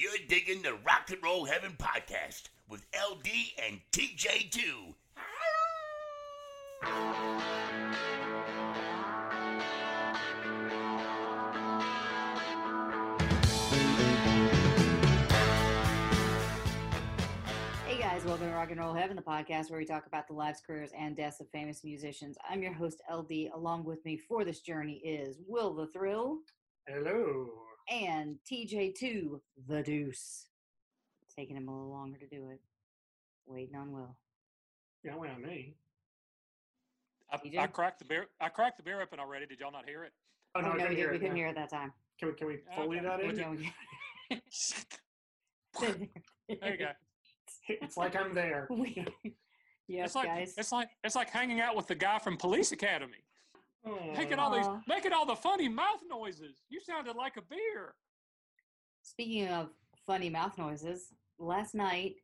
You're digging the Rock and Roll Heaven podcast with LD and TJ2. Hey guys, welcome to Rock and Roll Heaven, the podcast where we talk about the lives, careers, and deaths of famous musicians. I'm your host, LD. Along with me for this journey is Will the Thrill Hello. And TJ2 the Deuce. Taking him a little longer to do it. Waiting on Will. Yeah, wait on me. I, TJ? I cracked the beer. I cracked the beer open already. Did y'all not hear it? Oh, no, Oh, I no, couldn't we, hear we it. couldn't yeah. hear it that time. Can we, can we foley Okay. that in? Yeah, we- There you go. It's like I'm there. We- yes, it's like guys. it's like it's like hanging out with the guy from Police Academy, making all these making all the funny mouth noises. You sounded like a beer. Speaking of funny mouth noises, last night,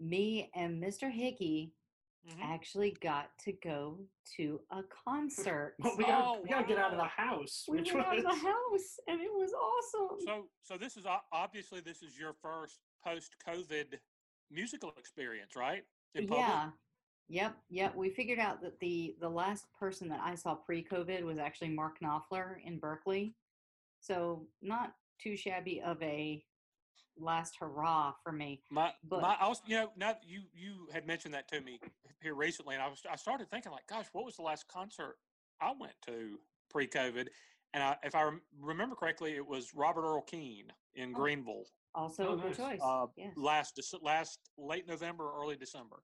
me and Mr. Hickey Mhm. actually got to go to a concert. Well, we gotta, Oh, we gotta get out of the house. we which went out of the house and it was awesome. So so this is obviously this is your first post COVID musical experience, right? In public? yeah. Yep, yep. We figured out that the the last person that I saw pre-COVID was actually Mark Knopfler in Berkeley. So not too shabby of a last hurrah for me. My, But- my, I was, you know, now you you had mentioned that to me here recently, and I was, I started thinking like, gosh, what was the last concert I went to pre-COVID? And I, if I rem- remember correctly, it was Robert Earl Keen in Oh. Greenville Also Oh, a good nice. choice. uh, yes. last Dece- last late November, early December.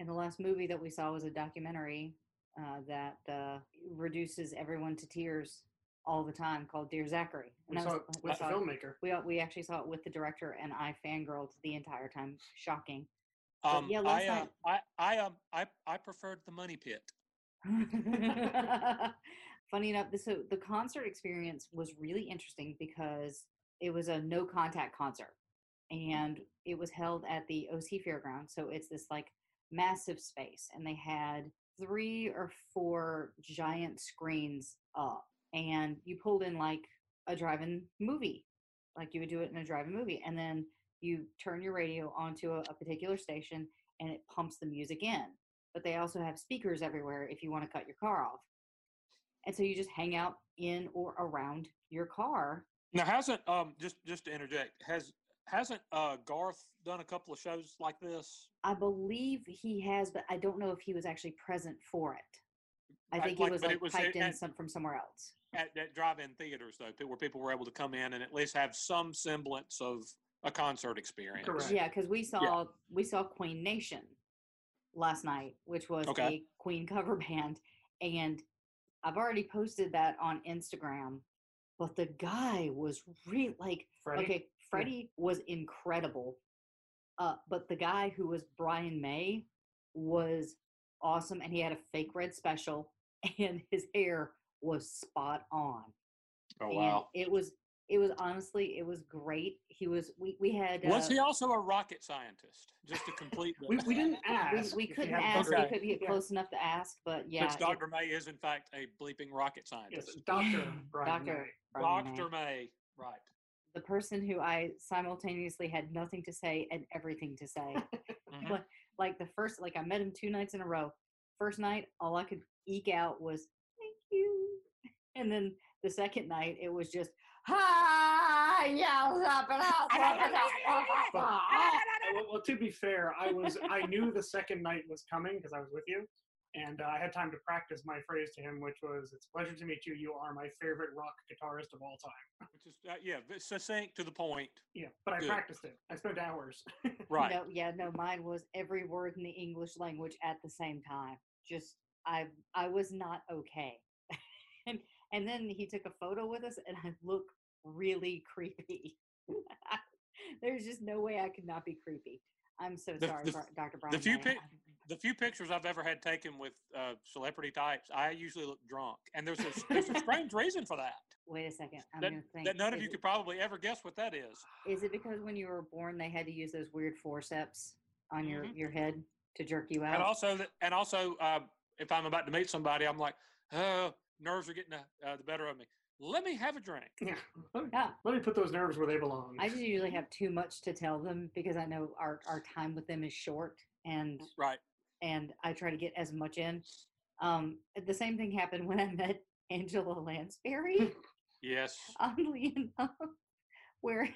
And the last movie that we saw was a documentary uh, that uh, reduces everyone to tears all the time called Dear Zachary. We that saw was- it with the saw it- filmmaker. We, we actually saw it with the director, and I fangirled the entire time. Shocking. Um, yeah, last I, uh, night- I I um I I preferred the Money Pit. Funny enough, this so the concert experience was really interesting because it was a no contact concert, and it was held at the OC Fairgrounds. So it's this like massive space, and they had three or four giant screens up, and you pulled in like a drive-in movie, like you would do it in a drive-in movie, and then you turn your radio onto a, a particular station, and it pumps the music in but they also have speakers everywhere if you want to cut your car off. And so you just hang out in or around your car. Now hasn't um just just to interject has hasn't uh Garth done a couple of shows like this? I believe he has, but I don't know if he was actually present for it. I I- think like, he was like it was piped in at- some from somewhere else. at, at drive-in theaters though, where people were able to come in and at least have some semblance of a concert experience. Correct. Yeah, because we saw we saw Queen Nation last night, which was Okay. a Queen cover band, and I've already posted that on Instagram. But the guy was really like Freddie? okay, Freddie was incredible, uh, but the guy who was Brian May was awesome, and he had a fake red special, and his hair was spot on. Oh and wow. it was it was honestly it was great. He was we we had Was uh, he also a rocket scientist? Just to complete We, we didn't we, ask. we if he couldn't had ask. Okay. We couldn't get Yeah. close enough to ask, but yeah, Which it- Dr. May is in fact a bleeping rocket Yes, scientist. Dr. Brian Dr. Brian May. Dr. May, right. The person who I simultaneously had nothing to say and everything to say. Mhm. Like- the first, like I met him two nights in a row. First night, all I could eke out was "thank you," and then the second night, it was just "hi, yeah, up and out." well, well, to be fair, I was I knew the second night was coming because I was with you, and uh, I had time to practice my phrase to him, which was, "It's a pleasure to meet you. You are my favorite rock guitarist of all time." Which is uh, yeah, v- succinct to the point. Yeah, but I Good. practiced it. I spent hours. Right. No, yeah, no, mine was every word in the English language at the same time. Just I I was not okay. and and then he took a photo with us and I look really creepy. There's just no way I could not be creepy. I'm so The- sorry, the- Dr. Brian. the few May. pic- the few pictures I've ever had taken with uh, celebrity types, I usually look drunk, and there's a, there's a strange reason for that. Wait a second. I'm That, gonna think. that none of is you it- could probably ever guess what that is. Is it because when you were born they had to use those weird forceps on your Mhm. your head to jerk you out? And also, and also, uh, if I'm about to meet somebody, I'm like, oh, nerves are getting the, uh, the better of me. Let me have a drink. Yeah. Let me, yeah. let me put those nerves where they belong. I just usually have too much to tell them because I know our, our time with them is short and Right. And I try to get as much in. Um, the same thing happened when I met Angela Lansbury, Yes. oddly enough, where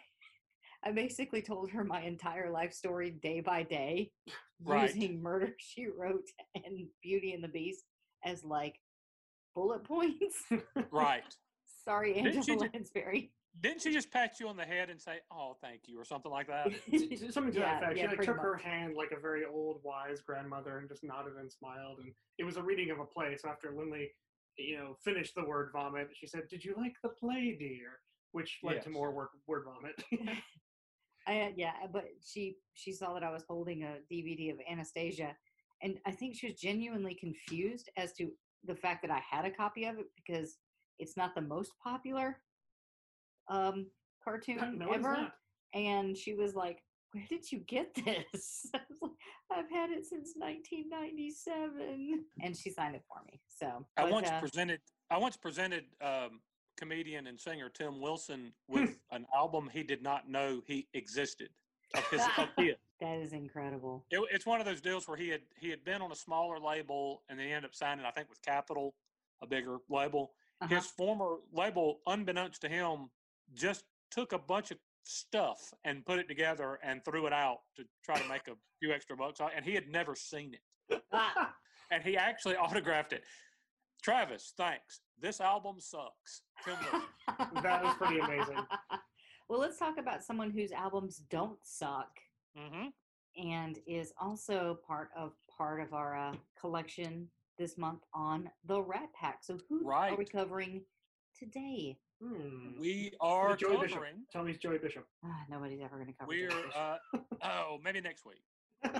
I basically told her my entire life story day by day, Right. using Murder She Wrote and Beauty and the Beast as like bullet points. Right. Sorry, Angela Lansbury. Didn't she just pat you on the head and say, "Oh, thank you," or something like that? S- s- Something to Yeah, that effect. yeah, she like pretty took her hand like a very old, wise grandmother and just nodded and smiled. And it was a reading of a play. So after Lindley, you know, finished the word vomit, she said, "Did you like the play, dear?" Which led to more word, word vomit. I, yeah, but she she saw that I was holding a DVD of Anastasia, and I think she was genuinely confused as to the fact that I had a copy of it because it's not the most popular um cartoon no, ever. not. And she was like, "Where did you get this?" I was like, I've had it since 1997, and she signed it for me. So I but, once uh, presented. I once presented um, comedian and singer Tim Wilson with an album he did not know he existed of his. of his. that is incredible. It, it's one of those deals where he had he had been on a smaller label and then he ended up signing, I think, with Capitol, a bigger label. Uh-huh. His former label, unbeknownst to him, just took a bunch of stuff and put it together and threw it out to try to make a few extra bucks. And he had never seen it. And he actually autographed it. Travis, thanks. This album sucks. Tim Wilson. That was pretty amazing. well, let's talk about someone whose albums don't suck hmm and is also part of part of our uh, collection this month on the Rat Pack. So who are we covering today? Hmm. We are Joey Bishop. covering. Tell me it's Joey Bishop. Ah, nobody's ever going to cover. We're uh, oh maybe next week.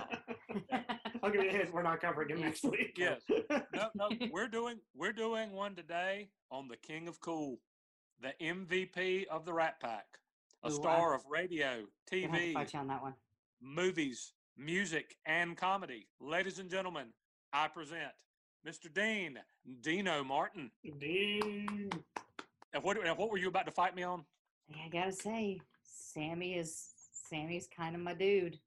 I'll give you a hint. We're not covering him next week. Yes. No, no, we're doing we're doing one today on the King of Cool, the MVP of the Rat Pack, a Ooh, I- star of radio, Gonna have to TV, fight you on that one. movies, music, and comedy. Ladies and gentlemen, I present Mr. Dean Dino Martin. Dean. And what and what were you about to fight me on? I gotta say, Sammy is Sammy's kind of my dude.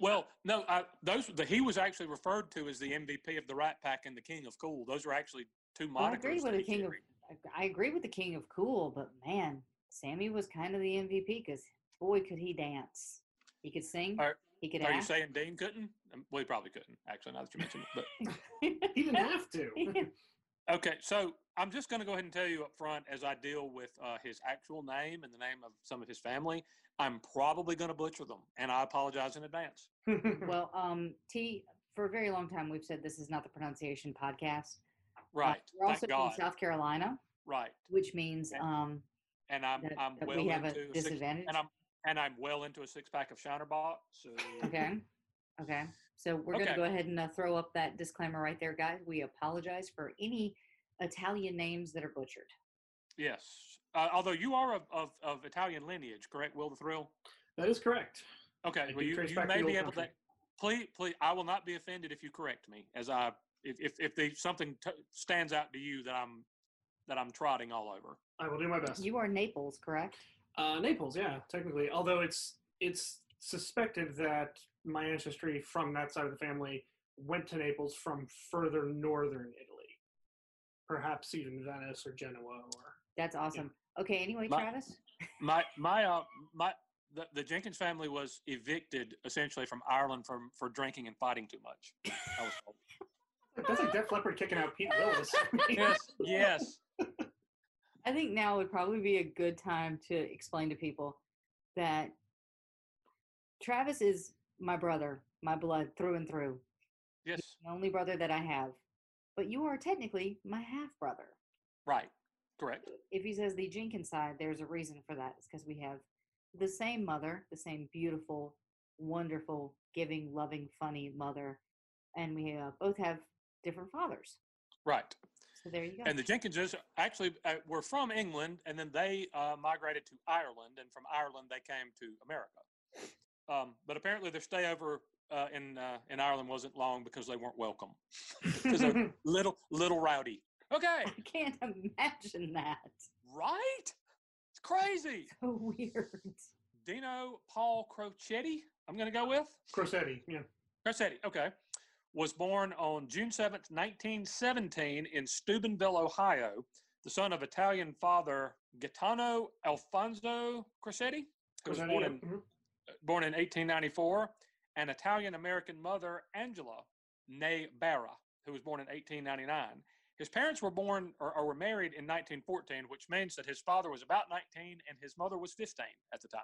Well, no, I, those the, he was actually referred to as the MVP of the Rat Pack and the King of Cool. Those are actually two Well, I agree with the king of. carried. I- I agree with the king of cool, but man, Sammy was kind of the MVP because boy, could he dance. He could sing. Are- he could Are you saying Dean couldn't? Um, Well, he probably couldn't. Actually, now that you mention it, but He didn't have to. Okay, so I'm just going to go ahead and tell you up front as I deal with uh, his actual name and the name of some of his family, I'm probably going to butcher them, and I apologize in advance. well, um, T, for a very long time, we've said this is not the pronunciation podcast. Right. Uh, Right. we're also Thank God. from South Carolina, Right. which means And- um, And I'm that, I'm that well we have a into a six, disadvantage. and I'm and I'm well into a six pack of Shiner Bock. So Okay. Okay. So we're going to go ahead and uh, throw up that disclaimer right there, guys. We apologize for any Italian names that are butchered. yes. Uh, although you are of, of, of Italian lineage, correct? Will the Thrill? that is correct. Okay. I Well, you, you may be old able to. Please, please. I will not be offended if you correct me, as I if if, if the, something t- stands out to you that I'm that I'm trotting all over. I will do my best. You are Naples, correct? Uh, Naples, yeah, technically. Although it's it's suspected that my ancestry from that side of the family went to Naples from further northern Italy, perhaps even Venice or Genoa. Or That's awesome. Okay. Anyway, My- Travis. My my uh my the, the Jenkins family was evicted essentially from Ireland from for drinking and fighting too much. I was that's like Def Leppard kicking out Pete Willis. yes, yes. I think now would probably be a good time to explain to people that Travis is my brother, my blood through and through, Yes. the only brother that I have. But you are technically my half brother. Right. Correct. If he says the Jenkins side, there's a reason for that. It's because we have the same mother, the same beautiful, wonderful, giving, loving, funny mother, and we uh, both have different fathers. Right. So there you go. And the Jenkinses actually uh, were from England, and then they uh, migrated to Ireland, and from Ireland they came to America. Um, but apparently, their stay over uh, in uh, in Ireland wasn't long because they weren't welcome. Because they're little little rowdy. Okay, I can't imagine that. right? It's crazy. So weird. Dino Paul Crocetti. I'm going to go with Crocetti. yeah. Crocetti. Okay, was born on June 7th, 1917, in Steubenville, Ohio. The son of Italian father Gaetano Alfonso Crocetti, who was born yeah. in Mhm. Born in 1894, and Italian American mother Angela Nay Barra, who was born in 1899. His parents were born or, or were married in 1914, which means that his father was about 19 and his mother was 15 at the time,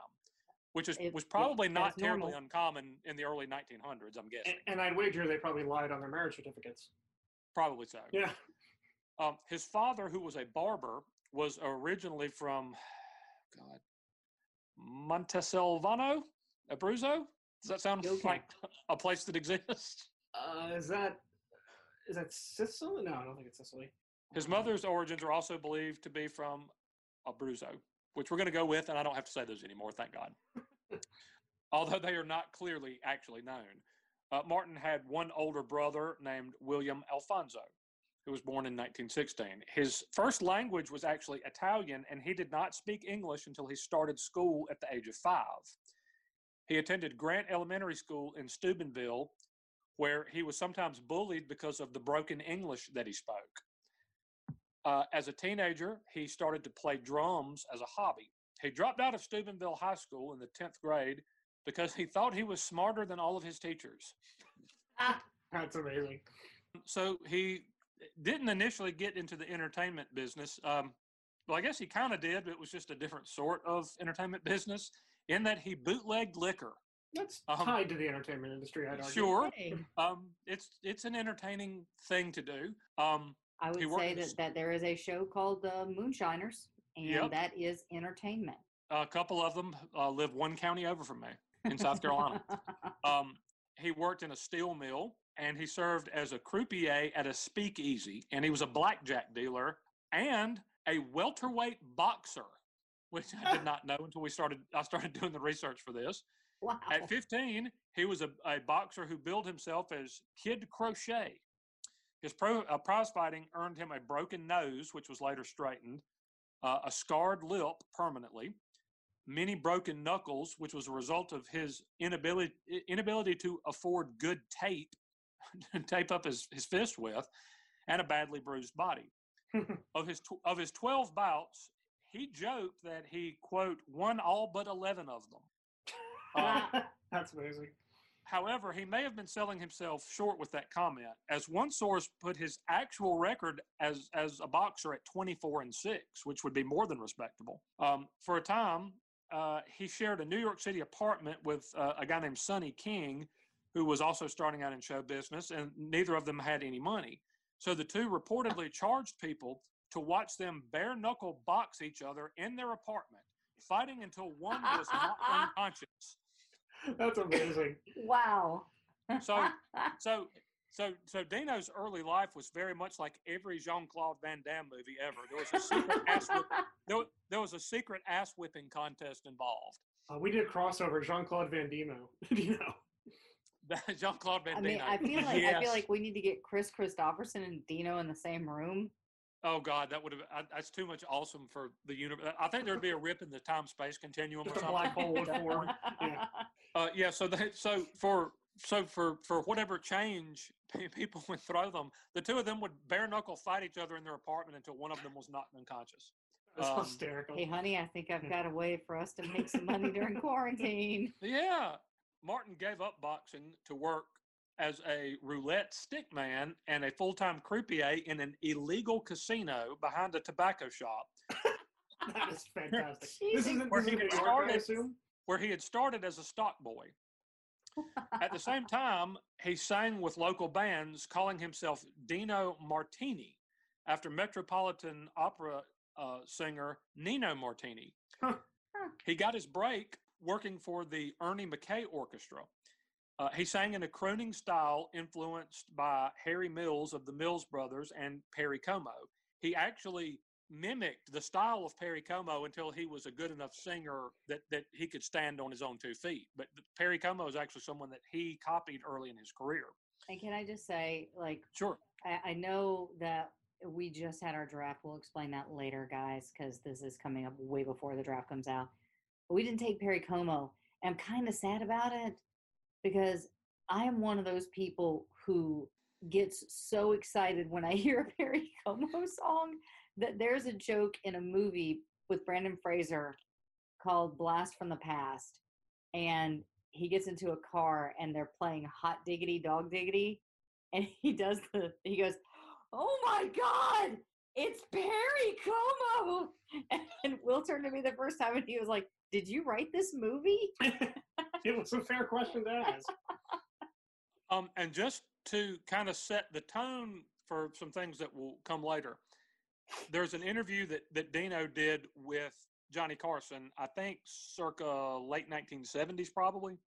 which is, It- was yeah, probably not terribly normal. uncommon in the early 1900s. I'm guessing, And, and I'd wager they probably lied on their marriage certificates. probably so. Yeah. Um, his father, who was a barber, was originally from God Montesilvano, Abruzzo. Does that sound Okay. like a place that exists? Uh, is that is that Sicily? No, I don't think it's Sicily. His mother's origins are also believed to be from Abruzzo, which we're going to go with, and I don't have to say those anymore, thank God. Although they are not clearly actually known. Uh, Martin had one older brother named William Alfonso, who was born in 1916. His first language was actually Italian, and he did not speak English until he started school at the age of five. He attended Grant Elementary School in Steubenville, where he was sometimes bullied because of the broken English that he spoke. Uh, as a teenager, he started to play drums as a hobby. He dropped out of Steubenville High School in the 10th grade because he thought he was smarter than all of his teachers. That's amazing. So he didn't initially get into the entertainment business. Um, well, I guess he kind of did, but it was just a different sort of entertainment business in that he bootlegged liquor. That's Um, tied to the entertainment industry, I'd argue. Sure, um, it's it's an entertaining thing to do. Um, I would say in a s- that, that there is a show called uh, Moonshiners, and Yep. that is entertainment. a couple of them uh, live one county over from me in South Carolina. Um, he worked in a steel mill and he served as a croupier at a speakeasy and he was a blackjack dealer and a welterweight boxer, which I did not know until we started. I started doing the research for this. wow. At 15, he was a, a boxer who billed himself as Kid Crochet. His pro, uh, prize fighting earned him a broken nose, which was later straightened, uh, a scarred lip permanently, many broken knuckles, which was a result of his inability inability to afford good tape to tape up his, his fist with, and a badly bruised body. of his tw- of his 12 bouts, he joked that he quote won all but 11 of them. Uh, That's amazing. However, he may have been selling himself short with that comment, as one source put his actual record as as a boxer at 24 and six, which would be more than respectable. Um, for a time, uh, he shared a New York City apartment with uh, a guy named Sonny King, who was also starting out in show business, and neither of them had any money. So the two reportedly charged people to watch them bare knuckle box each other in their apartment, fighting until one was knocked unconscious. That's amazing. wow. So- So, so, so Dino's early life was very much like every Jean Claude Van Damme movie ever. There was a secret ass whip, there, there, was a secret ass whipping contest involved. Uh, we did a crossover, Jean Claude Van Damme. Do? Jean Claude Van I Damme. mean, I feel like I feel like we need to get Kris Kristofferson and Dino in the same room. Oh God, that would have that's too much awesome for the universe. I think there'd be a rip in the time space continuum Just or a something. black hole would form. Yeah. Uh, yeah. So they, so for so for for whatever change people would throw them, the two of them would bare knuckle fight each other in their apartment until one of them was knocked unconscious. That's Um, hysterical. hey, honey, I think I've got a way for us to make some money during quarantine. Yeah. Martin gave up boxing to work as a roulette stick man and a full time croupier in an illegal casino behind a tobacco shop that is fantastic. this isn't Where he is New was York, I started- where he had started as a stock boy. At the same time, he sang with local bands, calling himself Dino Martini after Metropolitan Opera uh, singer Nino Martini. He got his break working for the Ernie McKay Orchestra. Uh, he sang in a crooning style influenced by Harry Mills of the Mills Brothers and Perry Como. He actually mimicked the style of Perry Como until he was a good enough singer that, that he could stand on his own two feet. But Perry Como is actually someone that he copied early in his career. And can I just say, like, Sure. I, I know that we just had our draft. We'll explain that later, guys, because this is coming up way before the draft comes out. But we didn't take Perry Como. And I'm kind of sad about it because I am one of those people who gets so excited when I hear a Perry Como song that there's a joke in a movie with Brendan Fraser called Blast from the Past. And he gets into a car and they're playing Hot Diggity Dog Diggity. And he does the, he goes, Oh my God, it's Perry Como. And Will turned to me the first time and he was like, Did you write this movie? it was a fair question to ask. Um, and just to kind of set the tone for some things that will come later, there's an interview that, that Dino did with Johnny Carson, I think circa late 1970s, probably.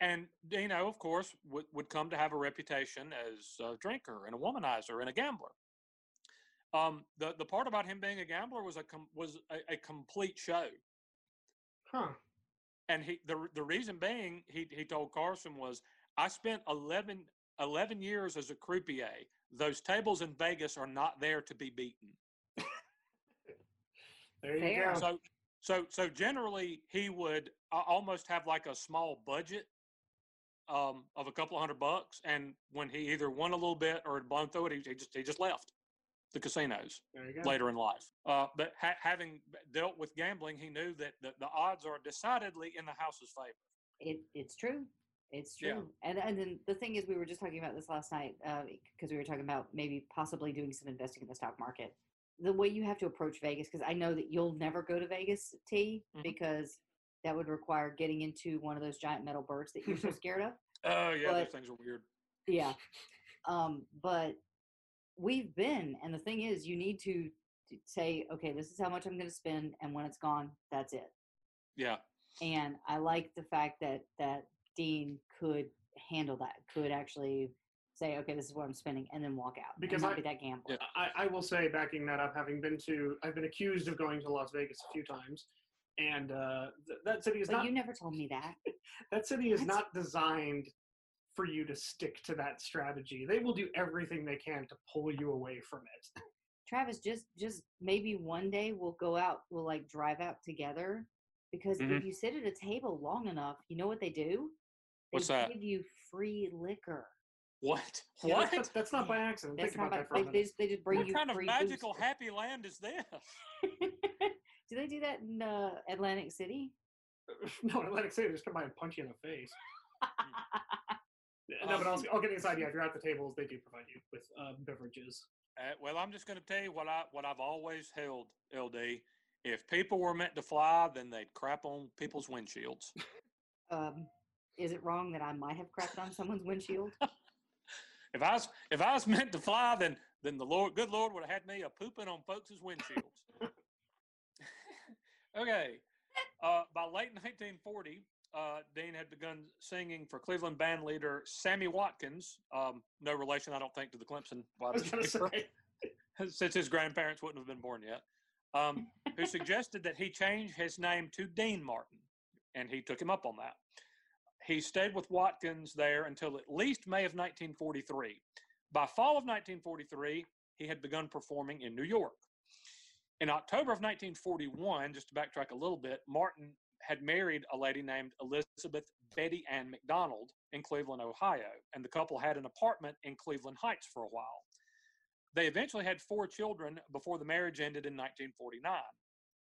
And Dino, of course, would, would come to have a reputation as a drinker and a womanizer and a gambler. Um, the, the part about him being a gambler was a com- was a, a complete show. Huh. And he the the reason being he he told Carson was I spent 11, 11 years as a croupier. Those tables in Vegas are not there to be beaten. There you Fair. go. So so so generally he would uh, almost have like a small budget um, of a couple hundred bucks, and when he either won a little bit or had blown through it, he, he just he just left the casinos There you go. later in life. Uh, but ha- having dealt with gambling, he knew that the, the odds are decidedly in the house's favor. It, it's true. It's Yeah. true. And and then the thing is, we were just talking about this last night because we were talking about maybe possibly doing some investing in the stock market. The way you have to approach Vegas, because I know that you'll never go to Vegas, T, Mhm. because that would require getting into one of those giant metal birds that you're so scared of. Oh yeah, those things are weird. Yeah. Um, but we've been, and the thing is, you need to to say, okay, this is how much I'm going to spend, and when it's gone, that's it. Yeah. and I like the fact that that Dean could handle that, could actually say, okay, this is what I'm spending, and then walk out Because I- be that gambler. Yeah. I, I will say, backing that up, having been to, I've been accused of going to Las Vegas a few times, and uh, th- that city is But not you never told me that. that city is What? not designed for you to stick to that strategy. They will do everything they can to pull you away from it. Travis, just just maybe one day we'll go out, we'll like drive out together, because Mhm. if you sit at a table long enough, you know what they do? They What's that? give you free liquor. What? Yeah, What? That's, that's not by accident. That's Think not about by, that for a they, they just they just bring what you kind of magical booze. happy land is this? do they do that in uh, Atlantic City? no, Atlantic City just come by and punch you in the face. no, but I'll, I'll get inside. Yeah, if you're at the tables, they do provide you with uh, beverages. Uh, well, I'm just going to tell you what I what I've always held, LD. If people were meant to fly, then they'd crap on people's windshields. um, is it wrong that I might have crapped on someone's windshield? If I was if I was meant to fly, then then the Lord, good Lord, would have had me a pooping on folks' windshields. okay. Uh, by late 1940, uh, Dean had begun singing for Cleveland band leader Sammy Watkins. Um, no relation, I don't think, to the Clemson I wide was gonna receiver, say. since his grandparents wouldn't have been born yet. Um, who suggested that he change his name to Dean Martin, and he took him up on that. He stayed with Watkins there until at least May of 1943. By fall of 1943, he had begun performing in New York. In October of 1941, just to backtrack a little bit, Martin had married a lady named Elizabeth Betty Ann McDonald in Cleveland, Ohio, and the couple had an apartment in Cleveland Heights for a while. They eventually had four children before the marriage ended in 1949.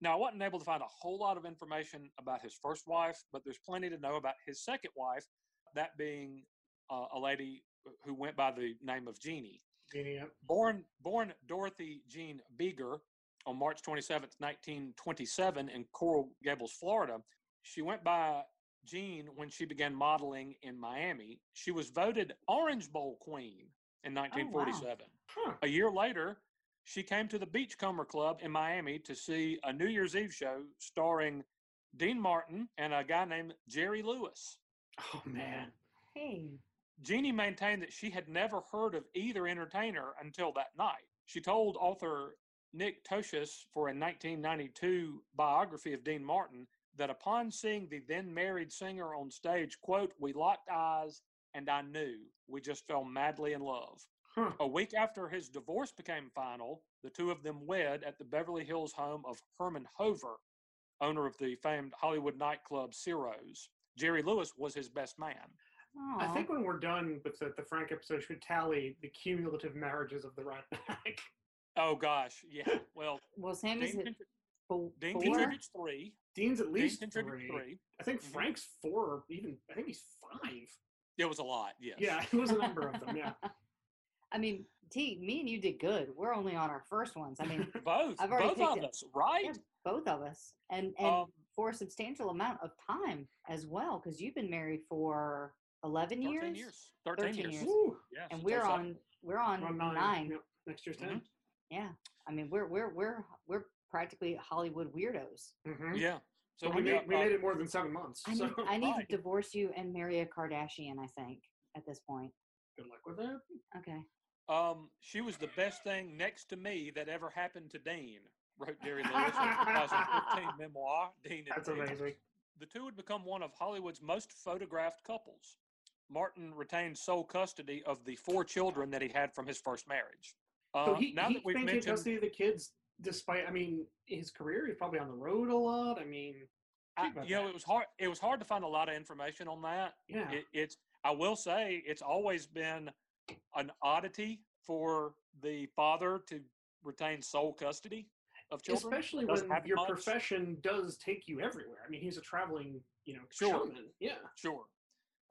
Now, I wasn't able to find a whole lot of information about his first wife, but there's plenty to know about his second wife, that being uh, a lady who went by the name of Jeannie. Jeannie. Born, born Dorothy Jean Biegger on March 27, 1927, in Coral Gables, Florida, she went by Jean when she began modeling in Miami. She was voted Orange Bowl Queen in 1947. Huh. A year later, she came to the Beachcomber Club in Miami to see a New Year's Eve show starring Dean Martin, and a guy named Jerry Lewis. Oh man. Hey. Jeannie maintained that she had never heard of either entertainer until that night. She told author Nick Tosches for a 1992 biography of Dean Martin that upon seeing the then married singer on stage, quote, we locked eyes and I knew we just fell madly in love. Huh. A week after his divorce became final, the two of them wed at the Beverly Hills home of Herman Hover, owner of the famed Hollywood nightclub Ciro's. Jerry Lewis was his best man. I think when we're done with the, the Frank episode, should tally the cumulative marriages of the Rat Pack. Oh gosh, yeah. Well, well, Sammy's Dean, at contri- fo- Dean contributes three. Dean's at least contributes three. three. I think Mhm. Frank's four, or even I think he's five. It was a lot. Yes. Yeah, it was a number of them. Yeah. I mean, T, me and you did good. We're only on our first ones. I mean, Both. I've already both of it. us, right? yeah, both of us, and and Um, for a substantial amount of time as well, because you've been married for eleven 13 years, years. 13, 13 years. years. Yes. and we're so- on we're on, We're on nine. nine. Yep. Next year's 10 Mhm. Yeah, I mean, we're we're we're we're practically Hollywood weirdos. Mhm. Yeah. So we, we, got, made, we made it more than seven months. I need so I need Right. to divorce you and marry a Kardashian. I think at this point. Good luck with that. Okay. Um, she was the best thing next to me that ever happened to Dean, wrote Jerry Lewis in 2015 memoir. Dean and That's Dean. amazing. The two would become one of Hollywood's most photographed couples. Martin retained sole custody of the four children that he had from his first marriage. Uh, So he, now he that we've maintained mentioned, custody of the kids despite, I mean, his career. He's probably on the road a lot. I mean, I, think about you know, it was hard. It was hard to find a lot of information on that. yeah. It, it's. I will say, it's always been an oddity for the father to retain sole custody of children. Especially when your much. profession does take you everywhere. I mean, he's a traveling, you know, Sure. Yeah. Sure.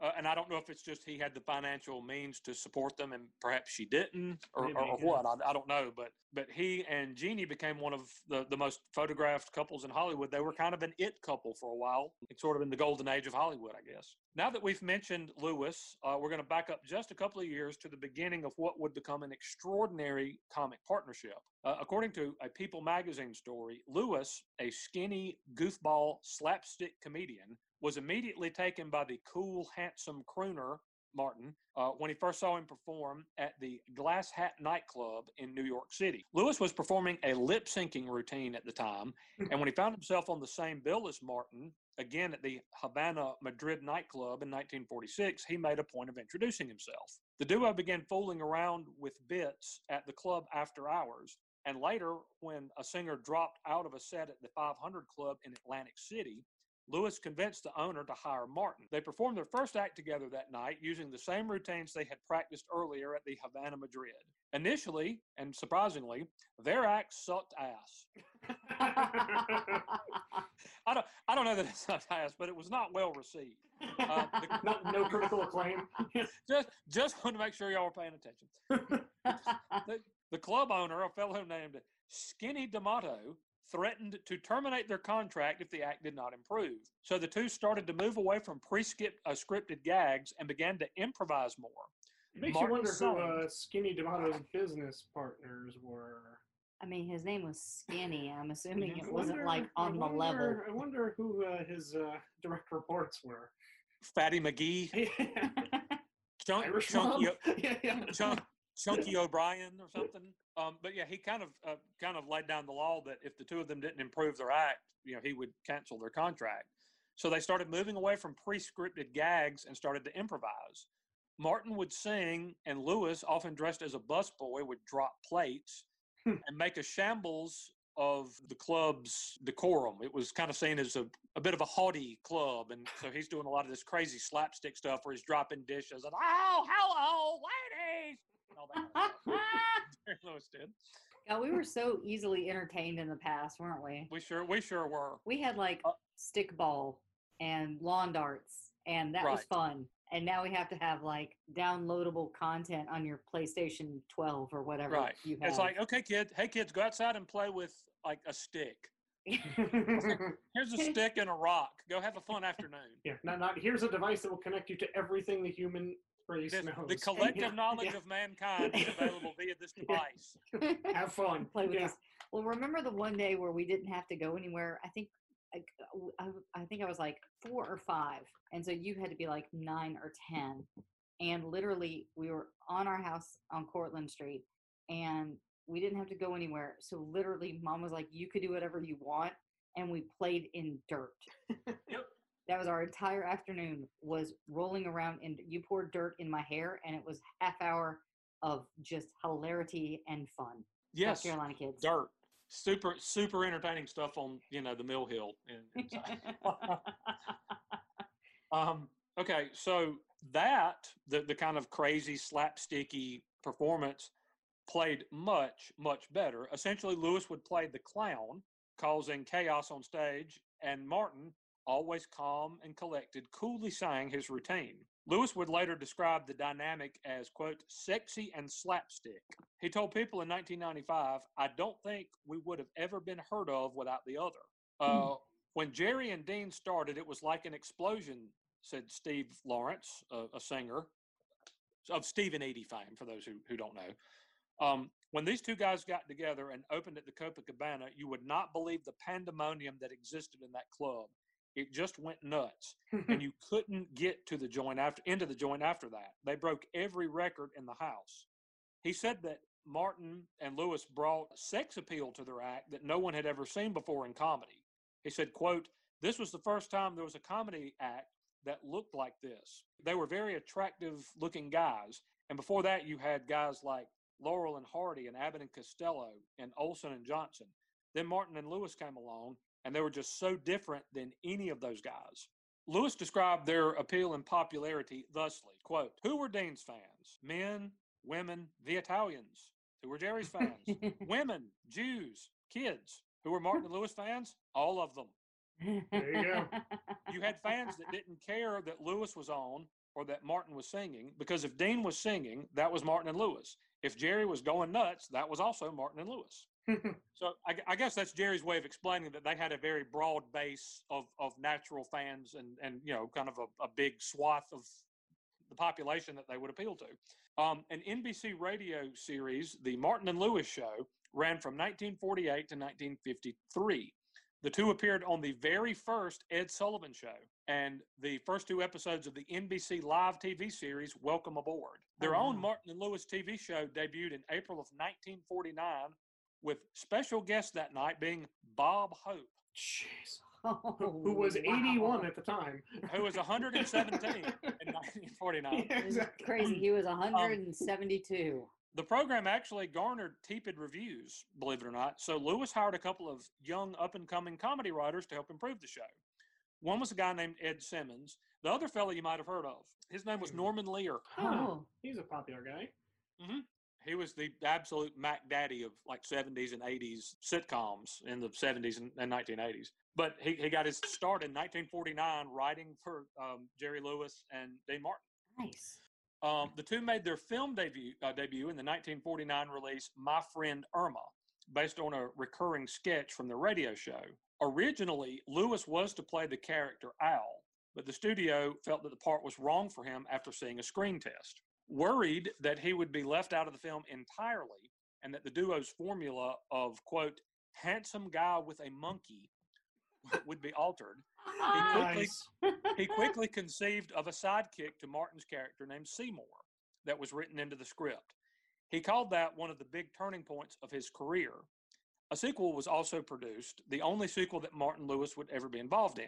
Uh, and I don't know if it's just he had the financial means to support them, and perhaps she didn't, or, or, or yeah. what. I, I don't know. But but he and Jeannie became one of the, the most photographed couples in Hollywood. They were kind of an it couple for a while, It's sort of in the golden age of Hollywood, I guess. Now that we've mentioned Lewis, uh, we're going to back up just a couple of years to the beginning of what would become an extraordinary comic partnership. Uh, according to a People magazine story, Lewis, a skinny goofball slapstick comedian, was immediately taken by the cool, handsome crooner Martin uh, when he first saw him perform at the Glass Hat nightclub in New York City. Lewis was performing a lip syncing routine at the time, and when he found himself on the same bill as Martin, again at the Havana Madrid nightclub in 1946, he made a point of introducing himself. The duo began fooling around with bits at the club after hours, and later, when a singer dropped out of a set at the 500 Club in Atlantic City, Lewis convinced the owner to hire Martin. They performed their first act together that night using the same routines they had practiced earlier at the Havana Madrid. Initially, and surprisingly, their act sucked ass. I don't, I don't know that it sucked ass, but it was not well received. Uh, the- Not, no critical acclaim. Just, just want to make sure y'all were paying attention. The, the club owner, a fellow named Skinny D'Amato, threatened to terminate their contract if the act did not improve. So the two started to move away from pre-scripted uh, scripted gags and began to improvise more. It makes Martin you wonder who uh, Skinny D'Amato's business partners were. I mean, his name was Skinny. I'm assuming it I wasn't like I on the level. I wonder who uh, his uh, direct reports were. Fatty McGee, Chunk, Irish Chunky, mob? O- yeah, yeah. Chunk, Chunky O'Brien or something. Um, but yeah, he kind of uh, kind of laid down the law that if the two of them didn't improve their act, you know, he would cancel their contract. So they started moving away from pre-scripted gags and started to improvise. Martin would sing, and Lewis, often dressed as a busboy, would drop plates Hmm. and make a shambles of the club's decorum. It was kind of seen as a, a bit of a haughty club, and so he's doing a lot of this crazy slapstick stuff where he's dropping dishes and oh, hello, ladies, and all that. Kind of Lewis did. God, we were so easily entertained in the past, weren't we? We sure, we sure were. We had like Uh, stickball and lawn darts, and that was fun. And now we have to have like downloadable content on your PlayStation 12 or whatever Right. you have. It's like, okay, kid, hey, kids, go outside and play with like a stick. Here's a stick and a rock. Go have a fun afternoon. yeah, not, not here's a device that will connect you to everything the human race This- knows. the collective yeah, knowledge yeah, of mankind is available via this device. have fun. play with yeah. this. Well, remember the one day where we didn't have to go anywhere? I think I w- I, w- I think I was like four or five, and so you had to be like nine or ten. And literally, we were on our house on Cortlandt Street, and we didn't have to go anywhere. So literally, mom was like, "You could do whatever you want," and we played in dirt. Yep. That was our entire afternoon. Was rolling around, and you poured dirt in my hair, and it was half hour of just hilarity and fun. Yes, South Carolina kids. dirt. Super, super entertaining stuff on you know the Mill Hill. Inside. um, okay, so that the the kind of crazy slapsticky performance played much much better. Essentially, Lewis would play the clown, causing chaos on stage, and Martin, always calm and collected, coolly sang his routine. Lewis would later describe the dynamic as, quote, sexy and slapstick. He told people in 1995, I don't think we would have ever been heard of without the other. Uh, When Jerry and Dean started, it was like an explosion, said Steve Lawrence, a, a singer of Steve and Edie fame, for those who, who don't know. Um, when these two guys got together and opened at the Copacabana, you would not believe the pandemonium that existed in that club. It just went nuts, and you couldn't get to the joint after into the joint after that. They broke every record in the house. He said that Martin and Lewis brought sex appeal to their act that no one had ever seen before in comedy. He said, quote, this was the first time there was a comedy act that looked like this. They were very attractive looking guys. And before that, you had guys like Laurel and Hardy and Abbott and Costello and Olson and Johnson. Then Martin and Lewis came along, and they were just so different than any of those guys. Lewis described their appeal and popularity thusly quote, Who were Dean's fans? Men, women, the Italians. Who were Jerry's fans? women, Jews, kids. Who were Martin and Lewis fans? All of them. There you go. You had fans that didn't care that Lewis was on or that Martin was singing because if Dean was singing, that was Martin and Lewis. If Jerry was going nuts, that was also Martin and Lewis. So I, I guess that's Jerry's way of explaining that they had a very broad base of, of natural fans and, and you know kind of a, a big swath of the population that they would appeal to. Um, an NBC radio series, The Martin and Lewis Show, ran from 1948 to 1953. The two appeared on the very first Ed Sullivan Show and the first two episodes of the NBC live TV series Welcome Aboard. Their Oh, own. Martin and Lewis TV show debuted in April of 1949 with special guest that night being Bob Hope, Jeez. Oh, Who, who was 81 wow. at the time. who was 117 in 1949. Yeah, exactly. crazy. He Um, was 172. The program actually garnered tepid reviews, believe it or not. So Lewis hired a couple of young, up and coming comedy writers to help improve the show. One was a guy named Ed Simmons. The other fellow you might have heard of. His name was Hmm. Norman Lear. Huh. Oh, He's a popular guy. He was the absolute Mac Daddy of like 70s and 80s sitcoms in the 70s and, and 1980s. But he, he got his start in 1949 writing for um, Jerry Lewis and Dean Martin. nice. Um, the two made their film debut, uh, debut in the 1949 release My Friend Irma, based on a recurring sketch from the radio show. Originally, Lewis was to play the character Al, but the studio felt that the part was wrong for him after seeing a screen test. Worried that he would be left out of the film entirely and that the duo's formula of, quote, handsome guy with a monkey would be altered, quickly- Nice. he quickly conceived of a sidekick to Martin's character named Seymour that was written into the script. He called that one of the big turning points of his career. A sequel was also produced, the only sequel that Martin Lewis would ever be involved in.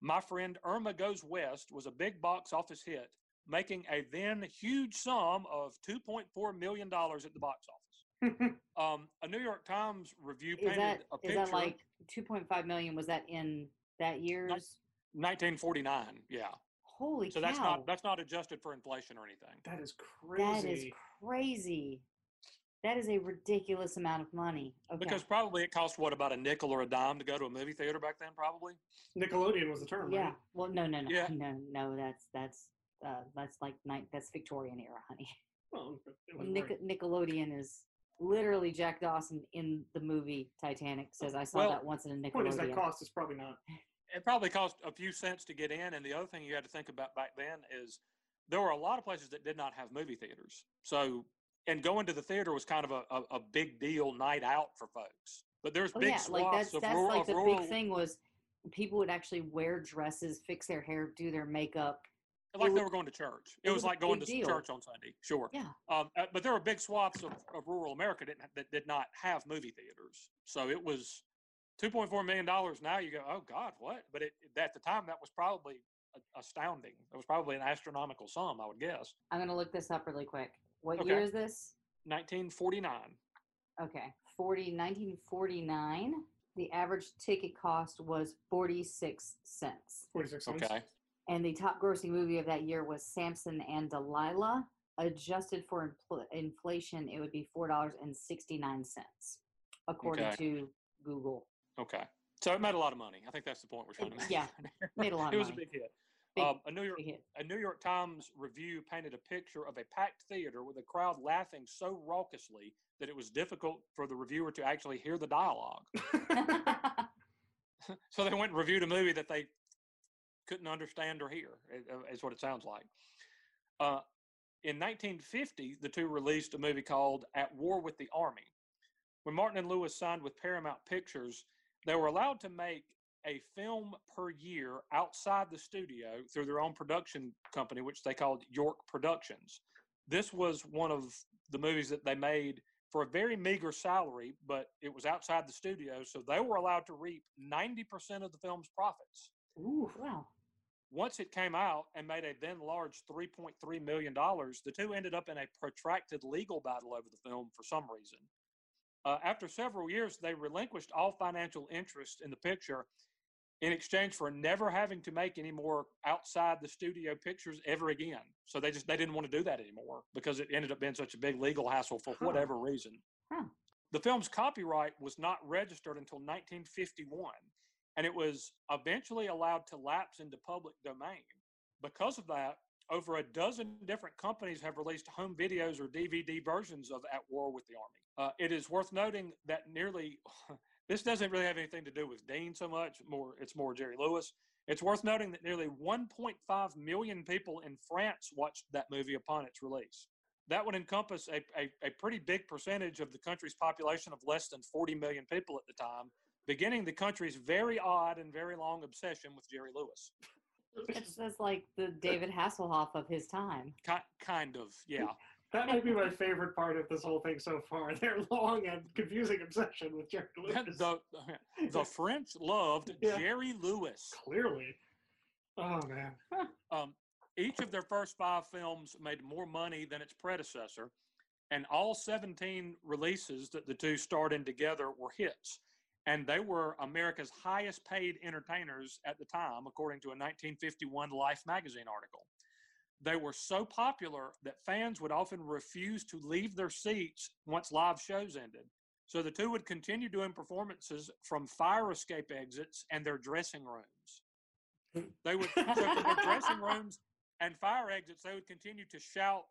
My Friend Irma Goes West was a big box office hit, making a then huge sum of $2.4 million at the box office. Um, a New York Times review Is painted that a picture. is that like 2.5 million? Was that in that year's? 1949, yeah. Holy So cow! that's not that's not adjusted for inflation or anything. that is crazy. That is crazy. That is a ridiculous amount of money. Okay. Because probably it cost what about a nickel or a dime to go to a movie theater back then, probably. Nickelodeon was the term, yeah. right? Well, no, no, no, Yeah. no, no. That's that's uh, that's like night. That's Victorian era, honey. Well, Nic- Nickelodeon is literally Jack Dawson in the movie Titanic says I saw Well, that once in a Point is that cost It's probably not. It probably cost a few cents to get in, and the other thing you had to think about back then is there were a lot of places that did not have movie theaters. So, and going to the theater was kind of a, a, a big deal night out for folks. But there's Oh big yeah, swaths like that's of that's rural, like the rural big thing was people would actually wear dresses, fix their hair, do their makeup. Like It they were going to church. it It, was was like going to deal. church on Sunday. Sure. Yeah. Um, uh, but there were big swaths of, of rural America didn't, that did not have movie theaters. So it was $2.4 million. Now you go, oh God, what? But it, at the time, that was probably astounding. It was probably an astronomical sum, I would guess. I'm gonna look this up really quick. What Okay. year is this? 1949. Okay, 40, 1949. The average ticket cost was 46 cents. 46 cents. Okay. And the top grossing movie of that year was Samson and Delilah. Adjusted for infl- inflation, it would be $4.69, according Okay. to Google. Okay. So it made a lot of money. I think that's the point we're trying to make. yeah, made a lot it of was money. a big hit. Big- um, a New York Big hit. a New York Times review painted a picture of a packed theater with a crowd laughing so raucously that it was difficult for the reviewer to actually hear the dialogue. so they went and reviewed a movie that they couldn't understand or hear, uh, is what it sounds like. Uh, in 1950, the two released a movie called At War with the Army. When Martin and Lewis signed with Paramount Pictures, they were allowed to make a film per year outside the studio through their own production company, which they called York Productions. This was one of the movies that they made for a very meager salary, but it was outside the studio, so they were allowed to reap 90% of the film's profits. Ooh. wow. Once it came out and made a then large $3.3 million, the two ended up in a protracted legal battle over the film for some reason. Uh, after several years, they relinquished all financial interest in the picture in exchange for never having to make any more outside the studio pictures ever again. So they just they didn't want to do that anymore because it ended up being such a big legal hassle for Huh. whatever reason. Huh. The film's copyright was not registered until 1951, and it was eventually allowed to lapse into public domain. Because of that, over a dozen different companies have released home videos or DVD versions of At War with the Army. Uh, it is worth noting that nearly this doesn't really have anything to do with Dean so much. More, it's more Jerry Lewis. It's worth noting that nearly 1.5 million people in France watched that movie upon its release. That would encompass a, a, a pretty big percentage of the country's population of less than 40 million people at the time, beginning the country's very odd and very long obsession with Jerry Lewis. It's just like the David Hasselhoff of his time. Ki- kind of, yeah. That might be my favorite part of this whole thing so far. Their long and confusing obsession with Jerry Lewis. the, the French loved Yeah. Jerry Lewis. Clearly. Oh man. Um, each of their first five films made more money than its predecessor, and all 17 releases that the two starred in together were hits. And they were America's highest paid entertainers at the time, according to a 1951 Life magazine article. They were so popular that fans would often refuse to leave their seats once live shows ended. So the two would continue doing performances from fire escape exits and their dressing rooms. They would so from their dressing rooms and fire exits, they would continue to shout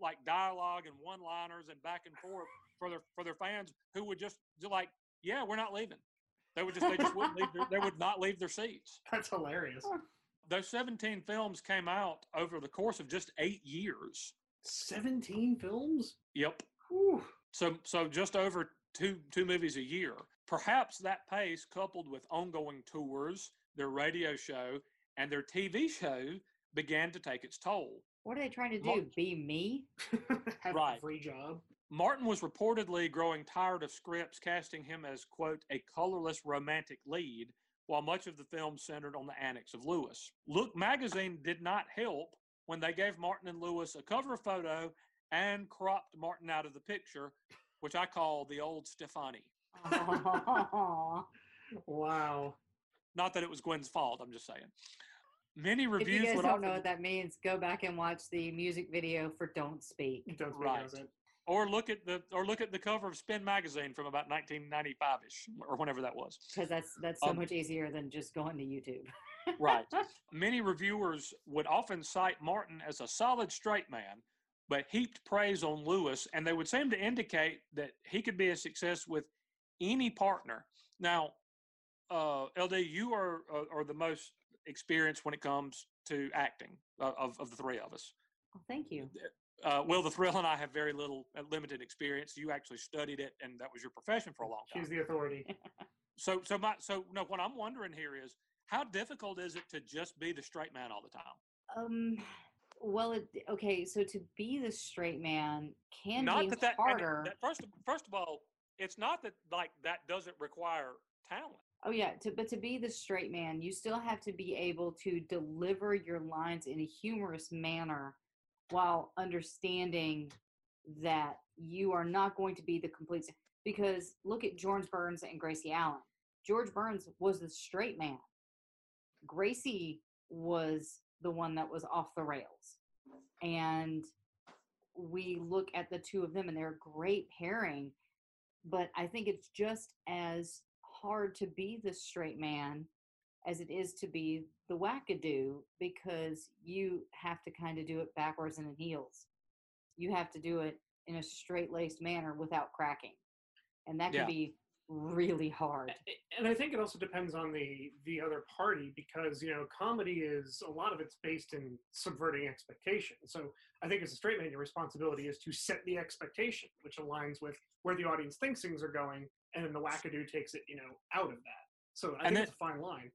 like dialogue and one-liners and back and forth for their for their fans who would just just like, yeah, we're not leaving. They would just they just wouldn't leave. Their, they would not leave their seats. That's hilarious. Those 17 films came out over the course of just eight years. 17 films? Yep. Whew. So so just over two two movies a year. Perhaps that pace, coupled with ongoing tours, their radio show, and their TV show, began to take its toll. What are they trying to do? Be me? Have Right. a free job. Martin was reportedly growing tired of scripts casting him as, quote, a colorless romantic lead, while much of the film centered on the annex of Lewis. Look magazine did not help when they gave Martin and Lewis a cover photo and cropped Martin out of the picture, which I call the old Stefani. Aw. Wow. Not that it was Gwen's fault, I'm just saying. Many reviews. if you guys would don't often, know what that means, go back and watch the music video for "Don't Speak." Don't speak Right. Or look at the or look at the cover of Spin magazine from about 1995ish or whenever that was. because that's that's so Um, much easier than just going to YouTube. Right. Many reviewers would often cite Martin as a solid straight man, but heaped praise on Lewis, and they would seem to indicate that he could be a success with any partner. Now, uh, LD, you are, are are the most experienced when it comes to acting uh, of of the three of us. Thank you. Uh, Will the Thrill and I have very little uh, limited experience. You actually studied it, and that was your profession for a long time She's the authority. so so my so no what i'm wondering here is how difficult is it to just be the straight man all the time? Um. Well, it, okay. So to be the straight man can not be that that, harder. that first of- first of all, it's not that like that doesn't require talent. Oh yeah, to, but to be the straight man, you still have to be able to deliver your lines in a humorous manner while understanding that you are not going to be the complete because look at George Burns and Gracie Allen. George Burns was the straight man. Gracie was the one that was off the rails. And we look at the two of them and they're a great pairing but I think it's just as hard to be the straight man as it is to be the wackadoo because you have to kind of do it backwards and in heels. You have to do it in a straight laced manner without cracking. And that can Yeah. be really hard. And I think it also depends on the the other party because you know comedy is a lot of it's based in subverting expectation. So I think as a straight man, your responsibility is to set the expectation, which aligns with where the audience thinks things are going, and then the wackadoo takes it you know out of that. So I And think then- it's a fine line.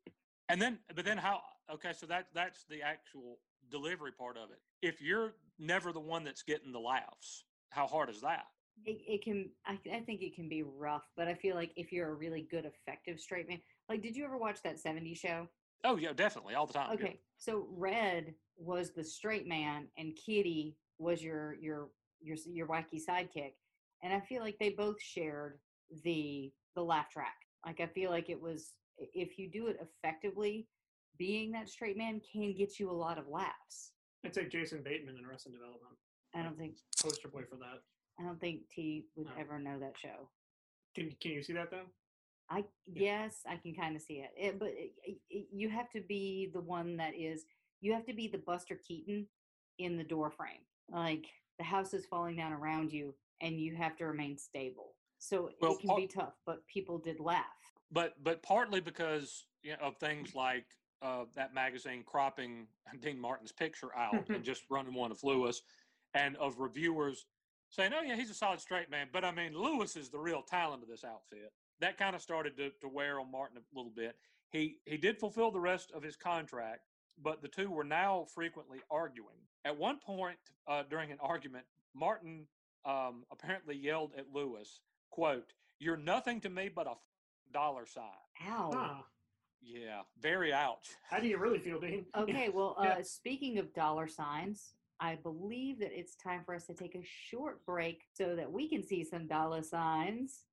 And then, but then how? Okay, so that that's the actual delivery part of it. If you're never the one that's getting the laughs, how hard is that? It, it can, I, I think it can be rough, but I feel like if you're a really good, effective straight man, like, did you ever watch that 70s show? Oh yeah, definitely, all the time. yeah. Okay, so Red was the straight man, and Kitty was your your your your wacky sidekick, and I feel like they both shared the the laugh track. Like I feel like it was if you do it effectively, being that straight man can get you a lot of laughs. I'd say Jason Bateman in Arrested Development, I don't think poster boy for that. I don't think T would No. ever know that show. Can can you see that though? I yes, I can kind of see it. it but it, it, it- you have to be the one that is. You have to be the Buster Keaton in the door frame. Like the house is falling down around you, and you have to remain stable. So Well, it can part- be tough, but people did laugh. But but partly because you know, of things like uh, that magazine cropping Dean Martin's picture out and just running one of Lewis, and of reviewers saying, "Oh yeah, he's a solid straight man," but I mean, Lewis is the real talent of this outfit. That kind of started to, to wear on Martin a little bit. He he did fulfill the rest of his contract, but the two were now frequently arguing. At one point uh, during an argument, Martin um, apparently yelled at Lewis, "quote You're nothing to me but a dollar sign." Ow. Ah, Yeah, very ouch. how do you really feel, Dean? Okay, well, Yeah. uh, speaking of dollar signs, I believe that it's time for us to take a short break so that we can see some dollar signs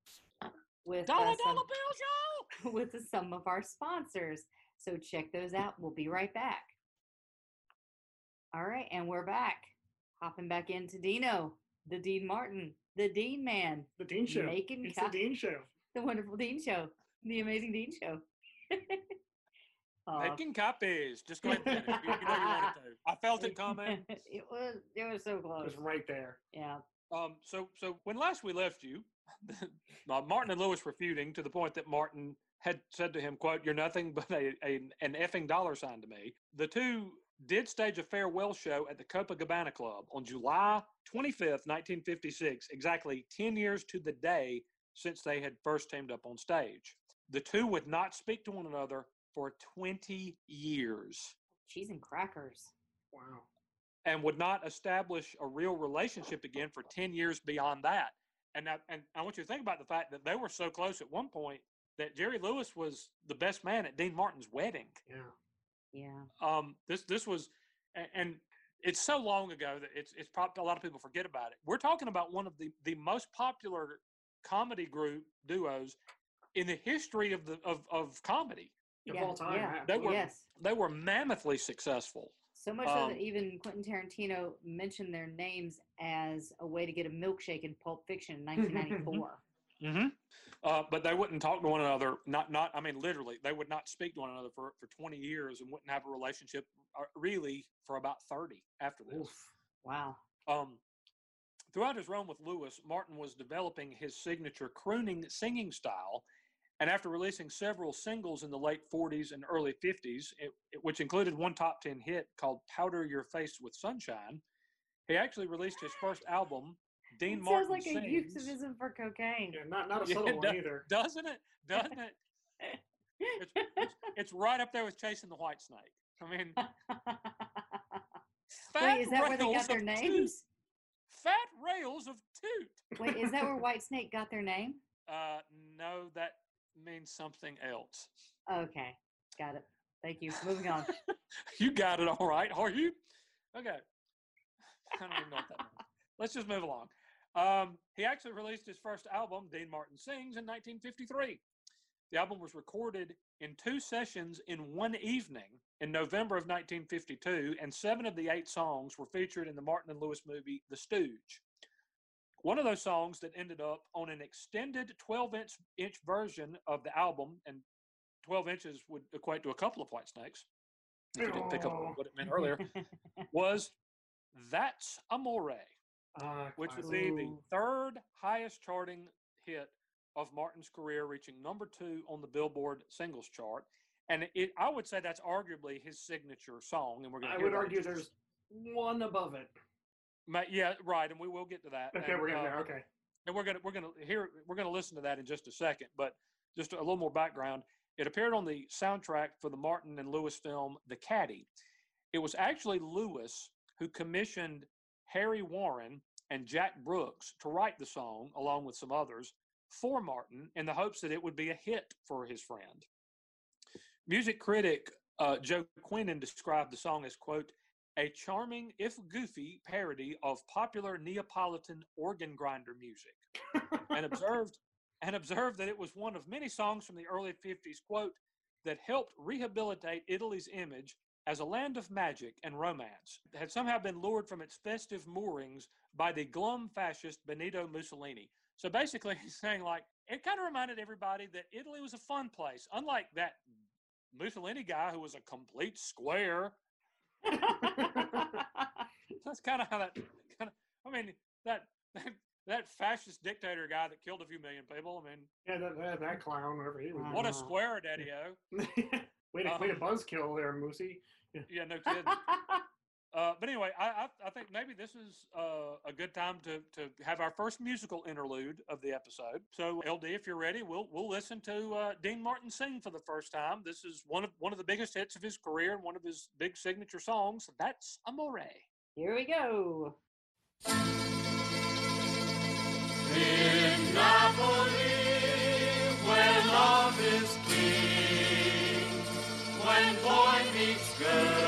with Dollar uh, some- dollar bill show. with some of our sponsors. So check those out. We'll be right back. All right, and we're back. Hopping back into Dino, the Dean Martin, the Dean Man, The Dean Show. Making it's co- the Dean Show. The wonderful Dean Show, the amazing Dean Show. Aw. Making copies. Just go ahead and finish. You, you know you wanted to. I felt it coming. it was it was so close. It was right there. Yeah. Um, so, so when last we left you, uh, Martin and Lewis were feuding to the point that Martin had said to him, "quote You're nothing but a, a an effing dollar sign to me." The two did stage a farewell show at the Copacabana Club on July 25th, 1956, exactly 10 years to the day since they had first teamed up on stage. The two would not speak to one another for 20 years Cheese and crackers. Wow. and would not establish a real relationship again for 10 years beyond that. And I, and I want you to think about the fact that they were so close at one point that Jerry Lewis was the best man at Dean Martin's wedding. Yeah. Yeah. Um, this this was, and it's so long ago that it's it's probably a lot of people forget about it. We're talking about one of the the most popular comedy group duos in the history of the of of comedy. Of yeah. all time, yeah. yeah. They were Yes. they were mammothly successful. So much so Um, that even Quentin Tarantino mentioned their names as a way to get a milkshake in Pulp Fiction in 1994. Mm-hmm. Uh, but they wouldn't talk to one another. Not, not. I mean, literally, they would not speak to one another for, for 20 years and wouldn't have a relationship uh, really for about 30 after this. Oof. wow. Um, throughout his run with Lewis, Martin was developing his signature crooning singing style. And after releasing several singles in the late 40s and early 50s, it, it- which included one top 10 hit called Powder Your Face with Sunshine, he actually released his first album, Dean it Martin sounds like a euphemism for cocaine. Yeah, not not a subtle it one does. either. doesn't it? Doesn't it? It's, it's, it's right up there with chasing the white snake. I mean, Wait, is that where they rails got their names? Fat rails of toot. Wait, is that where White Snake got their name? Uh, no, that means something else. Okay, got it. Thank you. Moving on. you got it all right, are you? Okay. I don't even know what that means. Let's just move along. Um, he actually released his first album, Dean Martin Sings, in 1953. The album was recorded in two sessions in one evening in November of 1952, and seven of the eight songs were featured in the Martin and Lewis movie The Stooge. One of those songs that ended up on an extended 12 inch, inch version of the album, and 12 inches would equate to a couple of white snakes. If you didn't pick up Oh. what it meant earlier, was That's Amore Uh, which would be the third highest charting hit of Martin's career, reaching number two on the Billboard singles chart. And it, I would say that's arguably his signature song. And we're going I would argue there's one above it. yeah, right, and we will get to that. Okay, and, we're getting uh, there. Okay. and we're gonna we're gonna hear we're gonna listen to that in just a second. But just a little more background. It appeared on the soundtrack for the Martin and Lewis film The Caddy. It was actually Lewis who commissioned Harry Warren and Jack Brooks to write the song along with some others for Martin in the hopes that it would be a hit for his friend. Music critic uh, Joe Queenan described the song as quote a charming, if goofy, parody of popular Neapolitan organ grinder music, and observed and observed that it was one of many songs from the early 50s, quote, that helped rehabilitate Italy's image as a land of magic and romance, that had somehow been lured from its festive moorings by the glum fascist Benito Mussolini. So basically, he's saying, like, it kind of reminded everybody that Italy was a fun place, unlike that Mussolini guy who was a complete square that's kind of how that kind of. I mean that, that that fascist dictator guy that killed a few million people. I mean, yeah, that, that, that clown, whatever he was. what a square, Daddy-O. way to uh, way to buzzkill there, Moosey. Yeah, no kidding. Uh, but anyway, I, I I think maybe this is uh, a good time to to have our first musical interlude of the episode. So LD, if you're ready, we'll we'll listen to uh, Dean Martin sing for the first time. This is one of one of the biggest hits of his career and one of his big signature songs. That's Amore. Here we go. In Napoli, where love is king, when boy meets girl, here's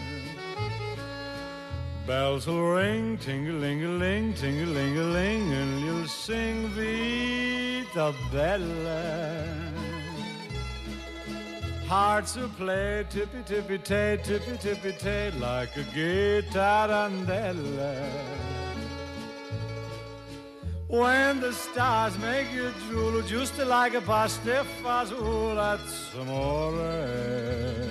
Bells will ring, ting-a-ling-a-ling, ting-a-ling-a-ling, and you'll sing Vita Bella. Hearts will play tippy tippy tay, tippy tippy tay, like a gay tarantella. When the stars make you drool, just like a pasta fazool, that's amore.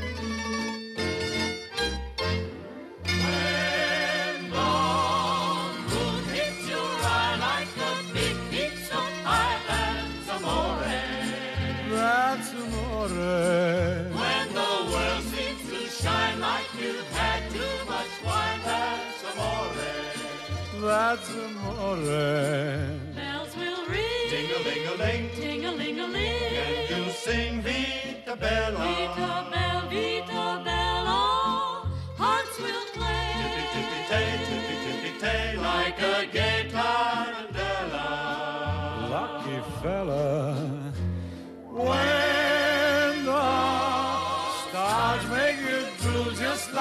Amore. When the world seems to shine like you've had too much wine, that's amore. That's amore. Bells will ring, Ding-a-ling-a-ling, ting-a-ling-a-ling. and you'll sing Vita Bella. Vita bella,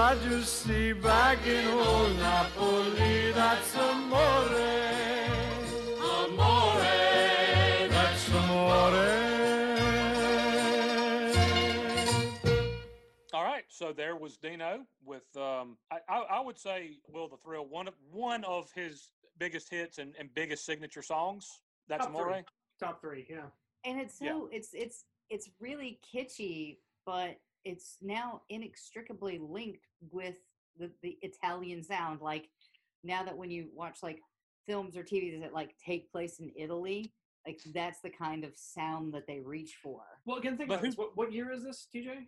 Me, but you see, back in old Napoli, that's amore. Amore. That's amore. All right, so there was Dino with um, I, I, I would say Will the Thrill one of one of his biggest hits and, and biggest signature songs. That's Top three. Amore. Top three, yeah. and it's so Yeah. it's it's it's really kitschy but it's now inextricably linked with the, the italian sound like now that when you watch like films or tvs that like take place in italy like that's the kind of sound that they reach for Well, again, think about this. What, what year is this, TJ?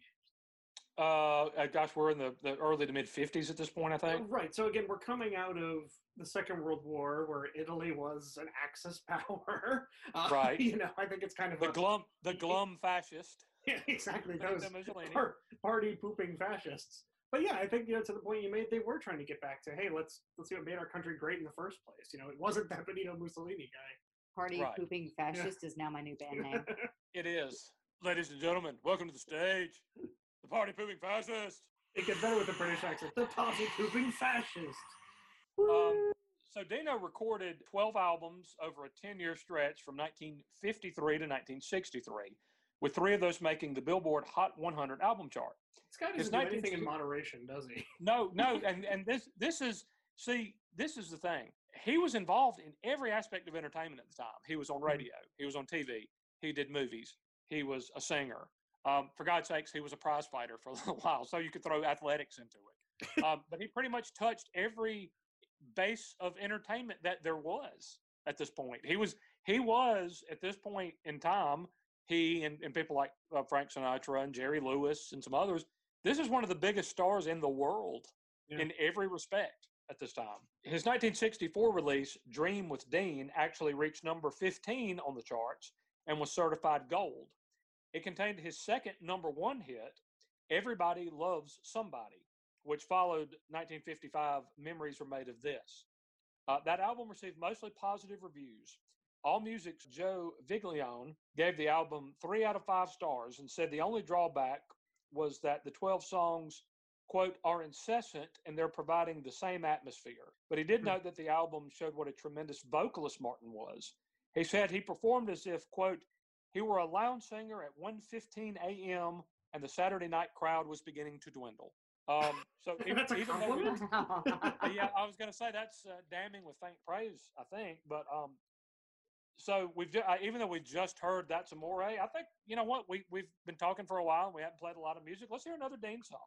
Uh, uh, gosh, we're in the, the early to mid fifties at this point, I think. Right. So again, we're coming out of the Second World War, where Italy was an Axis power. Uh, Right. You know, I think it's kind of The a, glum, the glum fascist. Yeah, exactly. Those par- party pooping fascists. But yeah, I think you know to the point you made, they were trying to get back to hey, let's let's see what made our country great in the first place. You know, it wasn't that Benito Mussolini guy. party Right. pooping fascist is now my new band name It is, ladies and gentlemen. Welcome to the stage, the party pooping fascist. it gets better with the British accent. The party pooping fascist. Um, so Dino recorded 12 albums over a 10-year stretch from 1953 to 1963, with three of those making the Billboard Hot 100 album chart. This guy doesn't do anything in moderation, does he? No, no, and and this this is see this is the thing. He was involved in every aspect of entertainment at the time. He was on radio. He was on TV. He did movies. He was a singer. Um, for God's sakes, he was a prize fighter for a little while, so you could throw athletics into it. Um, but he pretty much touched every base of entertainment that there was at this point. He was he was at this point in time. He and, and people like uh, Frank Sinatra and Jerry Lewis and some others. This is one of the biggest stars in the world Yeah. in every respect at this time. His 1964 release, Dream with Dean, actually reached number 15 on the charts and was certified gold. It contained his second number one hit, Everybody Loves Somebody, which followed 1955 Memories Were Made of This. Uh, that album received mostly positive reviews. AllMusic's Joe Viglione gave the album three out of five stars and said the only drawback was that the 12 songs quote, are incessant and they're providing the same atmosphere. But he did Hmm. note that the album showed what a tremendous vocalist Martin was. He said he performed as if, quote, he were a lounge singer at 1.15 a.m. and the Saturday night crowd was beginning to dwindle. Um, so even, That's a even though compliment? yeah, I was going to say that's uh, damning with faint praise, I think. But um, so we've uh, even though we just heard that's Amore, I think you know what we we've been talking for a while and we haven't played a lot of music. Let's hear another Dean song.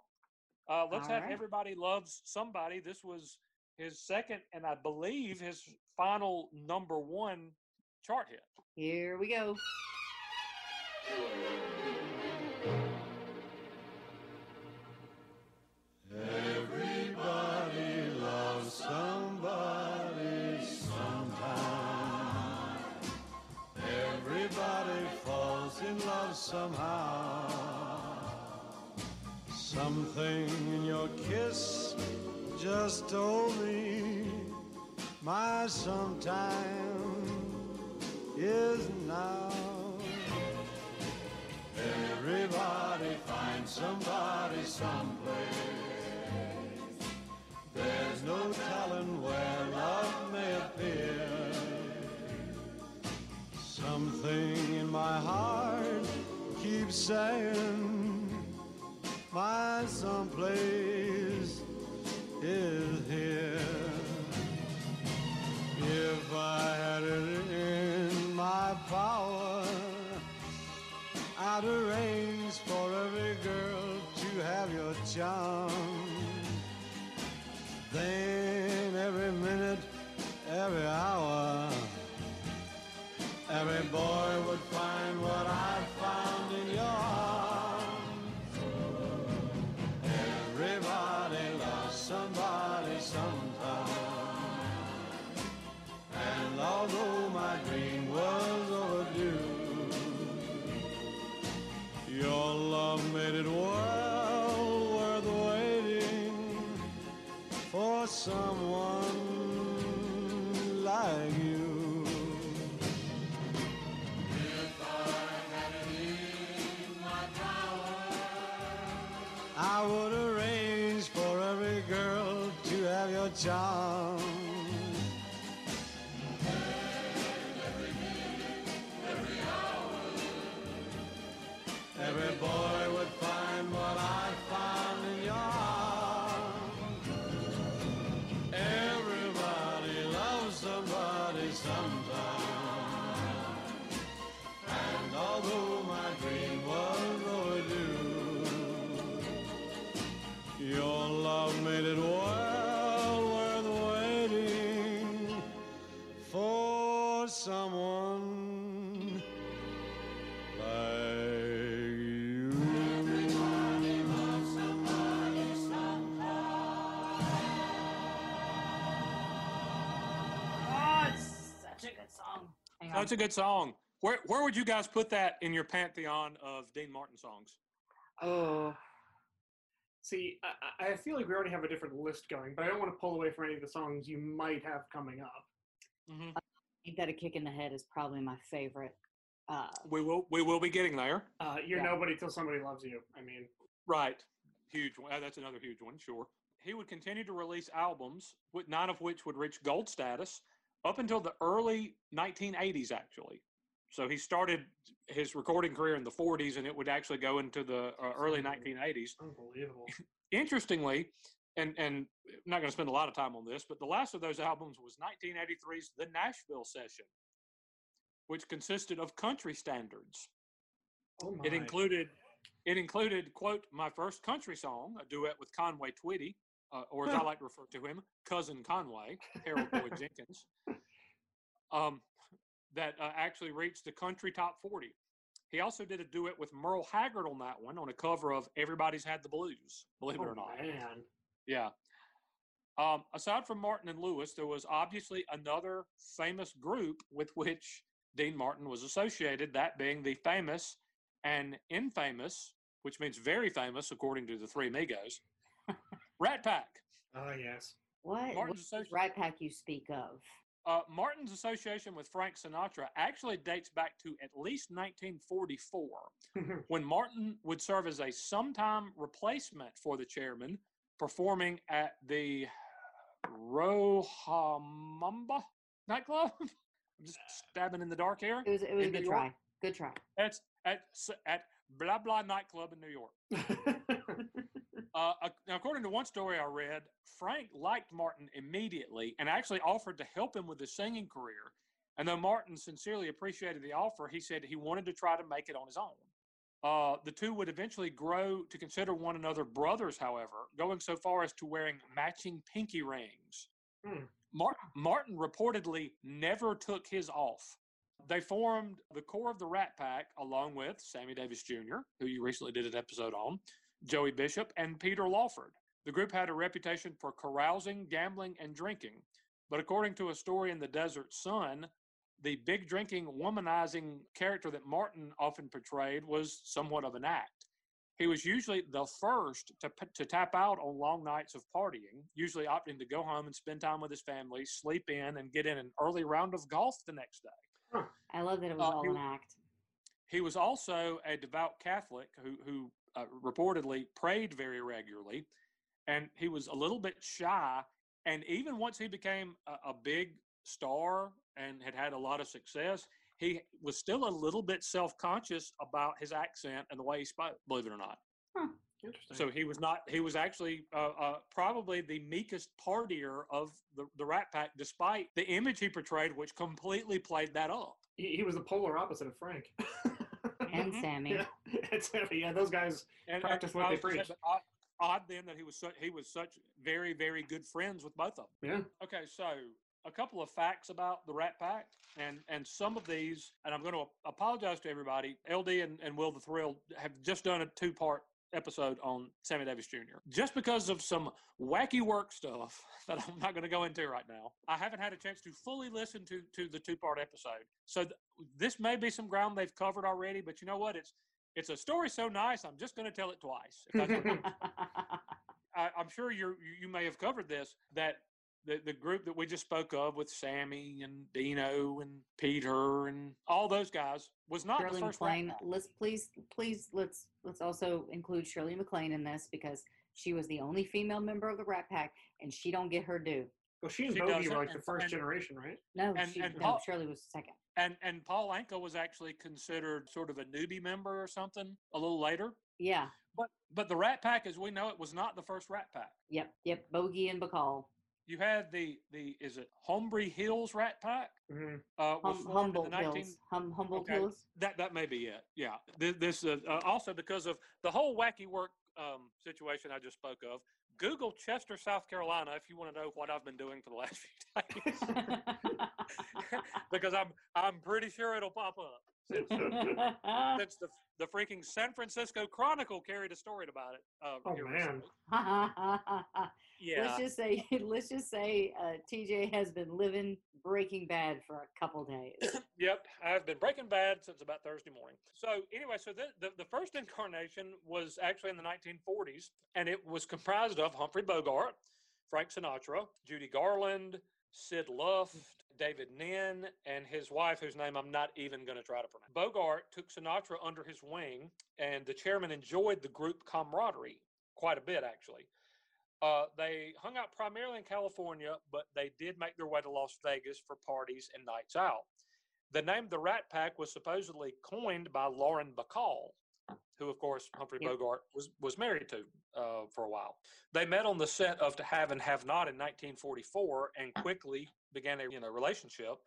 Uh, let's All have right. everybody loves somebody. This was his second and I believe his final number one chart hit. Here we go. Somehow. Something in your kiss just told me my sometime is now. Everybody finds somebody someplace. There's no telling where love may appear. Something in my heart keeps saying, my someplace is here. If I had it in my power, I'd arrange for every girl to have your charm. Then every minute, every hour, every boy would song. Hang. That's a good song. Where where would you guys put that in your pantheon of Dean Martin songs? oh, See, I, I I feel like we already have a different list going, but I don't want to pull away from any of the songs you might have coming up. hmm Ain't That a Kick in the Head is probably my favorite. Uh, We will we will be getting there. Uh, you're Yeah. nobody till somebody loves you. I mean, Right. Huge one. Uh, That's another huge one, sure. He would continue to release albums, with nine of which would reach gold status up until the early 1980s, actually. So he started his recording career in the 40s, and it would actually go into the uh, early 1980s. unbelievable. Interestingly, and and I'm not going to spend a lot of time on this, but the last of those albums was 1983's The Nashville Session, which consisted of country standards. Oh my. It included it included quote my first country song, a duet with Conway Twitty, uh, or as I like to refer to him, cousin Conway, Harold Boyd Jenkins, um, that uh, actually reached the country top forty. He also did a duet with Merle Haggard on that one on a cover of "Everybody's Had the Blues." Believe it Oh, or not, man. yeah. Um, aside from Martin and Lewis, there was obviously another famous group with which Dean Martin was associated, that being the famous and infamous, which means very famous according to the Three Amigos, Rat Pack. Oh yes. what Martin's what associ- right pack you speak of? Uh, Martin's association with Frank Sinatra actually dates back to at least 1944, when Martin would serve as a sometime replacement for the chairman, performing at the Rohamamba nightclub. I'm just stabbing in the dark here. It was it was a in New good York? try. Good try. That's at at blah blah nightclub in New York. Uh, now, according to one story I read, Frank liked Martin immediately and actually offered to help him with his singing career. And though Martin sincerely appreciated the offer, he said he wanted to try to make it on his own. Uh, the two would eventually grow to consider one another brothers, however, going so far as to wearing matching pinky rings. Hmm. Mar- Martin reportedly never took his off. They formed the core of the Rat Pack along with Sammy Davis Jr., who you recently did an episode on, Joey Bishop, and Peter Lawford. The group had a reputation for carousing, gambling, and drinking. But according to a story in the Desert Sun, the big drinking, womanizing character that Martin often portrayed was somewhat of an act. He was usually the first to, to tap out on long nights of partying, usually opting to go home and spend time with his family, sleep in, and get in an early round of golf the next day. I love that it was Uh, all he an act. He was also a devout Catholic who, who uh, reportedly prayed very regularly, and he was a little bit shy. And even once he became a, a big star and had had a lot of success, he was still a little bit self conscious about his accent and the way he spoke, believe it or not. Interesting. So he was not, he was actually uh, uh, probably the meekest partier of the, the Rat Pack, despite the image he portrayed, which completely played that up. he, he was the polar opposite of Frank. And Mhm. Sammy. yeah, it's heavy. Yeah, those guys. and, practice and what they was gonna preach. Odd, odd then that he was such he was such very very good friends with both of them. Yeah. Okay, so a couple of facts about the Rat Pack, and and some of these, and I'm going to apologize to everybody. LD and, and Will the Thrill have just done a two part episode on Sammy Davis Jr. Just because of some wacky work stuff that I'm not going to go into right now, I haven't had a chance to fully listen to to the two part episode. So th- this may be some ground they've covered already, but you know what? It's it's a story so nice, I'm just going to tell it twice. If that's okay. I, I'm sure you you may have covered this that the, the group that we just spoke of with Sammy and Dino and Peter and all those guys was not Shirley the first Rat MacLaine. Let's please, please let's let's also include Shirley MacLaine in this because she was the only female member of the Rat Pack, and she don't get her due. Well, she and She Bogey were like the first and- generation, right? No, And- she, and no, Paul- Shirley was second. And and Paul Anka was actually considered sort of a newbie member or something a little later. Yeah. But but the Rat Pack, as we know it, was not the first Rat Pack. Yep. Yep. Bogey and Bacall. You had the the is it Hombre Hills Rat Pack? hmm Uh, was Hum, formed in Humboldt the 19 Hills. Hum, Humboldt Okay. Hills. That that may be it. Yeah. This, this uh, uh, also because of the whole wacky work um, situation I just spoke of. Google Chester, South Carolina, if you want to know what I've been doing for the last few days, because I'm I'm pretty sure it'll pop up. Since, since the the freaking San Francisco Chronicle carried a story about it. Uh, Oh, man. Yeah. Let's just say, let's just say, uh, TJ has been living Breaking Bad for a couple days. Yep, I've been Breaking Bad since about Thursday morning. So anyway, so the, the, the first incarnation was actually in the 1940s, and it was comprised of Humphrey Bogart, Frank Sinatra, Judy Garland, Sid Luft, David Niven, and his wife, whose name I'm not even going to try to pronounce. Bogart took Sinatra under his wing, and the chairman enjoyed the group camaraderie quite a bit, actually. Uh, they hung out primarily in California, but they did make their way to Las Vegas for parties and nights out. The name the Rat Pack was supposedly coined by Lauren Bacall, who, of course, Humphrey. Bogart was, was married to uh, for a while. They met on the set of To Have and Have Not in 1944 and quickly began a you know relationship,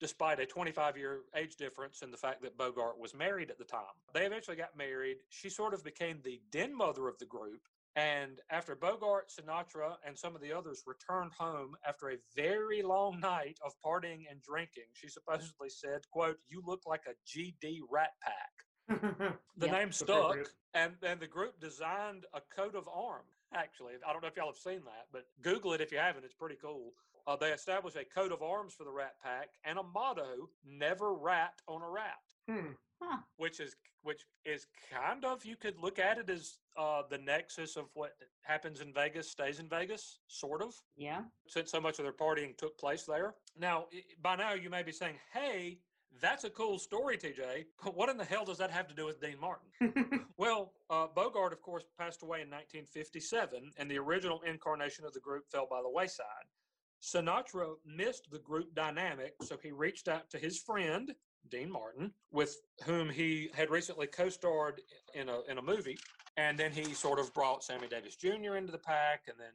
despite a 25 year age difference and the fact that Bogart was married at the time. They eventually got married. She sort of became the den mother of the group. And after Bogart, Sinatra, and some of the others returned home after a very long night of partying and drinking, she supposedly said, quote, you look like a GD rat pack. The Yep. name stuck, and, and the group designed a coat of arms. Actually, I don't know if y'all have seen that, but Google it if you haven't. It's pretty cool. Uh, they established a coat of arms for the Rat Pack and a motto: "Never rat on a rat," Hmm. which is which is kind of you could look at it as uh, the nexus of what happens in Vegas stays in Vegas, sort of Yeah. since so much of their partying took place there. Now, by now you may be saying, "Hey, that's a cool story, TJ. But what in the hell does that have to do with Dean Martin?" well, uh, Bogart, of course, passed away in 1957, and the original incarnation of the group fell by the wayside. Sinatra missed the group dynamic, so he reached out to his friend Dean Martin, with whom he had recently co-starred in a in a movie, and then he sort of brought Sammy Davis Jr. into the pack, and then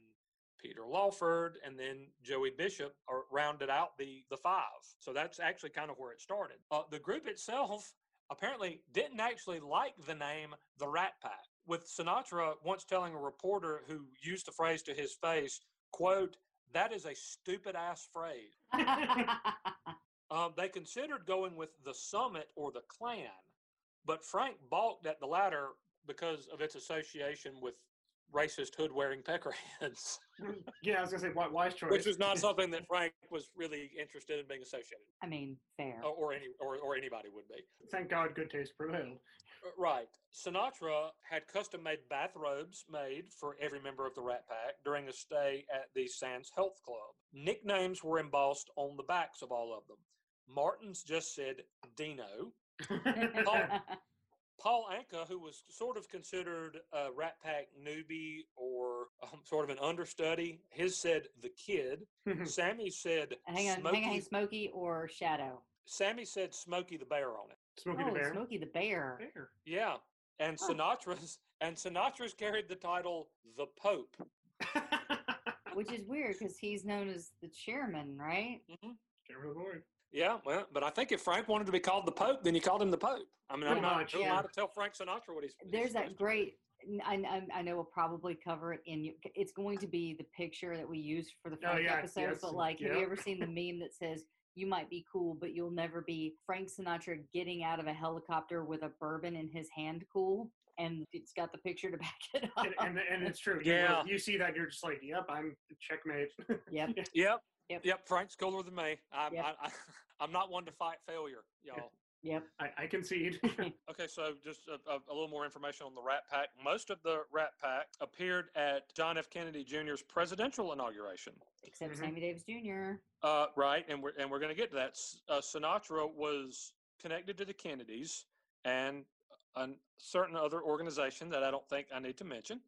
Peter Lawford, and then Joey Bishop rounded out the the five. So that's actually kind of where it started. Uh, the group itself apparently didn't actually like the name the Rat Pack. With Sinatra once telling a reporter who used the phrase to his face, "quote That is a stupid ass phrase." Um, they considered going with the Summit or the Clan, but Frank balked at the latter because of its association with racist hood wearing peckerheads, yeah, I was gonna say why, wise choice. which is not something that Frank was really interested in being associated, I mean, fair. or, or any or, or anybody would be. Thank God, good taste prevailed. Uh, Right. Sinatra had custom made bathrobes made for every member of the Rat Pack during a stay at the Sands Health Club. Nicknames were embossed on the backs of all of them. Martin's just said Dino. Paul Anka, who was sort of considered a Rat Pack newbie or um, sort of an understudy, his said the kid. Sammy said hang on, Smokey. hang on, Smokey or Shadow? Sammy said Smokey the Bear on it. Smokey oh, the Bear. Smokey the Bear. Bear. Yeah. And Huh. Sinatra's and Sinatra's carried the title the Pope. Which is weird because he's known as the chairman, right? hmm Chairman of the board. Yeah, well, but I think if Frank wanted to be called the Pope, then you called him the Pope. I mean, I'm not much, yeah. I to tell Frank Sinatra what he's. he's There's that supposed to great. n- I, I, I know we'll probably cover it in. It's going to be the picture that we used for the Oh, Frank yeah, episodes. yes, But like, have you ever seen the meme that says "You might be cool, but you'll never be"? Frank Sinatra getting out of a helicopter with a bourbon in his hand, cool, and it's got the picture to back it up. and, and and it's true. Yeah. you see that, you're just like, yep, I'm checkmate. yep. Yep. Yep. Yep. Frank's cooler than me. I'm. Yep. I, I, I'm not one to fight failure, y'all. Yep. I, I concede. Okay, so just a, a, a little more information on the Rat Pack. Most of the Rat Pack appeared at John F. Kennedy Jr.'s presidential inauguration. Except Mhm. Sammy Davis Jr. Uh, right, and we're and we're going to get to that. Uh, Sinatra was connected to the Kennedys and a certain other organization that I don't think I need to mention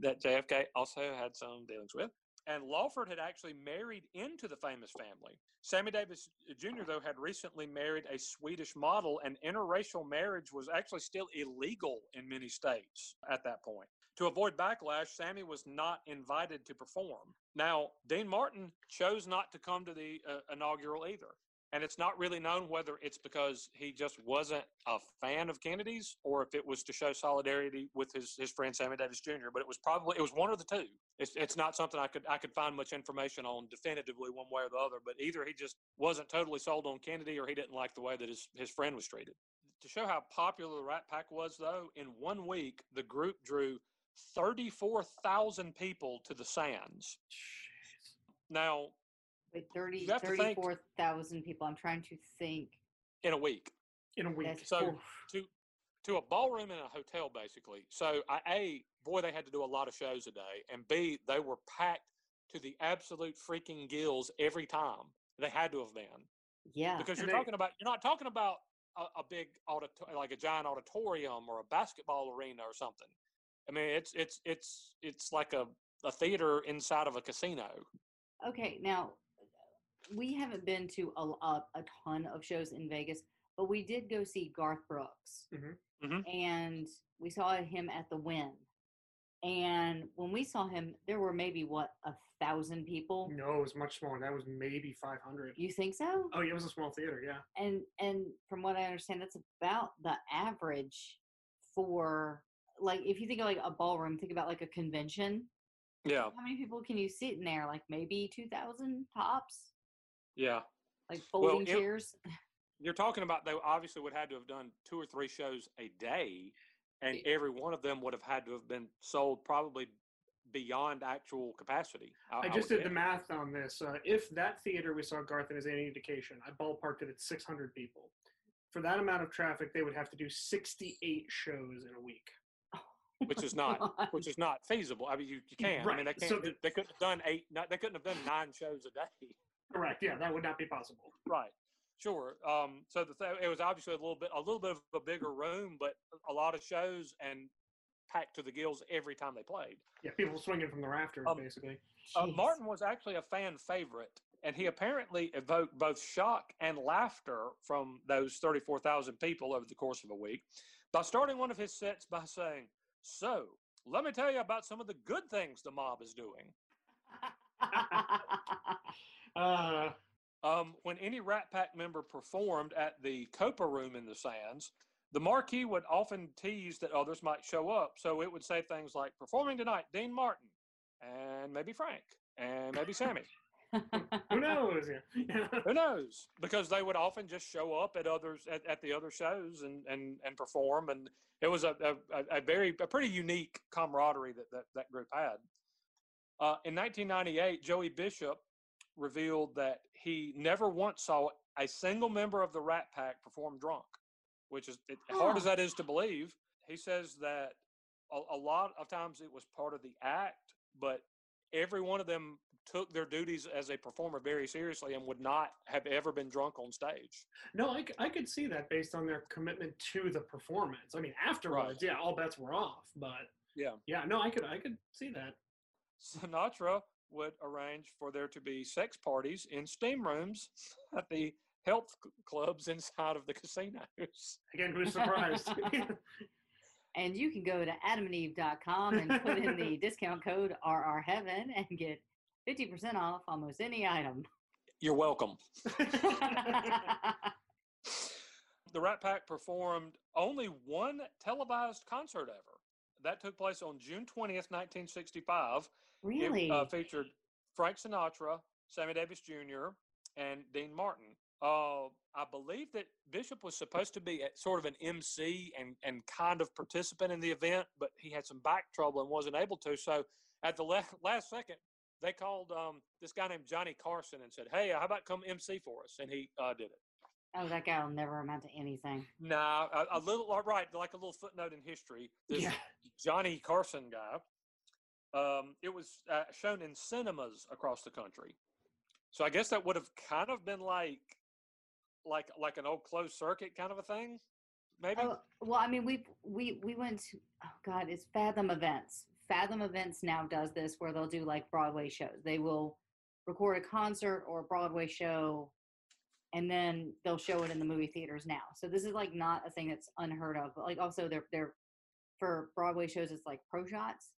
that JFK also had some dealings with. And Lawford had actually married into the famous family. Sammy Davis Jr., though, had recently married a Swedish model, and interracial marriage was actually still illegal in many states at that point. To avoid backlash, Sammy was not invited to perform. Now, Dean Martin chose not to come to the uh, inaugural either. And it's not really known whether it's because he just wasn't a fan of Kennedy's or if it was to show solidarity with his, his friend Sammy Davis Jr. But it was probably it was one of the two. It's it's not something I could I could find much information on definitively one way or the other. But either he just wasn't totally sold on Kennedy or he didn't like the way that his, his friend was treated. To show how popular the Rat Pack was, though, in one week the group drew thirty four thousand people to the Sands. Now Wait, 30, You have to think- 34,000 people. I'm trying to think. in a week. in a week. That's, So- oof. to to a ballroom in a hotel basically. So I a boy they had to do a lot of shows a day, and b they were packed to the absolute freaking gills every time. They had to have been yeah. because you're they- talking about you're not talking about a, a big audito- like a giant auditorium or a basketball arena or something. I mean it's it's it's it's like a a theater inside of a casino. Okay, now we haven't been to a, a, a ton of shows in Vegas, but we did go see Garth Brooks, Mhm. Mhm. and we saw him at the Wynn. And when we saw him, there were maybe what a thousand people. No, it was much smaller. That was maybe 500. You think so? Oh, yeah, it was a small theater. Yeah. And and from what I understand, that's about the average for like if you think of like a ballroom, think about like a convention. Yeah, How many people can you sit in there? Like maybe two thousand tops, yeah. like Well, folding it- chairs. You're talking about they obviously would have to have done two or three shows a day, and every one of them would have had to have been sold probably beyond actual capacity. I, I I just would did the math on this. Uh, if that theater we saw Garth in is any indication, I ballparked it at 600 people. For that amount of traffic, they would have to do 68 shows in a week. which is not God. which is not feasible. I mean, you, you can. Right. I mean, they can't. So the, they couldn't have done eight. Not, they couldn't have done nine shows a day. Correct. Yeah, that would not be possible. Right. Sure. Um, so the th- it was obviously a little bit a little bit of a bigger room, but a lot of shows and packed to the gills every time they played. Yeah, people swinging from the rafters, Um, basically. Uh, Martin was actually a fan favorite, and he apparently evoked both shock and laughter from those 34,000 people over the course of a week by starting one of his sets by saying, So, let me tell you about some of the good things the mob is doing. Uh, Um, when any Rat Pack member performed at the Copa Room in the Sands, the marquee would often tease that others might show up. So it would say things like, performing tonight, Dean Martin, and maybe Frank, and maybe Sammy. who knows? Who knows? Because they would often just show up at others at, at the other shows and, and, and perform, and it was a, a, a very a pretty unique camaraderie that that, that group had. Uh, in 1998, Joey Bishop revealed that he never once saw a single member of the Rat Pack perform drunk, which is it, hard as that is to believe. He says that a, a lot of times it was part of the act, but every one of them took their duties as a performer very seriously and would not have ever been drunk on stage. No, I, I could see that based on their commitment to the performance. I mean, afterwards, yeah, all bets were off. But Yeah. yeah, no, I could I could see that. Sinatra would arrange for there to be sex parties in steam rooms at the health clubs inside of the casinos. Again, who's surprised? and you can go to adamandeve.com and put in the discount code RRHeaven and get 50% off almost any item. You're welcome. The Rat Pack performed only one televised concert ever. That took place on June 20th, 1965. It really? uh, featured Frank Sinatra, Sammy Davis Jr., and Dean Martin. Uh, I believe that Bishop was supposed to be sort of an MC and, and kind of participant in the event, but he had some back trouble and wasn't able to. So at the la- last second, they called um, this guy named Johnny Carson and said, "Hey, how about come MC for us?" And he uh, did it. oh, that guy will never amount to anything. Nah, a, a little uh, right, like a little footnote in history. This yeah. Johnny Carson guy. Um, it was uh, shown in cinemas across the country, so I guess that would have kind of been like, like like an old closed circuit kind of a thing, maybe. Oh, well, I mean, we we we went to oh god, it's Fathom Events. Fathom Events now does this where they'll do like Broadway shows. They will record a concert or a Broadway show, and then they'll show it in the movie theaters now. So this is like not a thing that's unheard of. But like also they're they're for Broadway shows, it's like pro shots.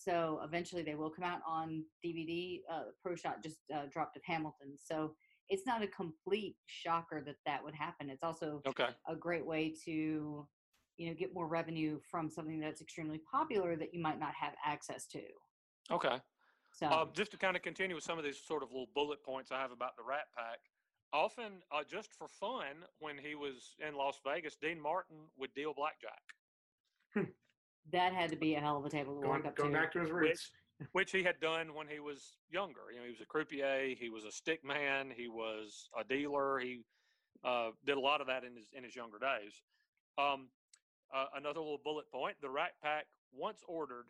So eventually they will come out on DVD. Uh, pro shot just uh, dropped at Hamilton. So it's not a complete shocker that that would happen. It's also Okay. a great way to, you know, get more revenue from something that's extremely popular that you might not have access to. Okay. So Uh, just to kind of continue with some of these sort of little bullet points I have about the Rat Pack. Often, uh, just for fun, when he was in Las Vegas, Dean Martin would deal blackjack, that had to be a hell of a table to Going, walk up going to. back to his roots. which he had done when he was younger. You know, he was a croupier, he was a stick man, he was a dealer. He uh, did a lot of that in his in his younger days. Um, uh, another little bullet point: the Rat Pack once ordered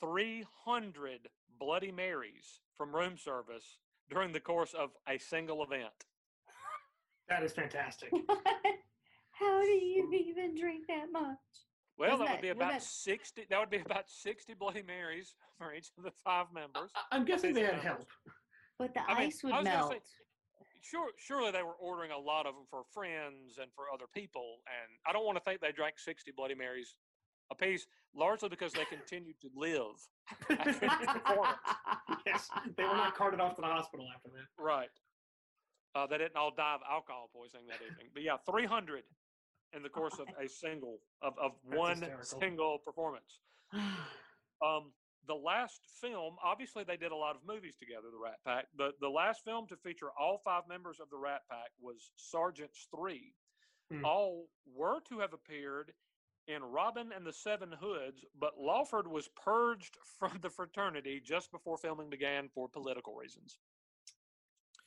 300 Bloody Marys from room service during the course of a single event. That is fantastic. How do you even drink that much? Well, Wasn't that, that- would be about that- sixty. That would be about sixty Bloody Marys for each of the five members. I- I'm guessing they had Members. help. But the I mean, ice I would was melt. say- Sure, surely they were ordering a lot of them for friends and for other people, and I don't want to think they drank sixty Bloody Marys a piece, largely because they continued to live. after the performance. yes, they were not carted off to the hospital after that. Right. Uh, they didn't all die of alcohol poisoning that evening, but yeah, three hundred in the course of a single of, of That's one hysterical. single performance. Um, the last film, obviously, they did a lot of movies together. The Rat Pack. The the last film to feature all five members of the Rat Pack was Sergeants Three. Hmm. All were to have appeared in Robin and the Seven Hoods, but Lawford was purged from the fraternity just before filming began for political reasons.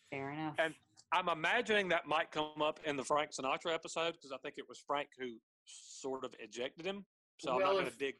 Fair enough. And I'm imagining that might come up in the Frank Sinatra episode because I think it was Frank who sort of ejected him. So I'm not going to dig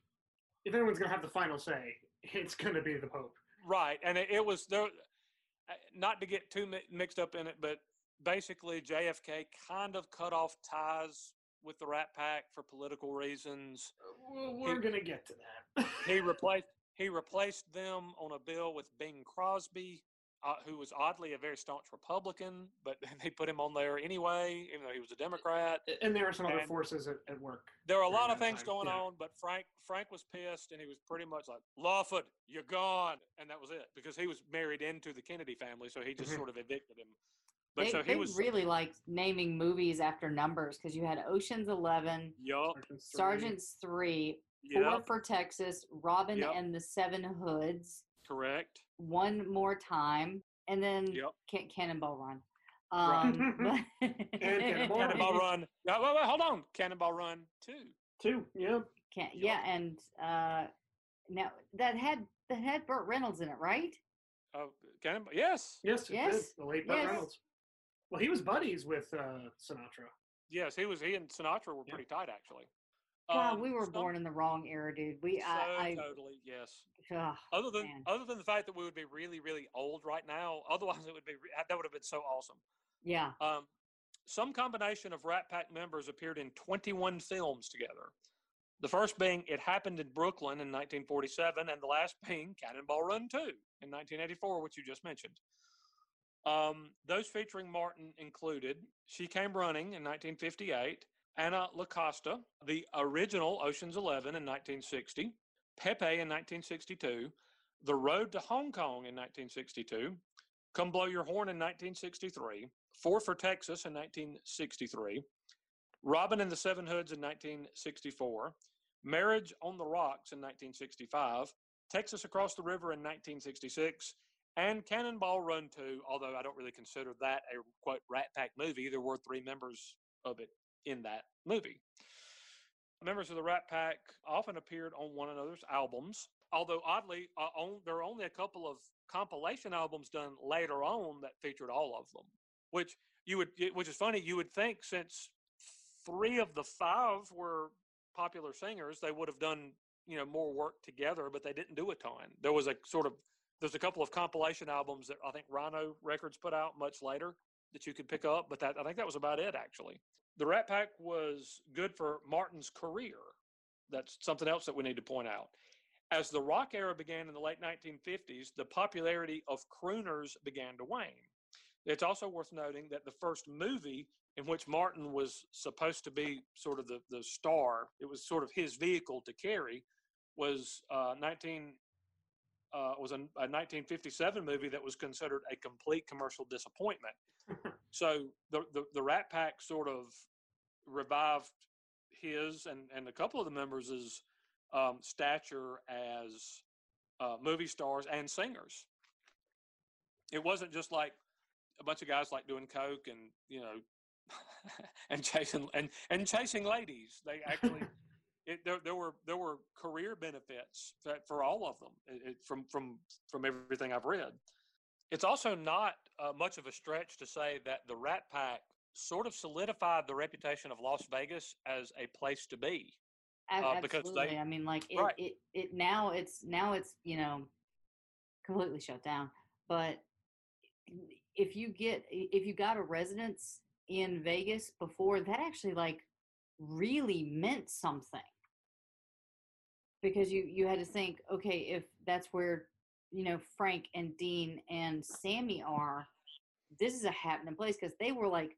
If anyone's gonna have the final say, it's gonna be the Pope. Right, and it, it was there. uh, Not to get too mi- mixed up in it, but basically JFK kind of cut off ties with the Rat Pack for political reasons. Well, we're gonna get to that. He replaced he replaced them on a bill with Bing Crosby, uh, who was oddly a very staunch Republican, but they put him on there anyway, even though he was a Democrat. and there are some other forces at, at work. There were a lot of things time, going yeah. on, but Frank Frank was pissed, and he was pretty much like, "Lawford, you're gone," and that was it because he was married into the Kennedy family, so he just Mhm. sort of evicted him. But they so he they was really liked naming movies after numbers because you had Ocean's Eleven, yup, Sergeant's three. Sergeant's Three, Four yep, for Texas, Robin Yep. and the Seven Hoods, correct, One More Time, and then yep. Can- Cannonball Run. Right. Um, but- Cannonball Cannonball Run. Yeah, wait, wait, hold on. Cannonball Run two. Two. Yeah. Can- yeah, and uh, now that had that had Burt Reynolds in it, right? Oh, Cannonball. Yes, Yes. Yes, The late Burt yes. Reynolds. Well, he was buddies with uh, Sinatra. yes. He was. He and Sinatra were Yeah. pretty tight, actually. God, Um, we were some- born in the wrong era, dude. We So I, totally yes. Ugh, Other than man. other than the fact that we would be really really old right now, otherwise it would be that would have been so awesome. yeah. Um, some combination of Rat Pack members appeared in 21 films together. The first being It Happened in Brooklyn in 1947, and the last being Cannonball Run 2 in 1984, which you just mentioned. Um, those featuring Martin included She Came Running in 1958, Anna LaCosta, the original Ocean's Eleven in 1960, Pepe in 1962, The Road to Hong Kong in 1962, Come Blow Your Horn in 1963, Four for Texas in 1963, Robin and the Seven Hoods in 1964, Marriage on the Rocks in 1965, Texas Across the River in 1966, and Cannonball Run 2, although I don't really consider that a quote Rat Pack movie. There were three members of it in that movie. Members of the Rat Pack often appeared on one another's albums, although oddly, uh, on, there are only a couple of compilation albums done later on that featured all of them. Which you would, which is funny. You would think since three of the five were popular singers, they would have done you know more work together, but they didn't do a ton. There was a sort of there's a couple of compilation albums that I think Rhino Records put out much later that you could pick up, but that I think that was about it actually. The Rat Pack was good for Martin's career. That's something else that we need to point out. As the rock era began in the late 1950s, the popularity of crooners began to wane. It's also worth noting that the first movie in which Martin was supposed to be sort of the, the star, it was sort of his vehicle to carry, was uh, uh, was a, a 1957 movie that was considered a complete commercial disappointment. so the, the the Rat Pack sort of revived his and and a couple of the members' um, stature as uh, movie stars and singers. It wasn't just like a bunch of guys like doing coke and you know and chasing and and chasing ladies. They actually it, there, there were there were career benefits for, for all of them it, it, from from from everything I've read. It's also not uh, much of a stretch to say that the Rat Pack sort of solidified the reputation of Las Vegas as a place to be. Uh, because Absolutely. they- I mean, like it, Right. it, it now it's now it's you know completely shut down. But if you get if you got a residence in Vegas before, that actually like really meant something because you you had to think, okay, if that's where you know Frank and Dean and Sammy are, this is a happening place because they were like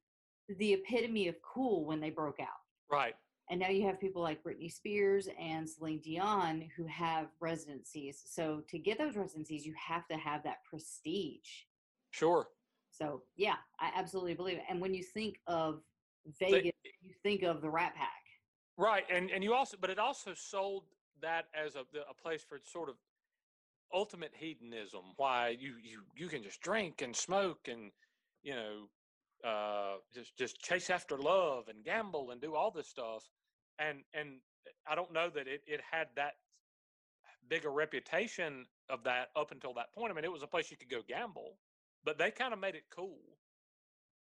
the epitome of cool when they broke out. Right. And now you have people like Britney Spears and Celine Dion who have residencies. So to get those residencies, you have to have that prestige. Sure. So yeah, I absolutely believe it. And when you think of Vegas, you think of the Rat Pack. Right, and and you also, but it also sold that as a a place for sort of ultimate hedonism. Why you you you can just drink and smoke and you know uh, just just chase after love and gamble and do all this stuff. And and I don't know that it it had that big a reputation of that up until that point. I mean, it was a place you could go gamble, but they kind of made it cool,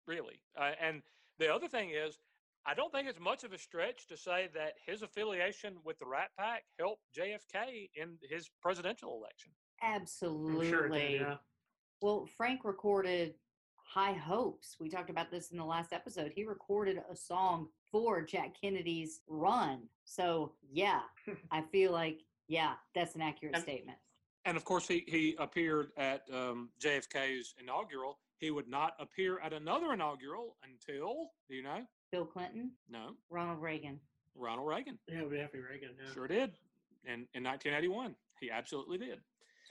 really. Uh, and the other thing is, I don't think it's much of a stretch to say that his affiliation with the Rat Pack helped JFK in his presidential election. Absolutely. Sure did, yeah. Well, Frank recorded High Hopes. We talked about this in the last episode. He recorded a song for Jack Kennedy's run. So, yeah, I feel like, yeah, that's an accurate And- statement. And of course, he, he appeared at um, JFK's inaugural. He would not appear at another inaugural until, do you know? Bill Clinton, No, Ronald Reagan. Ronald Reagan. Yeah, we'd be Happy Reagan. Yeah. Sure did. And in 1981, he absolutely did.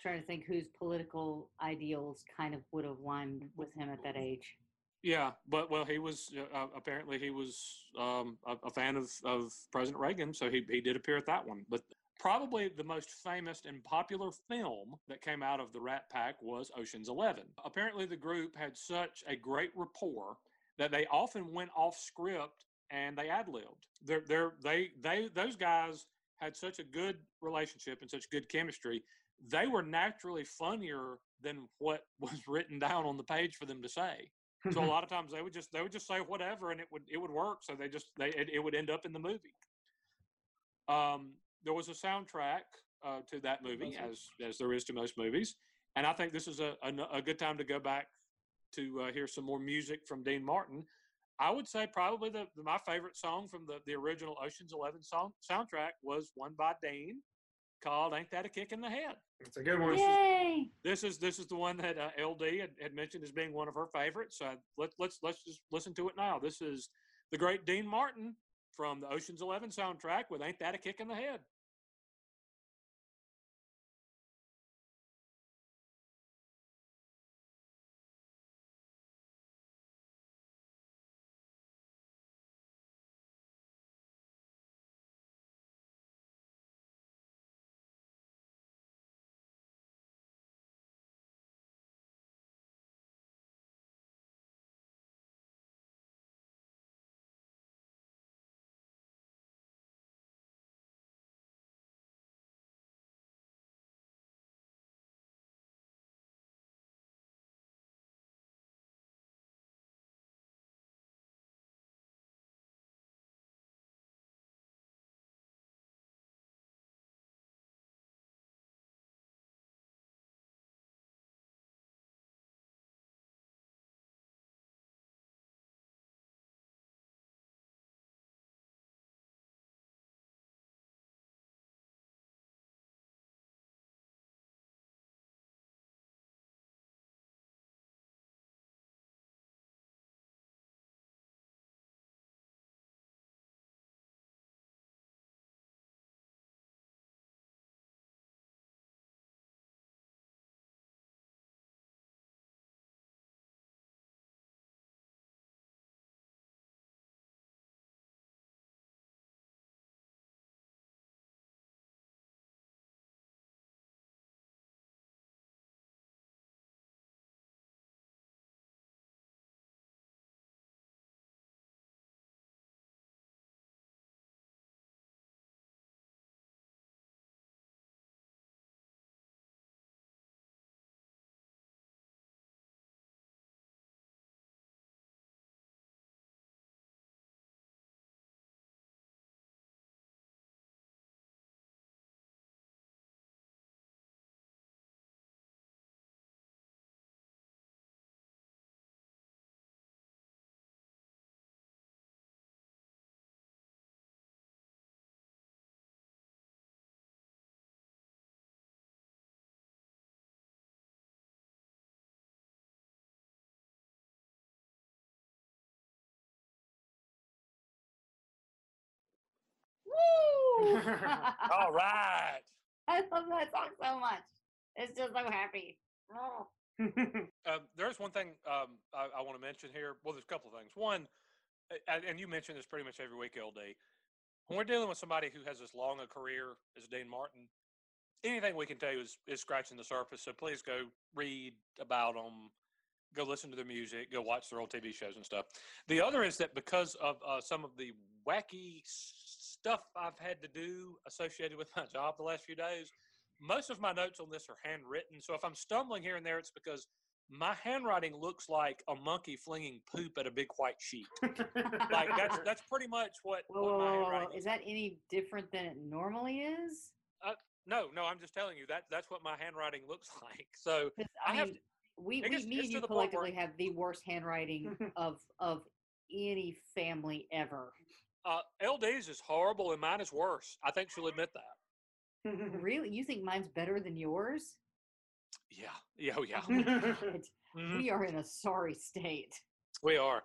trying to think whose political ideals kind of would have lined with him at that age. Yeah, but well, he was uh, uh, apparently he was um, a, a fan of, of President Reagan, so he he did appear at that one. But probably the most famous and popular film that came out of the Rat Pack was Ocean's Eleven. Apparently, the group had such a great rapport that they often went off script and they ad libbed. They're, they're, they they those guys had such a good relationship and such good chemistry. They were naturally funnier than what was written down on the page for them to say so a lot of times they would just they would just say whatever and it would it would work so they just they it, it would end up in the movie um there was a soundtrack uh, to that movie as as there is to most movies and i think this is a a, a good time to go back to uh, hear some more music from dean martin i would say probably the, the my favorite song from the the original oceans 11 song soundtrack was one by dean called ain't that a kick in the head It's a good one. Yay! this is this is the one that uh, LD had, had mentioned as being one of her favorites. So let's let's let's just listen to it now. This is the great Dean Martin from the Ocean's Eleven soundtrack with "Ain't That a Kick in the Head." All right. I love that song so much. It's just so happy. Oh. Um, there's one thing um, I, I want to mention here. Well, there's a couple of things. One, and, and you mention this pretty much every week, LD. When we're dealing with somebody who has as long a career as Dean Martin, anything we can tell you is, is scratching the surface. So please go read about them, go listen to their music, go watch their old TV shows and stuff. The other is that because of uh, some of the wacky s- stuff I've had to do associated with my job the last few days, most of my notes on this are handwritten. So if I'm stumbling here and there, it's because my handwriting looks like a monkey flinging poop at a big white sheet. Like that's that's pretty much what, Whoa, what whoa, my whoa, whoa, handwriting whoa. Is that any different than it normally is? Uh, no, no, I'm just telling you that that's what my handwriting looks like. So I I, have mean, to- we, we gets- me and you the point where- collectively have the worst handwriting of of any family ever. Uh, LD's is horrible and mine is worse. I think she'll admit that. Really, you think mine's better than yours? Yeah, yeah, oh, yeah. mm-hmm. We are in a sorry state. We are.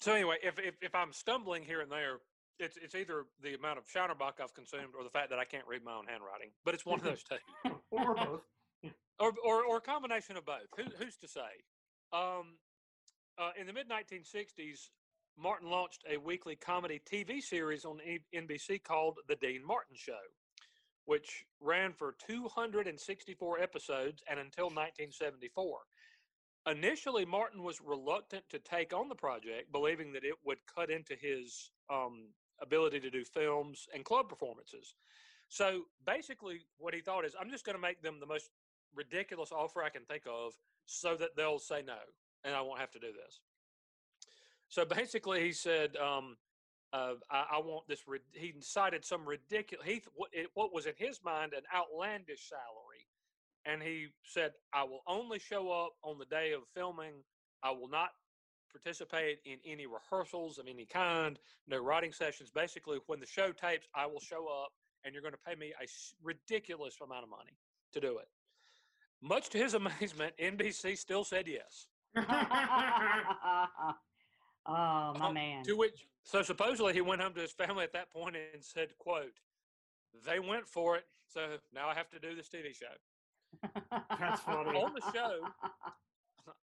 So anyway, if, if if I'm stumbling here and there, it's it's either the amount of Shiner I've consumed or the fact that I can't read my own handwriting. But it's one of those two. or both. or, or, or a combination of both. Who, who's to say? Um, uh, in the mid 1960s, Martin launched a weekly comedy TV series on NBC called The Dean Martin Show, which ran for 264 episodes and until 1974. Initially, Martin was reluctant to take on the project, believing that it would cut into his um, ability to do films and club performances. So basically, what he thought is, I'm just going to make them the most ridiculous offer I can think of so that they'll say no and I won't have to do this. So basically, he said, um, uh, I, I want this. He decided some ridiculous. He what, was in his mind an outlandish salary, and he said, "I will only show up on the day of filming. I will not participate in any rehearsals of any kind. No writing sessions. Basically, when the show tapes, I will show up, and you're going to pay me a ridiculous amount of money to do it." Much to his amazement, NBC still said yes. oh my Uh, man. To which, so supposedly he went home to his family at that point and said, "quote They went for it, so now I have to do this TV show." That's funny. On the show,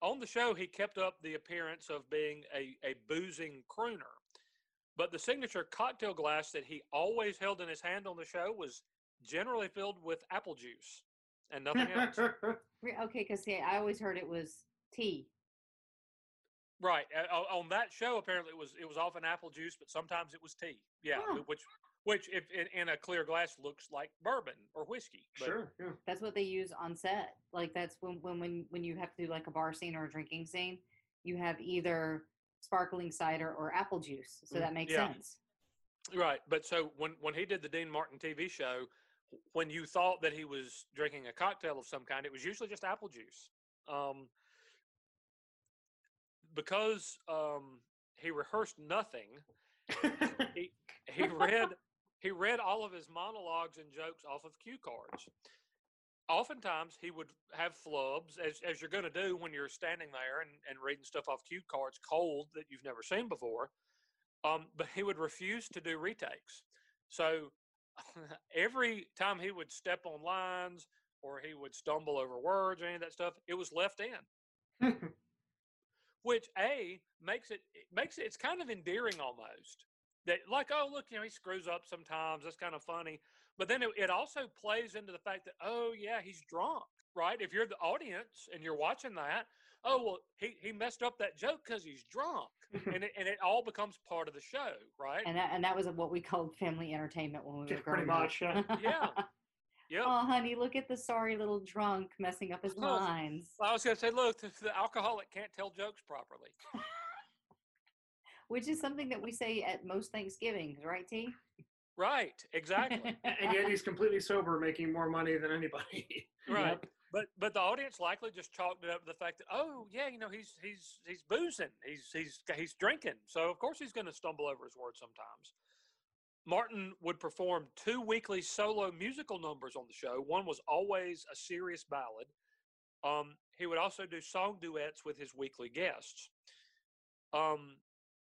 on the show, he kept up the appearance of being a, a boozing crooner, but the signature cocktail glass that he always held in his hand on the show was generally filled with apple juice and nothing else. Okay, because see, I always heard it was tea. Right. uh, On that show, apparently it was it was often apple juice, but sometimes it was tea. Yeah, Huh. which which if in, in a clear glass looks like bourbon or whiskey. but- sure. Yeah. That's what they use on set. Like that's when when when when you have to do like a bar scene or a drinking scene, you have either sparkling cider or apple juice. So Mm, that makes yeah. sense. Right. But so when when he did the Dean Martin TV show, when you thought that he was drinking a cocktail of some kind, it was usually just apple juice. Um, because um, he rehearsed nothing, he he read he read all of his monologues and jokes off of cue cards. Oftentimes, he would have flubs, as, as you're going to do when you're standing there and, and reading stuff off cue cards cold that you've never seen before. Um, but he would refuse to do retakes. So every time he would step on lines or he would stumble over words or any of that stuff, it was left in which a makes it it makes it it's kind of endearing almost that like oh look you know he screws up sometimes that's kind of funny but then it, it also plays into the fact that oh yeah he's drunk right if you're the audience and you're watching that oh well he, he messed up that joke because he's drunk mm-hmm. and it, and it all becomes part of the show right And that and that was what we called family entertainment when we were Yeah, pretty growing much, up. Yeah. yeah oh, honey, look at the sorry little drunk messing up his Oh, lines. i was going to say look the, the alcoholic can't tell jokes properly Which is something that we say at most Thanksgivings, right, T? right exactly and yet he's completely sober, making more money than anybody. Right. Yep. But but the audience likely just chalked it up to the fact that oh yeah you know he's he's he's boozing he's he's he's drinking so of course he's going to stumble over his words sometimes. Martin would perform two weekly solo musical numbers on the show. One was always a serious ballad. Um, he would also do song duets with his weekly guests. Um,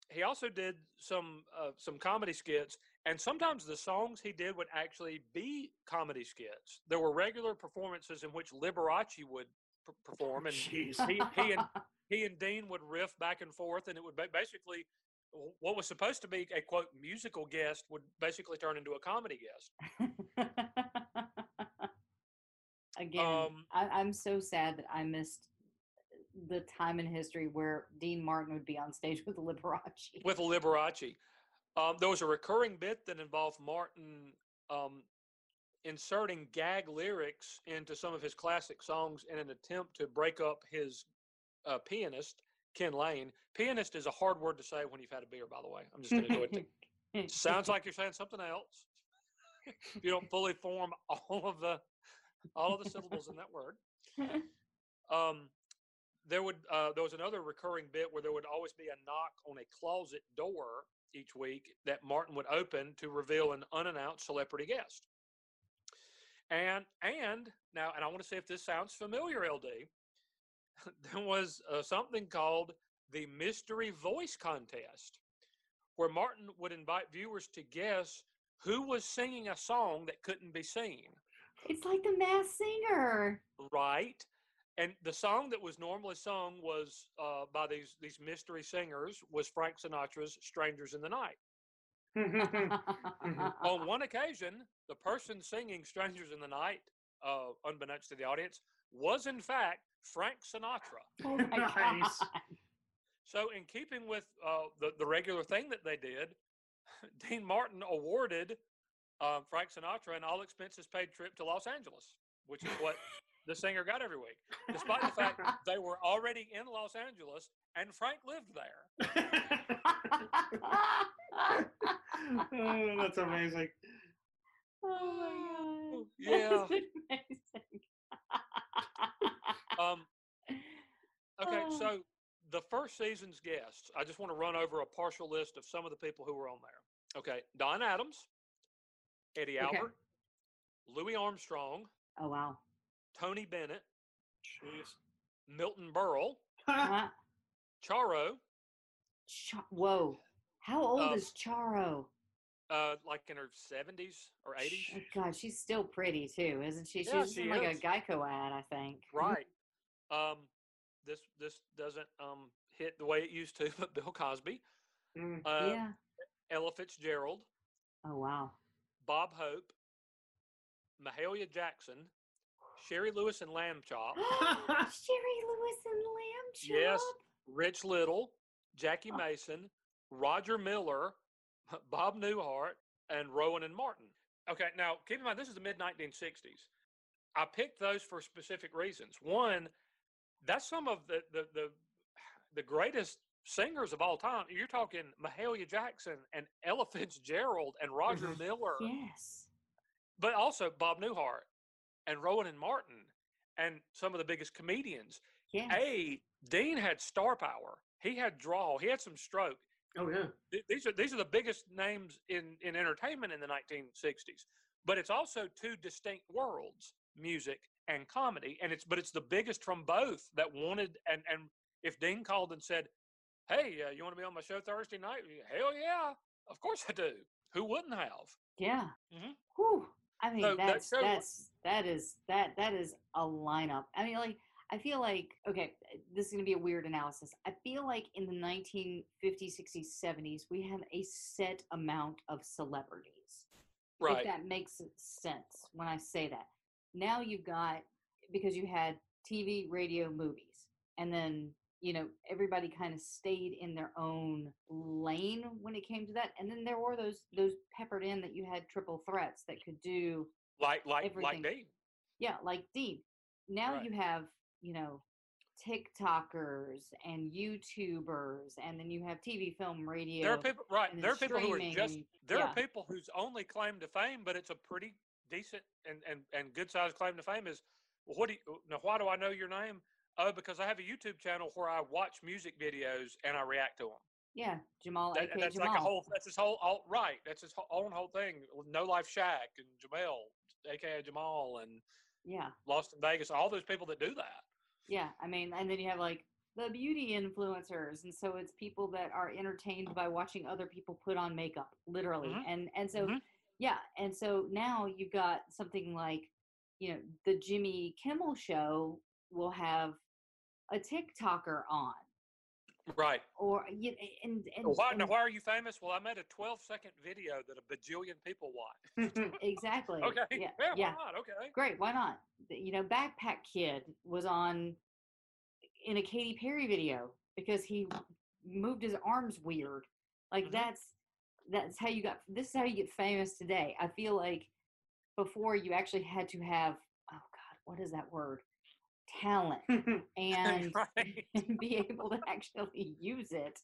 he also did some uh, some comedy skits, and sometimes the songs he did would actually be comedy skits. There were regular performances in which Liberace would p- perform, and Jeez. he, he and he and Dean would riff back and forth, and it would basically what was supposed to be a quote musical guest would basically turn into a comedy guest. Again, Um, I, I'm so sad that I missed the time in history where Dean Martin would be on stage with Liberace. with Liberace. Um, there was a recurring bit that involved Martin um, inserting gag lyrics into some of his classic songs in an attempt to break up his uh, pianist, Ken Lane. Pianist is a hard word to say when you've had a beer, by the way. I'm just going to do it. Sounds like you're saying something else. if you don't fully form all of the all of the syllables in that word. Um, there would uh, there was another recurring bit where there would always be a knock on a closet door each week that Martin would open to reveal an unannounced celebrity guest. And and now and I want to see if this sounds familiar, LD. there was uh, something called the mystery voice contest, where Martin would invite viewers to guess who was singing a song that couldn't be seen. it's like the Masked Singer. right? And the song that was normally sung was uh, by these these mystery singers was Frank Sinatra's "Strangers in the Night." On one occasion, the person singing "Strangers in the Night," uh, unbeknownst to the audience, was in fact Frank Sinatra. oh my Nice. So, in keeping with uh, the the regular thing that they did, Dean Martin awarded um, Frank Sinatra an all expenses paid trip to Los Angeles, which is what the singer got every week, despite the fact they were already in Los Angeles and Frank lived there. oh, that's amazing. oh my God. Yeah. That's amazing. Um, okay, Oh. so the first season's guests, I just want to run over a partial list of some of the people who were on there. Okay, Don Adams, Eddie Okay. Albert, Louis Armstrong, oh wow. Tony Bennett, Jeez. Milton Berle, Charo, Cha- Whoa. How old Uh, is Charo? uh, like in her 70s or 80s. Oh, God, she's still pretty too, isn't she? Yeah, she's she in like is. a Geico ad, I think. Right. Um, this this doesn't um hit the way it used to, but Bill Cosby, Mm. uh, yeah. Ella Fitzgerald, Oh wow. Bob Hope, Mahalia Jackson, Shari Lewis and Lamb Chop, Shari Lewis and Lamb Chop. Yes. Rich Little, Jackie Oh. Mason, Roger Miller, Bob Newhart, and Rowan and Martin. Okay, now keep in mind this is the mid 1960s. I picked those for specific reasons. One, that's some of the the the, the greatest singers of all time. You're talking Mahalia Jackson and Ella Fitzgerald and Roger Mhm. Miller, Yes. but also Bob Newhart and Rowan and Martin and some of the biggest comedians. Yes. A, Dean had star power. He had draw. He had some stroke. Oh yeah. Th- These are these are the biggest names in in entertainment in the 1960s. But it's also two distinct worlds, music and comedy, and it's but it's the biggest from both that wanted and and if Dean called and said, "Hey, uh, you want to be on my show Thursday night?" Hell yeah, of course I do. Who wouldn't have? Yeah. Mhm. Whew. I mean, So that's show- that's that is that that is a lineup. I mean, like I feel like okay, this is gonna be a weird analysis. I feel like in the 1950s, 60s, 70s, we have a set amount of celebrities. Right. If that makes sense when I say that. Now you've got because you had TV, radio, movies, and then you know everybody kind of stayed in their own lane when it came to that. And then there were those those peppered in that you had triple threats that could do Like like everything. like Dean. yeah, like Dean. Now Right. you have you know TikTokers and YouTubers, and then you have TV, film, radio. There are people right. There are people who are just there yeah. are people whose only claim to fame, but it's a pretty decent and and, and good sized claim to fame is well, what do you now why do I know your name? Oh, because I have a YouTube channel where I watch music videos and I react to them. Yeah, Jamal, That, that's Jamal. like a whole that's his whole all, right. That's his whole, own whole thing. NoLifeShaq and Jamel, aka Jamal, and yeah, Lost in Vegas. All those people that do that. yeah. I mean, and then you have like the beauty influencers and so it's people that are entertained by watching other people put on makeup literally Mhm. and and so Mhm. Yeah and so now you've got something like you know the jimmy kimmel show will have a tiktoker on Right. or you and and, why, now why are you famous? Well, I made a 12 second video that a bajillion people watch exactly Okay. yeah Yeah, yeah why not? Okay. great why not you know backpack kid was on in a Katy Perry video because he moved his arms weird like Mhm. that's that's how you got this is how you get famous today i feel like before you actually had to have oh god what is that word talent and right. be able to actually use it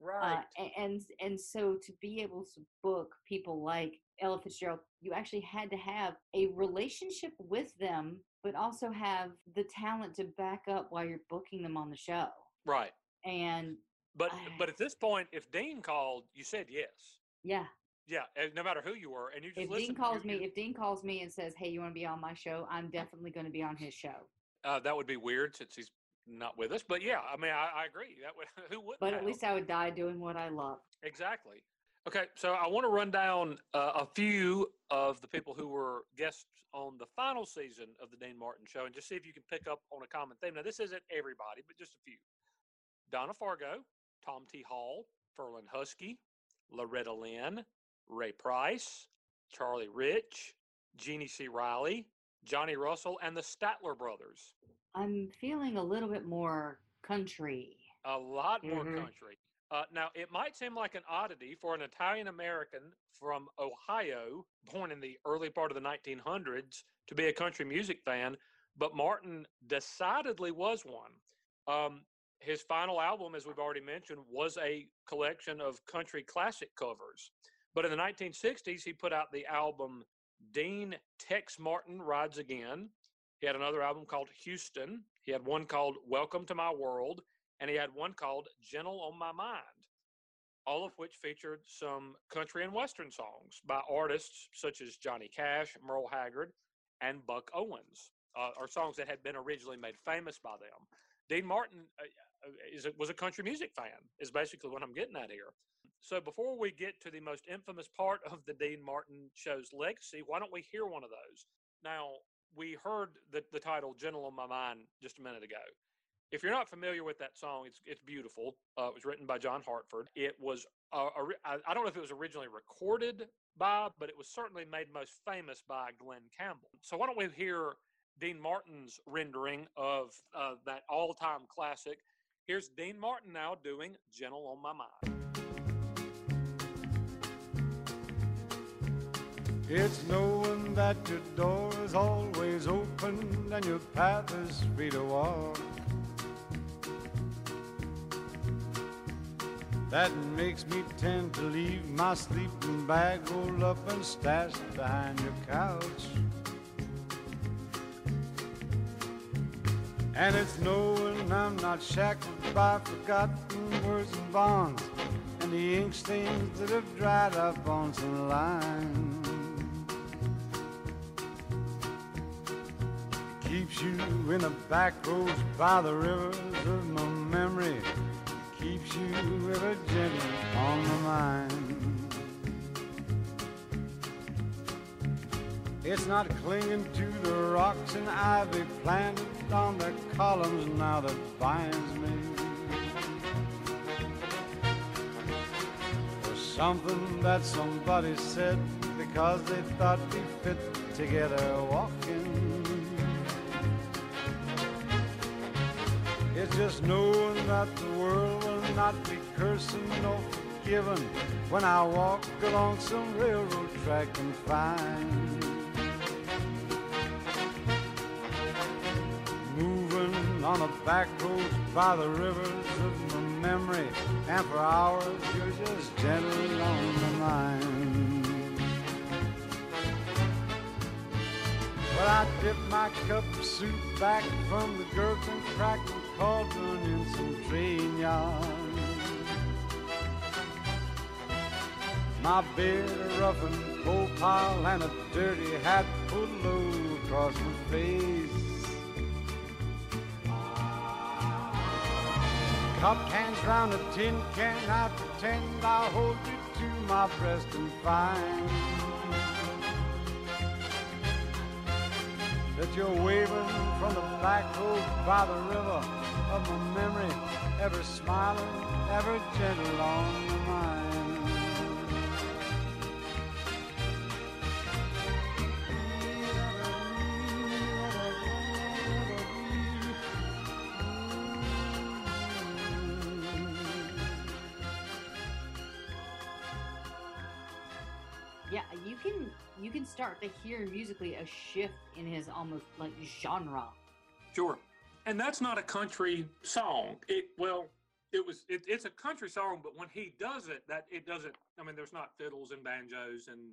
Right. uh, and and so to be able to book people like Ella Fitzgerald, you actually had to have a relationship with them, but also have the talent to back up while you're booking them on the show. right. And But I- but at this point, if Dean called, you said yes. Yeah, Yeah, no matter who you were, and you just if listen. Dean you- calls me, you- if Dean calls me and says, "Hey, you want to be on my show?" I'm definitely going to be on his show. uh, that would be weird since he's not with us. But yeah, I mean, I, I agree. That would who wouldn't. But at least I would die doing what I love. Exactly. Okay, so I want to run down uh, a few of the people who were guests on the final season of the Dean Martin show and just see if you can pick up on a common theme. Now, this isn't everybody, but just a few. Donna Fargo, Tom T. Hall, Ferlin Husky, Loretta Lynn, Ray Price, Charlie Rich, Jeannie C. Riley, Johnny Russell, and the Statler brothers. I'm feeling a little bit more country. a lot more Mhm. country. Uh, now, it might seem like an oddity for an Italian American from Ohio, born in the early part of the 1900s, to be a country music fan, but Martin decidedly was one. Um, his final album, as we've already mentioned, was a collection of country classic covers. But in the 1960s, he put out the album Dean Tex Martin Rides Again. He had another album called Houston. He had one called Welcome to My World and he had one called Gentle on My Mind, all of which featured some country and western songs by artists such as Johnny Cash, Merle Haggard, and Buck Owens, uh, or songs that had been originally made famous by them. Dean Martin uh, is was a country music fan, is basically what I'm getting at here. So before we get to the most infamous part of the Dean Martin show's legacy, why don't we hear one of those? Now, we heard the, the title Gentle on My Mind just a minute ago if you're not familiar with that song, it's it's beautiful. Uh, it was written by John Hartford. It was uh, I don't know if it was originally recorded by, but it was certainly made most famous by Glen Campbell. So why don't we hear Dean Martin's rendering of uh, that all-time classic? Here's Dean Martin now doing "Gentle on My Mind." It's knowing that your door is always open and your path is free to walk. That makes me tend to leave my sleeping bag rolled up and stashed behind your couch. And it's knowing I'm not shackled by forgotten words and bonds and the ink stains that have dried up on some lines. Keeps you in the back roads by the rivers of my memory. Keeps you ever gentle on my mind. It's not clinging to the rocks and ivy planted on the columns now that binds me. Or something that somebody said because they thought we fit together walking. It's just knowing that the world will not be cursing nor forgiving when I walk along some railroad track and find on the back roads by the rivers of my memory, and for hours you're just gently on my mind. But I dip my cup of soup back from the gurgling, crackling cauldron in some train yard. My beard a roughened coal pile and a dirty hat pulled low across my face. Cupped hands round a tin can, I pretend I'll hold you to my breast and find that you're waving from the black road by the river of my memory, ever smiling, ever gentle on my mind. Start to hear musically a shift in his almost like genre. Sure. And that's not a country song. It well, it was it, it's a country song, but when he does it, that it doesn't. I mean, there's not fiddles and banjos and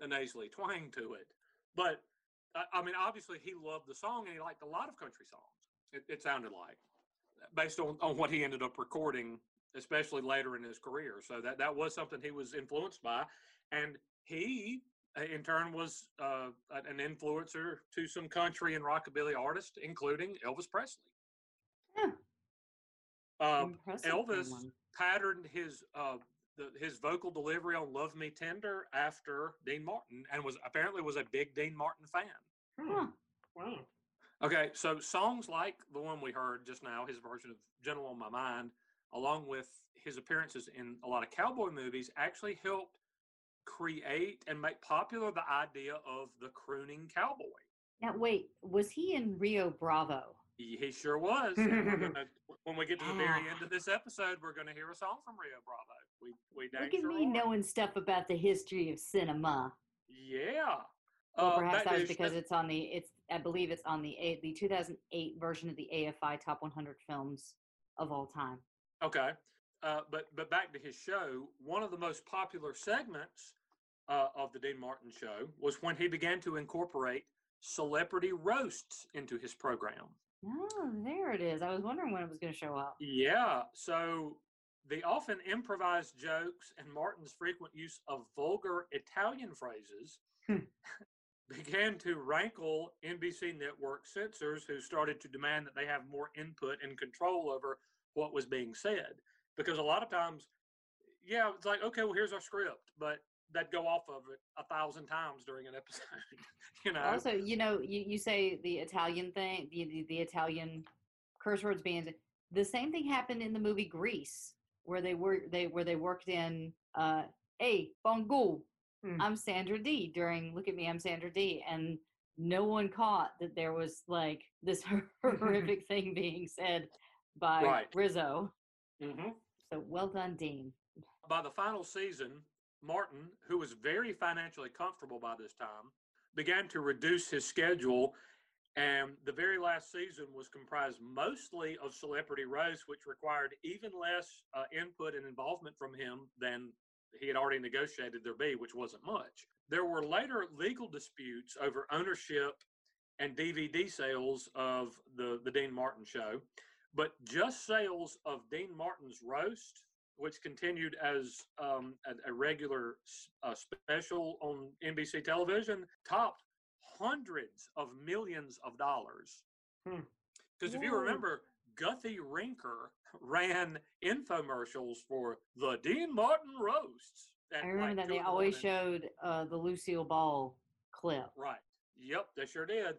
a nasally twang to it. But I, mean, obviously, he loved the song and he liked a lot of country songs. It, it sounded like, based on, on what he ended up recording, especially later in his career. So that that was something he was influenced by, and he in turn was uh, an influencer to some country and rockabilly artists, including Elvis Presley. Yeah. Um, Elvis Cameron. patterned his uh, the, his vocal delivery on "Love Me Tender" after Dean Martin, and was apparently was a big Dean Martin fan. Huh. Wow. Okay, so songs like the one we heard just now, his version of "Gentle on My Mind," along with his appearances in a lot of cowboy movies, actually helped create and make popular the idea of the crooning cowboy. Now wait, was he in Rio Bravo? He, he sure was. gonna, when we get to the very Ah. end of this episode, we're going to hear a song from Rio Bravo. We we Look at sure me are. knowing stuff about the history of cinema. Yeah. Well, Uh, perhaps that that is- because it's on the it's I believe it's on the A, the 2008 version of the AFI Top 100 Films of all time. Okay. Uh, but but back to his show, one of the most popular segments uh, of the Dean Martin show was when he began to incorporate celebrity roasts into his program. Oh, there it is. I was wondering when it was going to show up. Yeah. So the often improvised jokes and Martin's frequent use of vulgar Italian phrases Hmm. began to rankle NBC network censors who started to demand that they have more input and control over what was being said. Because a lot of times, yeah, it's like, okay, well, here's our script, but they'd go off of it a thousand times during an episode. you know? Also, you know, you, you say the Italian thing, the, the, the Italian curse words being the same thing happened in the movie Grease, where they were they where they worked in uh hey bongo Hmm. i'm Sandra Dee during look at me i'm Sandra Dee and no one caught that there was like this horrific thing being said by Right. rizzo hmm so well done dean by the final season, Martin, who was very financially comfortable by this time, began to reduce his schedule. And the very last season was comprised mostly of celebrity roasts, which required even less uh, input and involvement from him than he had already negotiated there be, which wasn't much. There were later legal disputes over ownership and DVD sales of the, the Dean Martin show, but just sales of Dean Martin's roast which continued as um, a, a regular uh, special on NBC television, topped hundreds of millions of dollars. Hmm. Because if you remember, Guthy-Renker ran infomercials for the Dean Martin roasts. i remember like, that they always showed uh the lucille ball clip Right. Yep, they sure did.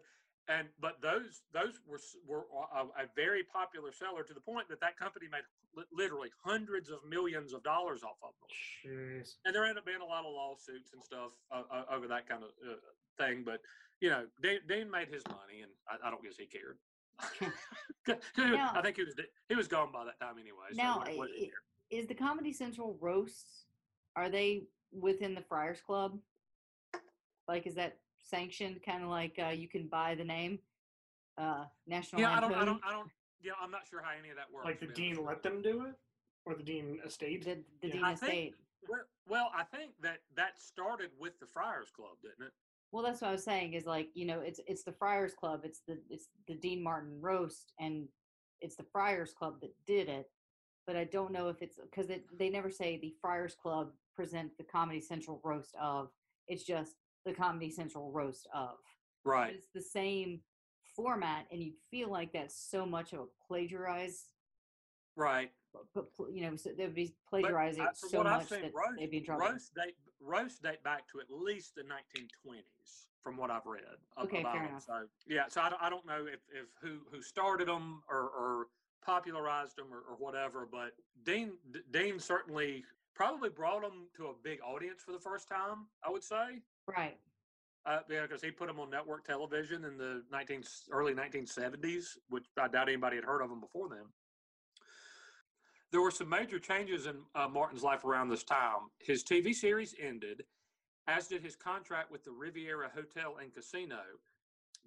And but those those were were a, a very popular seller to the point that that company made li- literally hundreds of millions of dollars off of them. Jeez. And there ended up being a lot of lawsuits and stuff uh, uh, over that kind of uh, thing. But you know, Dean, Dean made his money, and I, I don't guess he cared. Now- I think he was he was gone by that time anyway. So Now, what, what did he i- care? is the Comedy Central roasts are they within the Friars Club? Like, is that sanctioned? Kind of like uh, you can buy the name, uh, National Yeah, I don't, I don't, I don't. Yeah, I'm not sure how any of that works. Like the to honest dean let them do it, or the dean estate. the the Yeah. Dean I Estate. Well, well, I think that that started with the Friars Club, didn't it? Well, that's what I was saying. Is like you know, it's it's the Friars Club. It's the it's the Dean Martin roast, and it's the Friars Club that did it. But I don't know if it's because they never say the Friars Club present the Comedy Central roast of. It's just the Comedy Central roast of. Right. it's the same format and you feel like that's so much of a plagiarized. Right. but, but you know, so they'd be plagiarizing I- it so much seen, that roast, they'd be in trouble. roast date roast date back to at least the 1920s, from what I've read. Okay, about fair enough. So yeah, so I don't, I don't know if, if who who started them or, or popularized them or, or whatever, but Dean D- Dean certainly probably brought them to a big audience for the first time. I would say. Right. Uh, yeah, because he put them on network television in the 19, early 1970s, which I doubt anybody had heard of them before then. There were some major changes in uh, Martin's life around this time. His TV series ended, as did his contract with the Riviera Hotel and Casino.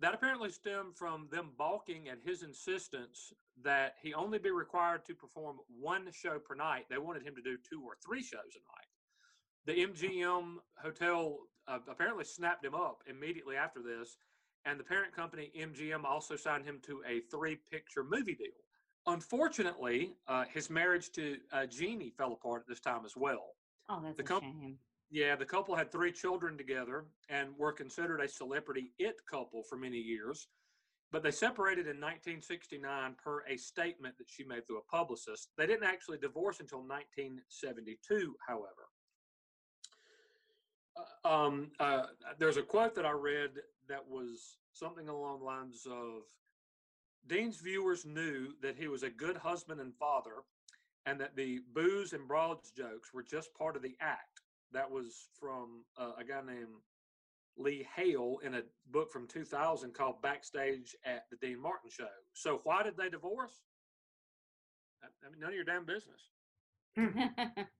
That apparently stemmed from them balking at his insistence that he only be required to perform one show per night. They wanted him to do two or three shows a night. The MGM Hotel uh, apparently snapped him up immediately after this, and the parent company MGM also signed him to a three-picture movie deal. Unfortunately, uh, his marriage to uh, Jeannie fell apart at this time as well. Oh, that's The a comp- shame. Yeah, the couple had three children together and were considered a celebrity it couple for many years. But they separated in 1969 per a statement that she made through a publicist. They didn't actually divorce until 1972, however. Um, uh, there's a quote that I read that was something along the lines of Dean's viewers knew that he was a good husband and father, and that the booze and broads jokes were just part of the act. That was from uh, a guy named Lee Hale in a book from 2000 called Backstage at the Dean Martin Show. So, why did they divorce? I mean, none of your damn business.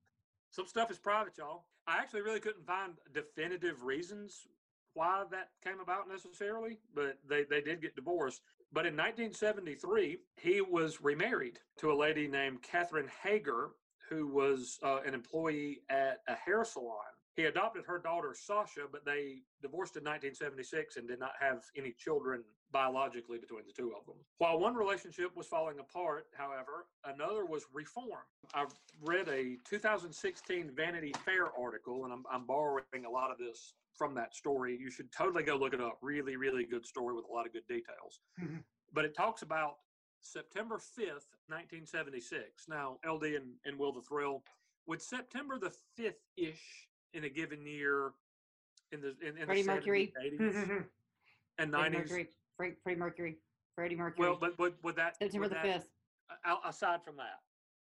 Some stuff is private, y'all. I actually really couldn't find definitive reasons why that came about necessarily, but they, they did get divorced. But in 1973, he was remarried to a lady named Catherine Hager, who was uh, an employee at a hair salon. He adopted her daughter, Sasha, but they divorced in 1976 and did not have any children biologically between the two of them. While one relationship was falling apart, however, another was reformed. I read a 2016 Vanity Fair article, and I'm, I'm borrowing a lot of this from that story. You should totally go look it up. Really, really good story with a lot of good details. Mhm. But it talks about September 5th, 1976. Now, LD and, and Will the Thrill, would September the 5th ish in a given year in the in, in Freddie the 70s, Mercury. 80s, and Freddie 90s? Mercury. Freddie, Freddie Mercury. Freddie Mercury. Well, but would, would that September would the that- fifth. aside from that,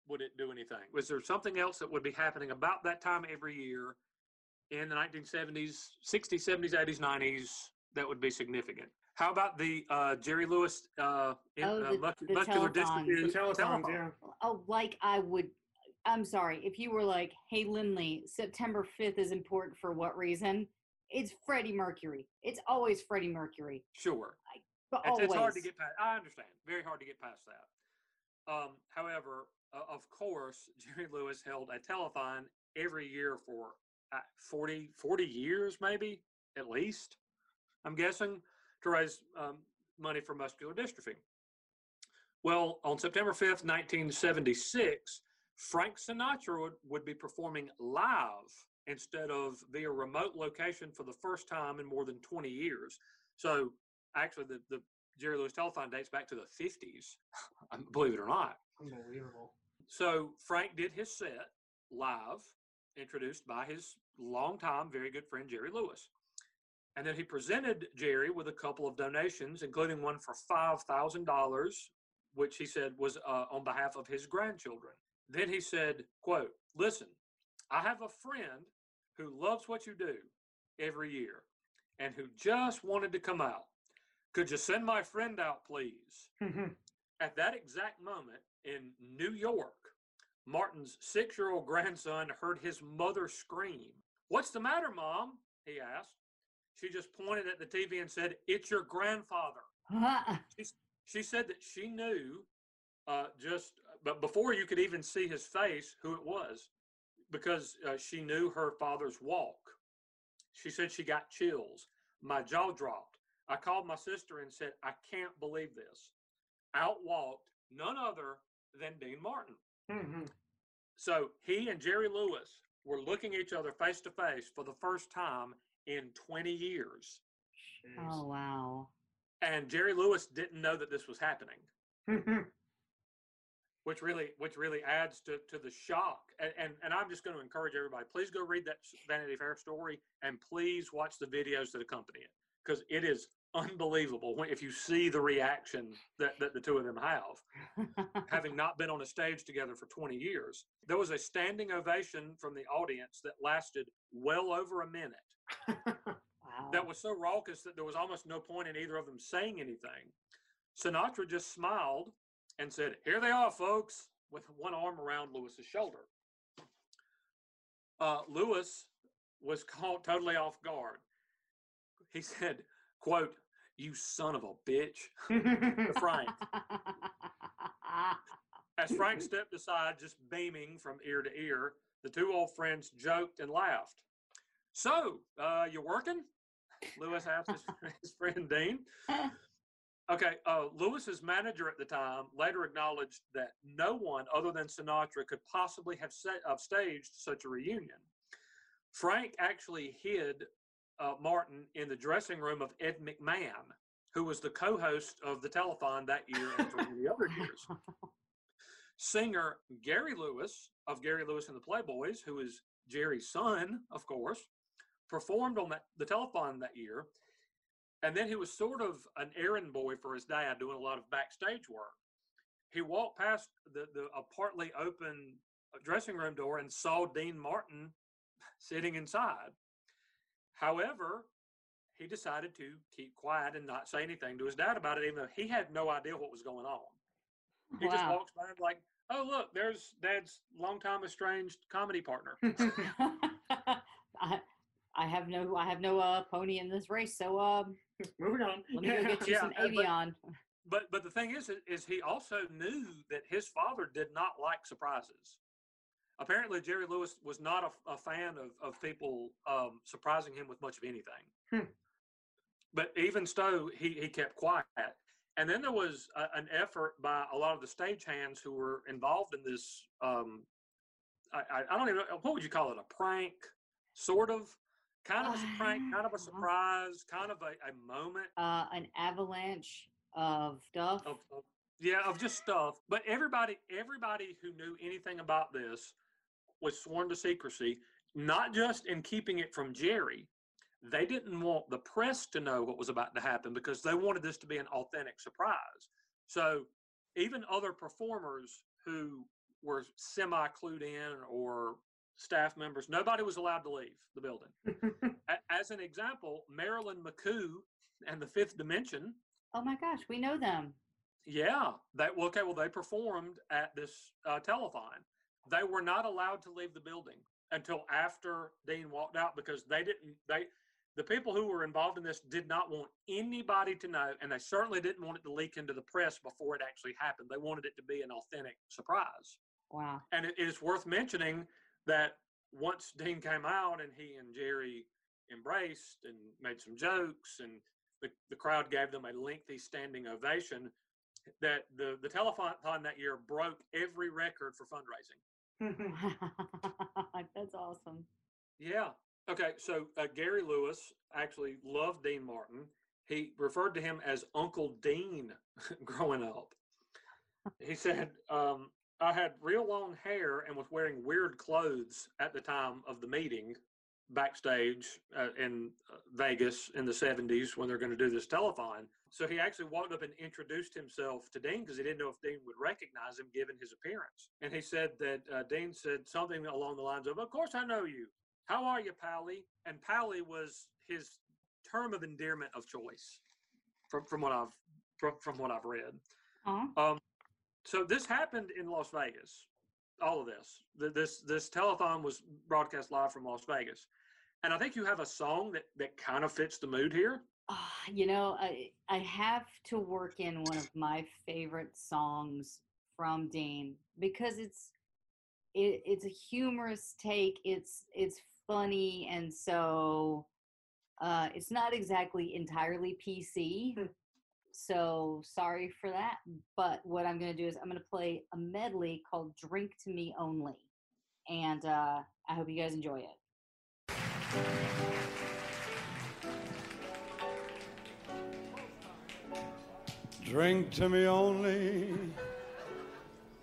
would it do anything? Was there something else that would be happening about that time every year in the 1970s, 60s, 70s, 80s, 90s that would be significant? How about the uh, Jerry Lewis uh, in, Oh, uh, the- muscular telethon. dystrophy The telethons, telethon? yeah. Oh, like I would. I'm sorry. If you were like, "Hey, Lindley, September 5th is important for what reason?" It's Freddie Mercury. It's always Freddie Mercury. Sure. But It's, always. it's hard to get past. I understand. Very hard to get past that. Um, however, uh, of course, Jerry Lewis held a telethon every year for uh, 40, 40 years, maybe at least. I'm guessing to raise um, money for muscular dystrophy. Well, on September 5th, 1976, Frank Sinatra would, would be performing live instead of via remote location for the first time in more than 20 years. So actually the, the Jerry Lewis telethon dates back to the 50s, believe it or not. Unbelievable. So Frank did his set live, introduced by his longtime very good friend Jerry Lewis. And then he presented Jerry with a couple of donations, including one for $5,000, which he said was uh, on behalf of his grandchildren. Then he said, quote, listen, I have a friend who loves what you do every year and who just wanted to come out. Could you send my friend out, please? At that exact moment in New York, Martin's six year old grandson heard his mother scream. What's the matter, Mom? He asked. She just pointed at the TV and said, It's your grandfather. She, she said that she knew uh, just, but before you could even see his face, who it was, because uh, she knew her father's walk. She said she got chills. My jaw dropped. I called my sister and said, I can't believe this. Out walked none other than Dean Martin. Mhm. So he and Jerry Lewis were looking each other face to face for the first time in 20 years. oh wow. And Jerry Lewis didn't know that this was happening. Which really which really adds to, to the shock. And, and and I'm just going to encourage everybody, please go read that Vanity Fair story and please watch the videos that accompany it because it is unbelievable when, if you see the reaction that, that the two of them have, having not been on a stage together for 20 years. There was a standing ovation from the audience that lasted well over a minute. wow. That was so raucous that there was almost no point in either of them saying anything. Sinatra just smiled and said, Here they are, folks, with one arm around Lewis's shoulder. Uh, Lewis was caught totally off guard. He said, quote, you son of a bitch. Frank. As Frank stepped aside, just beaming from ear to ear, the two old friends joked and laughed. So, uh, you working? Lewis asked his, his friend Dean. Okay, uh, Lewis's manager at the time later acknowledged that no one other than Sinatra could possibly have, set, have staged such a reunion. Frank actually hid uh, Martin in the dressing room of Ed McMahon, who was the co-host of the telethon that year and for the other years. Singer Gary Lewis of Gary Lewis and the Playboys, who is Jerry's son, of course, performed on the telethon that year. And then he was sort of an errand boy for his dad, doing a lot of backstage work. He walked past the, the a partly open dressing room door and saw Dean Martin sitting inside. However, he decided to keep quiet and not say anything to his dad about it, even though he had no idea what was going on. He just walks by and like, oh look, there's Dad's longtime estranged comedy partner. I, I have no I have no uh, pony in this race, so um, Moving on. let me go get you Yeah, some but- Avion. But but the thing is, is he also knew that his father did not like surprises. Apparently, Jerry Lewis was not a, a fan of, of people um, surprising him with much of anything. Hmm. But even so, he, he kept quiet. And then there was a, an effort by a lot of the stagehands who were involved in this. Um, I, I, I don't even know what would you call it? A prank, sort of, kind of a prank, kind of a surprise, kind of a, a moment. Uh, an avalanche of stuff. of, of yeah of just stuff but everybody everybody who knew anything about this was sworn to secrecy not just in keeping it from jerry. They didn't want the press to know what was about to happen because they wanted this to be an authentic surprise. So even other performers who were semi clued in or staff members nobody was allowed to leave the building as an example marilyn mccoo and the fifth dimension Oh my gosh, we know them. yeah, that okay. Well, they performed at this uh, telethon. They were not allowed to leave the building until after Dean walked out because they didn't. They, the people who were involved in this, did not want anybody to know, and they certainly didn't want it to leak into the press before it actually happened. They wanted it to be an authentic surprise. Wow. And it is worth mentioning that once Dean came out and he and Jerry embraced and made some jokes and the, the crowd gave them a lengthy standing ovation that the, the telethon that year broke every record for fundraising. That's awesome. Yeah. Okay. So uh, Gary Lewis actually loved Dean Martin. He referred to him as Uncle Dean growing up. He said, um, I had real long hair and was wearing weird clothes at the time of the meeting backstage uh, in uh, Vegas in the 70s when they're going to do this telethon. So he actually walked up and introduced himself to Dean because he didn't know if Dean would recognize him given his appearance. And he said that uh, Dean said something along the lines of, Of course I know you. How are you, Pally? And Pally was his term of endearment of choice from, from what I've from, from what I've read. Aw. Um, so this happened in Las Vegas. All of this, Th- this this telethon was broadcast live from Las Vegas, and I think you have a song that that kind of fits the mood here. Ah, you know, I I have to work in one of my favorite songs from Dean because it's it, it's a humorous take. It's it's funny and so uh, it's not exactly entirely PC. So sorry for that. But what I'm going to do is I'm going to play a medley called "Drink to Me Only," and uh, I hope you guys enjoy it. Drink to me only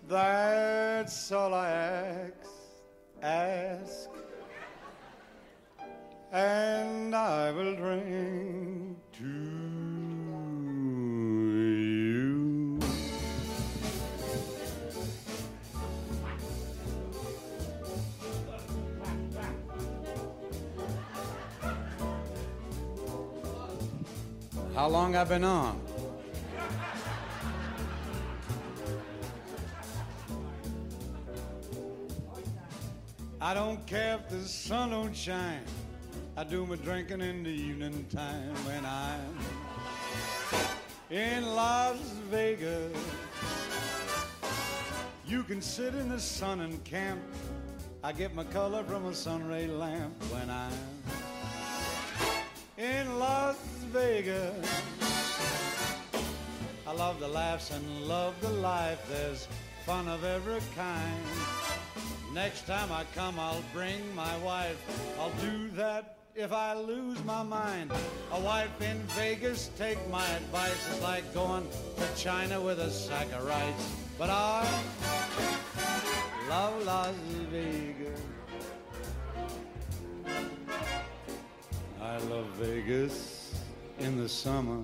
That's all I ask, ask, and I will drink to How long I've been on? I don't care if the sun don't shine. I do my drinking in the evening time when I'm in Las Vegas. You can sit in the sun and camp. I get my color from a sunray lamp when I'm in Las Vegas. I love the laughs and love the life. There's fun of every kind. Next time I come, I'll bring my wife. I'll do that if I lose my mind. A wife in Vegas, take my advice, It's like going to China with a sack of rice. But I love Las Vegas. I love Vegas in the summer.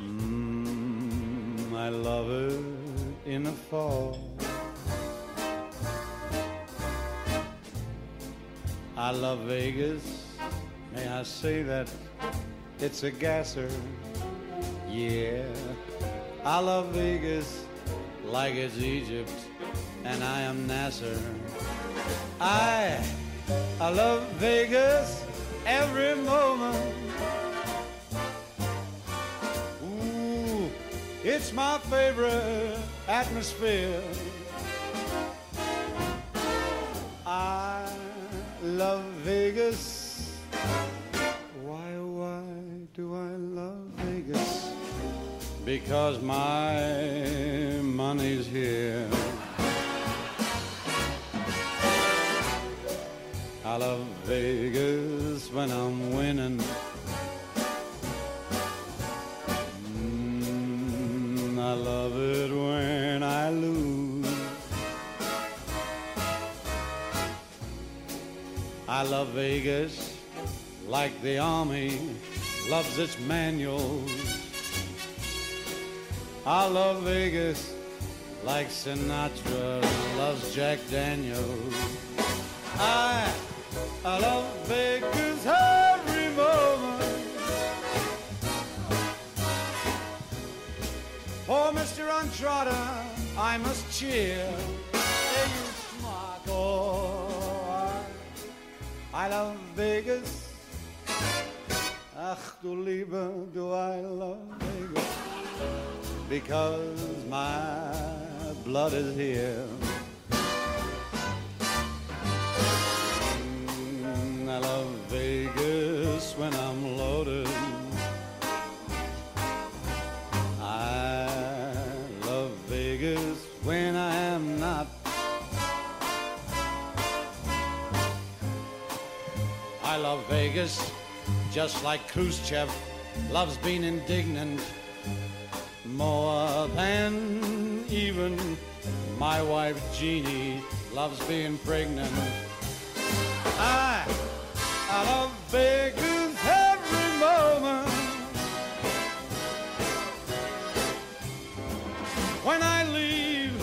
Mm, I love it in the fall. I love Vegas. May I say that it's a gasser? Yeah. I love Vegas like it's Egypt and I am Nasser. I I love Vegas every moment. Ooh, it's my favorite atmosphere. I love Vegas. Why, why do I love Vegas? Because my money's here. I love Vegas when I'm winning. Mm, I love it when I lose. I love Vegas like the army loves its manuals. I love Vegas like Sinatra loves Jack Daniels. I, I love Vegas every moment. Oh, For Mr. Untrodden, I must cheer. Hey, you smart boy. I love Vegas. Ach du Liebe, do I love Vegas. Because my blood is here. I love Vegas when I'm loaded. I love Vegas when I am not. I love Vegas just like Khrushchev loves being indignant more than even my wife Jeannie loves being pregnant. I, I love Vegas every moment. When I leave,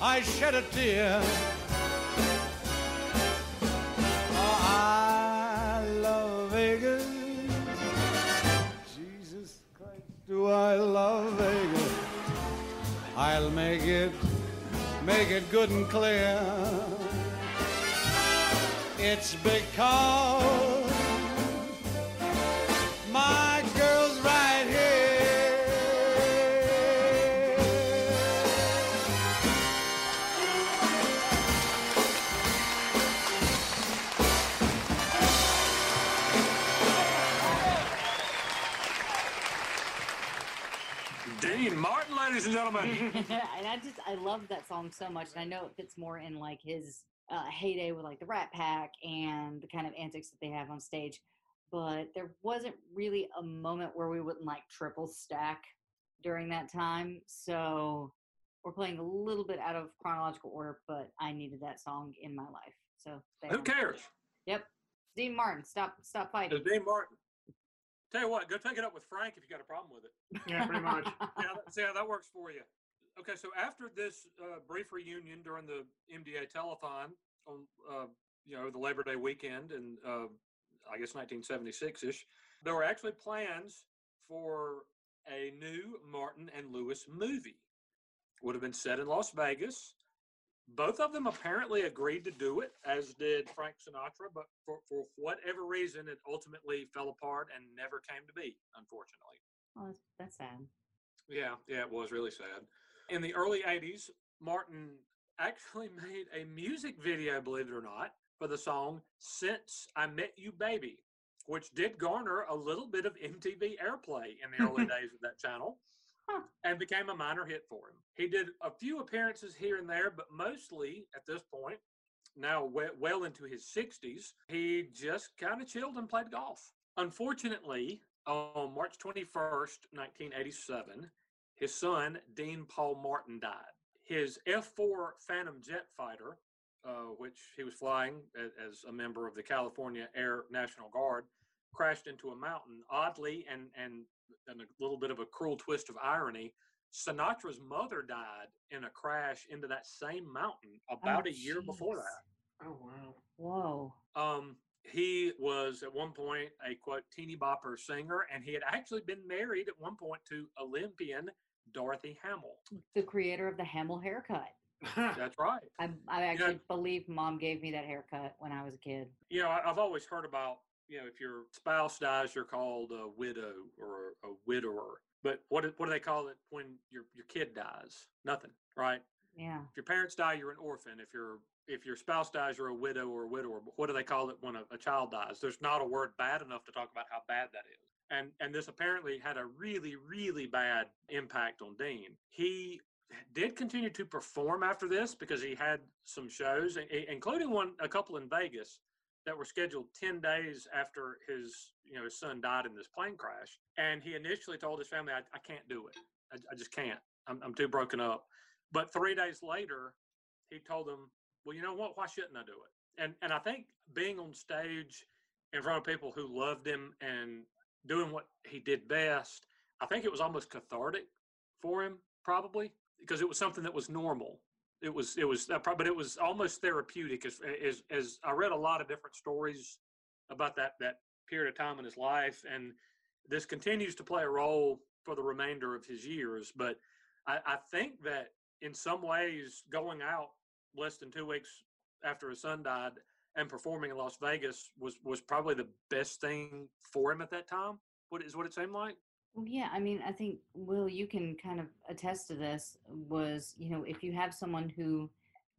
I shed a tear. Oh, I love Vegas. Jesus Christ, do I love Vegas? I'll make it, make it good and clear. It's because my girl's right here. Dean Martin, ladies and gentlemen. and I just I love that song so much, and I know it fits more in like his uh, heyday with like the Rat Pack and the kind of antics that they have on stage. But there wasn't really a moment where we wouldn't like triple stack during that time. So we're playing a little bit out of chronological order, but I needed that song in my life. So Who there. cares? Yep. Dean Martin, stop stop fighting. It's Dean Martin. Tell you what, go take it up with Frank if you got a problem with it. Yeah, pretty much. Yeah, see how that works for you. Okay, so after this uh, brief reunion during the MDA telethon on, uh, you know, the Labor Day weekend in, uh, I guess, 1976 ish, there were actually plans for a new Martin and Lewis movie. Would have been set in Las Vegas. Both of them apparently agreed to do it, as did Frank Sinatra, but for, for whatever reason, it ultimately fell apart and never came to be, unfortunately. Oh, that's, that's sad. Yeah, yeah, it was really sad. In the early 80s, Martin actually made a music video, believe it or not, for the song Since I Met You Baby, which did garner a little bit of MTV airplay in the early days of that channel and became a minor hit for him. He did a few appearances here and there, but mostly at this point, now well into his 60s, he just kind of chilled and played golf. Unfortunately, on March 21st, 1987, his son, Dean Paul Martin, died. His F 4 Phantom jet fighter, uh, which he was flying as a member of the California Air National Guard, crashed into a mountain. Oddly, and, and, and a little bit of a cruel twist of irony, Sinatra's mother died in a crash into that same mountain about Oh, a year before that. Oh wow. Whoa. Um, he was at one point a quote teeny bopper singer, and he had actually been married at one point to Olympian Dorothy Hamill. The creator of the Hamill haircut. That's right. I, I actually believe mom gave me that haircut when I was a kid. You know, I- I've always heard about you know if your spouse dies, you're called a widow or a widower. But what do- what do they call it when your your kid dies? Nothing, right? Yeah. If your parents die, you're an orphan. If your if your spouse dies, you're a widow or a widower. But what do they call it when a, a child dies? There's not a word bad enough to talk about how bad that is. And and this apparently had a really really bad impact on Dean. He did continue to perform after this because he had some shows, including one a couple in Vegas that were scheduled 10 days after his you know his son died in this plane crash. And he initially told his family i, I can't do it. I, I just can't. I'm, I'm too broken up. But three days later he told them well you know what? Why shouldn't i do it? And and i think being on stage in front of people who loved him and doing what he did best. I think it was almost cathartic for him probably because it was something that was normal. It was it was uh, but it was almost therapeutic as, as as i read a lot of different stories about that that period of time in his life and this continues to play a role for the remainder of his years but i, I think that in some ways going out less than two weeks after his son died and performing in las vegas was was probably the best thing for him at that time what is what it seemed like Well, yeah, I mean, I think Will, you can kind of attest to this. Was you know, if you have someone who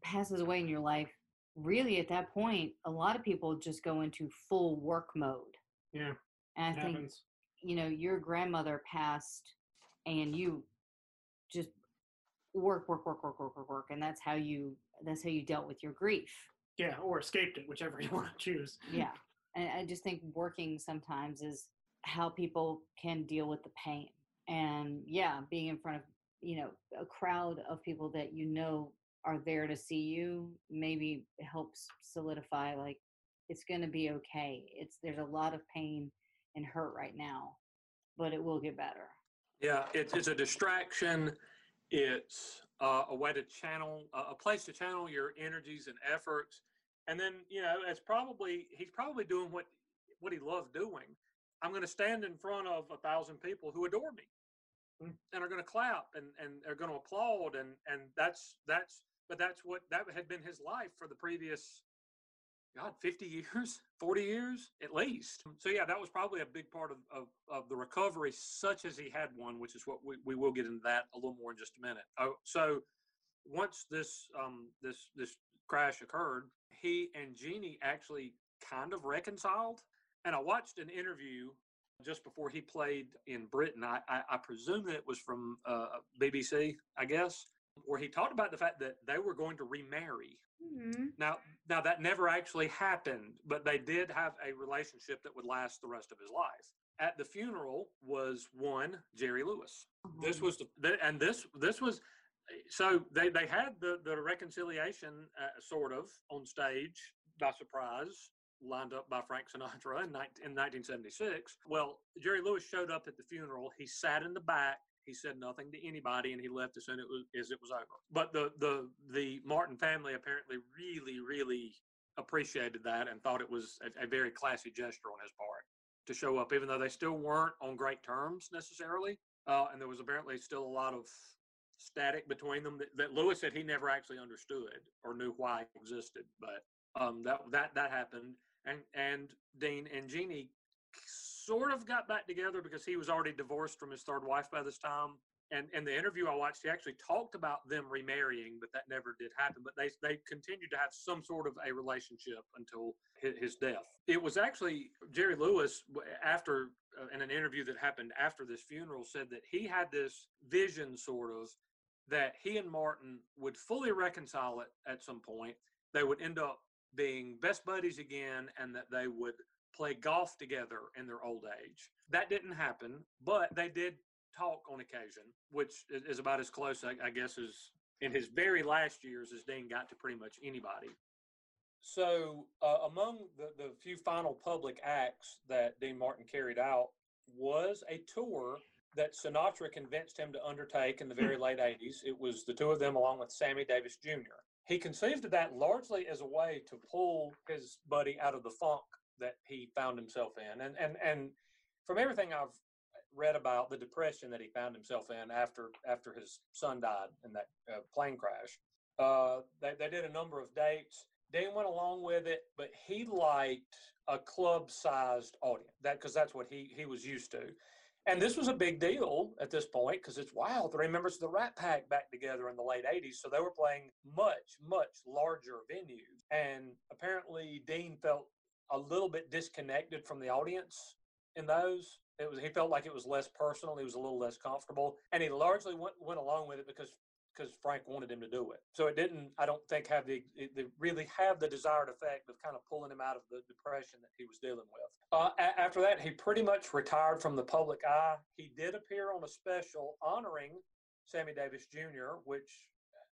passes away in your life, really at that point, a lot of people just go into full work mode. Yeah. And I think happens. you know your grandmother passed, and you just work, work, work, work, work, work, work, and that's how you that's how you dealt with your grief. Yeah, or escaped it, whichever you want to choose. Yeah, and I just think working sometimes is how people can deal with the pain. And yeah, being in front of you know a crowd of people that you know are there to see you maybe helps solidify like it's going to be okay. It's there's a lot of pain and hurt right now, but it will get better. Yeah, it's it's a distraction. It's uh, a way to channel a a place to channel your energies and efforts, and then you know it's probably he's probably doing what what he loved doing. I'm going to stand in front of a thousand people who adore me, Mm. and are going to clap and and they're going to applaud, and and that's that's but that's what that had been his life for the previous God, 50 years, 40 years at least. So, yeah, that was probably a big part of, of, of the recovery, such as he had one, which is what we, we will get into that a little more in just a minute. Oh, so, once this um, this this crash occurred, he and Jeannie actually kind of reconciled. And I watched an interview just before he played in Britain. I, I, I presume that it was from uh, BBC, I guess, where he talked about the fact that they were going to remarry. Now, now that never actually happened, but they did have a relationship that would last the rest of his life. at the funeral was one Jerry Lewis. This Um, was the, th- and this this was so they they had the the reconciliation uh, sort of on stage by surprise lined up by Frank Sinatra in, 19, in 1976. Well, Jerry Lewis showed up at the funeral. He sat in the back. He said nothing to anybody, and he left as soon as it was over. But the the the Martin family apparently really really appreciated that and thought it was a, a very classy gesture on his part to show up, even though they still weren't on great terms necessarily. Uh, and there was apparently still a lot of static between them that, that Lewis said he never actually understood or knew why it existed. But um, that that that happened, and and Dean and Jeannie sort of got back together because he was already divorced from his third wife by this time. And in the interview I watched, he actually talked about them remarrying, but that never did happen. But they they continued to have some sort of a relationship until his, death. It was actually Jerry Lewis after uh, in an interview that happened after this funeral said that he had this vision sort of that he and Martin would fully reconcile it at some point. They would end up being best buddies again, and that they would play golf together in their old age. That didn't happen, but they did talk on occasion, which is, about as close, I, I guess, as in his very last years as Dean got to pretty much anybody. So, uh, among the, the few final public acts that Dean Martin carried out was a tour that Sinatra convinced him to undertake in the very late 80s. It was the two of them along with Sammy Davis Jr. He conceived of that largely as a way to pull his buddy out of the funk that he found himself in. And and and from everything I've read about the depression that he found himself in after after his son died in that uh, plane crash, uh, they, they did a number of dates. Dean went along with it, but he liked a club-sized audience. That because that's what he he was used to. And this was a big deal at this point because it's wow, three members of the Rat Pack back together in the late 80s. So they were playing much, much larger venues. And apparently Dean felt a little bit disconnected from the audience in those. It was he felt like it was less personal. He was a little less comfortable, and he largely went went along with it because because Frank wanted him to do it. So it didn't, I don't think, have the it really have the desired effect of kind of pulling him out of the depression that he was dealing with. Uh, a- after that, he pretty much retired from the public eye. He did appear on a special honoring Sammy Davis Jr., which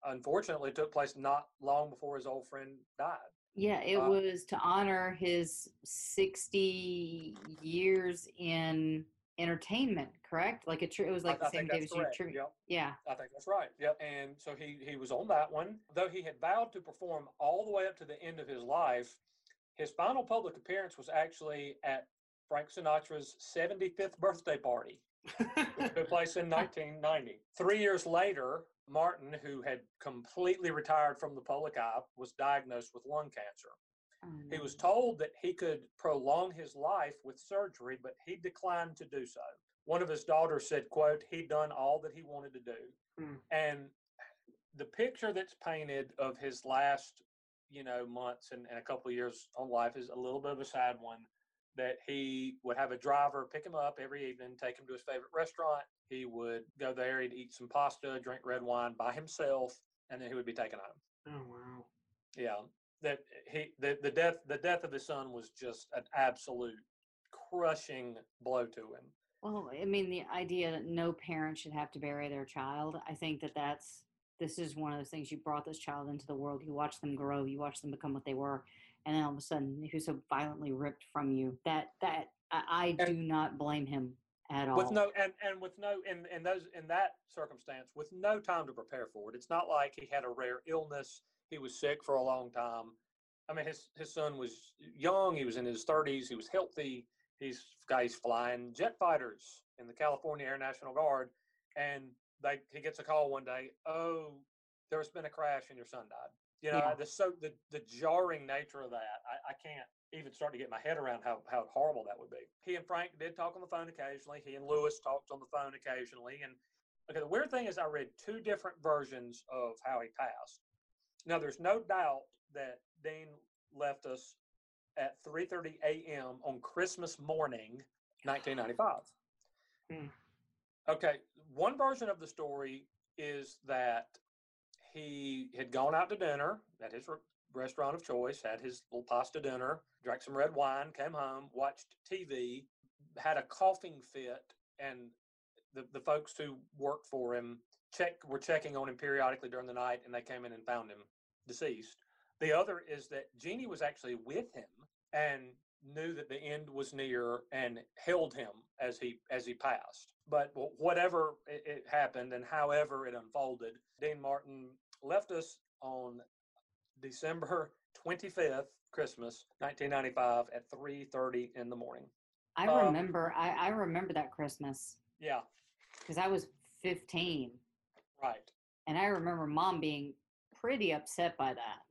unfortunately took place not long before his old friend died. Yeah, it Uh, was to honor his 60 years in entertainment, correct? Like a it was like I, the same think that's Davis Jr. correct. tribute. Yep. Yeah. I think that's right. Yep. And so he he was on that one. Though he had vowed to perform all the way up to the end of his life, his final public appearance was actually at Frank Sinatra's 75th birthday party, which took place in 1990. Three years later, Martin, who had completely retired from the public eye, was diagnosed with lung cancer. Oh, He was told that he could prolong his life with surgery, but he declined to do so. One of his daughters said, quote, he'd done all that he wanted to do. Hmm. And the picture that's painted of his last, you know, months and, and a couple of years on life is a little bit of a sad one. That he would have a driver pick him up every evening, take him to his favorite restaurant. He would go there, he'd eat some pasta, drink red wine by himself, and then he would be taken home. Oh wow. Yeah, that he the, the death the death of his son was just an absolute crushing blow to him. Well, I mean, the idea that no parent should have to bury their child, I think that that's this is one of those things. You brought this child into the world, you watch them grow, you watch them become what they were, and then all of a sudden, who's so violently ripped from you? That that I, I do not blame him at all. With no and and with no in in those in that circumstance with no time to prepare for it. It's not like he had a rare illness. He was sick for a long time. I mean, his his son was young. He was in his thirties. He was healthy. He's guys flying jet fighters in the California Air National Guard, and they he gets a call one day. Oh, there's been a crash and your son died. You know, Yeah. the so the the jarring nature of that. I, can't even start to get my head around how how horrible that would be. He and Frank did talk on the phone occasionally. He and Lewis talked on the phone occasionally. And okay, the weird thing is, I read two different versions of how he passed. Now, there's no doubt that Dean left us at 3:30 a.m. on Christmas morning, 1995. Hmm. Okay, one version of the story is that he had gone out to dinner at his restaurant of choice, had his little pasta dinner, drank some red wine, came home, watched TV, had a coughing fit, and the, the folks who worked for him check were checking on him periodically during the night, and they came in and found him deceased. The other is that Jeannie was actually with him and knew that the end was near and held him as he as he passed. But whatever it, it happened and however it unfolded, Dean Martin left us on December 25th, Christmas 1995 at 3:30 in the morning. I Um, remember. I, I remember that Christmas Yeah, because I was 15, right. and I remember mom being pretty upset by that.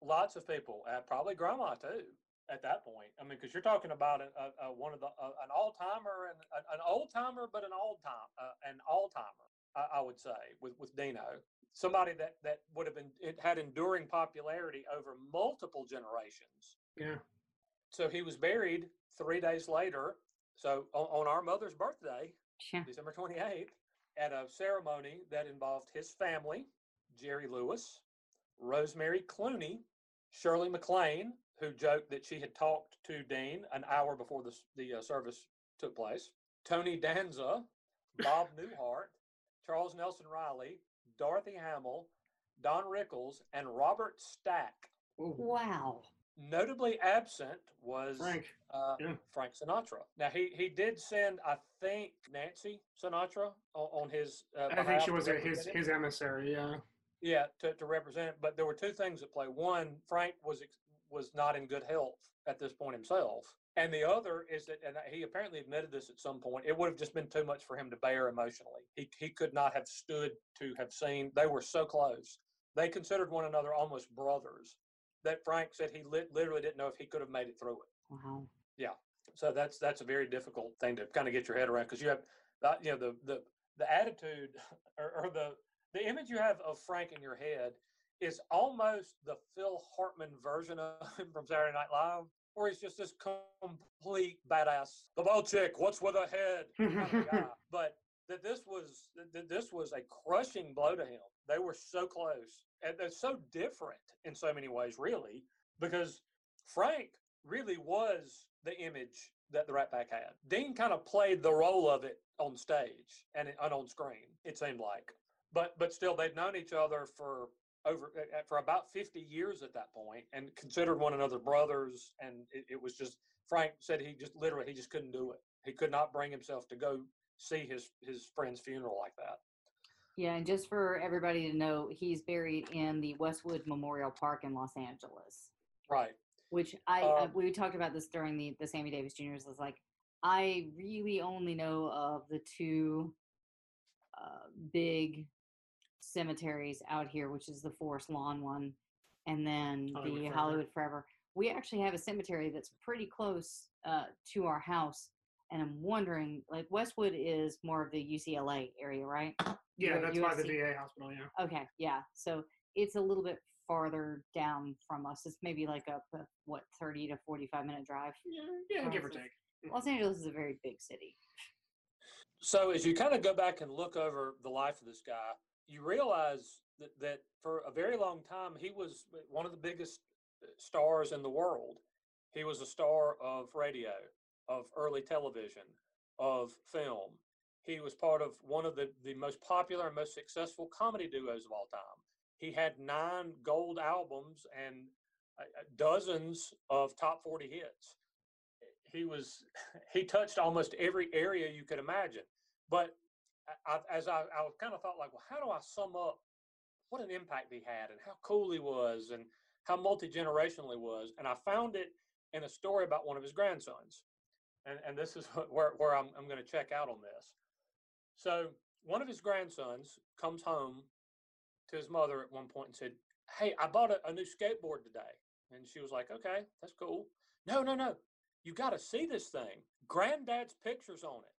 Lots of people, uh, probably grandma too, at that point. I mean, because you're talking about a, a, a, one of the a, an all timer and an old timer, but an old time uh, an all timer, I, I would say, with with Dino, somebody that that would have been it had enduring popularity over multiple generations. Yeah. So he was buried three days later. So on, on our mother's birthday, Yeah. December 28th, at a ceremony that involved his family, Jerry Lewis, Rosemary Clooney, Shirley MacLaine, who joked that she had talked to Dean an hour before the, the uh, service took place, Tony Danza, Bob Newhart, Charles Nelson Reilly, Dorothy Hamill, Don Rickles, and Robert Stack. Ooh, Wow. Notably absent was Frank. uh, Yeah. Frank Sinatra. Now he he did send, I think, Nancy Sinatra on, on his. Uh, I think she was his represent his emissary. Yeah. Yeah, to, to represent. But there were two things at play. One, Frank was ex- was not in good health at this point himself, and the other is that, and he apparently admitted this at some point. It would have just been too much for him to bear emotionally. He he could not have stood to have seen. They were so close. They considered one another almost brothers. That Frank said he lit, literally didn't know if he could have made it through it. Wow. So that's that's a very difficult thing to kind of get your head around because you have, uh, you know, the the the attitude or, or the the image you have of Frank in your head is almost the Phil Hartman version of him from Saturday Night Live, or he's just this complete badass. The ball chick, what's with her head? kind of. But that this was that- this was a crushing blow to him. They were so close, and they're so different in so many ways, really, because Frank really was the image that the Rat Pack had. Dean kind of played the role of it on stage and, and on screen. It seemed like, but but still, they'd known each other for over for about 50 years at that point and considered one another brothers and it, it was just frank said he just literally he just couldn't do it he could not bring himself to go see his his friend's funeral like that Yeah, and just for everybody to know, he's buried in the Westwood Memorial Park in Los Angeles. right Which I uh, Um, we talked about this during the the Sammy Davis Juniors. was like I really only know of the two uh, big cemeteries out here, which is the Forest Lawn one, and then Hollywood the Forever. Hollywood Forever. We actually have a cemetery that's pretty close uh, to our house, and I'm wondering, like Westwood is more of the UCLA area, right? Yeah, that's by the VA hospital. Yeah. Okay, yeah. So it's a little bit farther down from us. It's maybe like a, a what thirty to forty-five minute drive. Yeah, yeah give or take. Los Angeles is a very big city. So as you kind of go back and look over the life of this guy you realize that, that for a very long time he was one of the biggest uh, stars in the world. He was a star of radio of early television of film. He was part of one of the, the most popular and most successful comedy duos of all time. He had nine gold albums and uh, uh, dozens of top 40 hits he was he touched almost every area you could imagine. But I, as I, I kind of thought like well how do i sum up what an impact he had and how cool he was and how multi-generational he was? And i found it in a story about one of his grandsons. And, and this is where, where i'm, I'm going to check out on this. So one of his grandsons comes home to his mother at one point and said hey i bought a, a new skateboard today. And she was like okay that's cool. No no no you got to see this thing granddad's pictures on it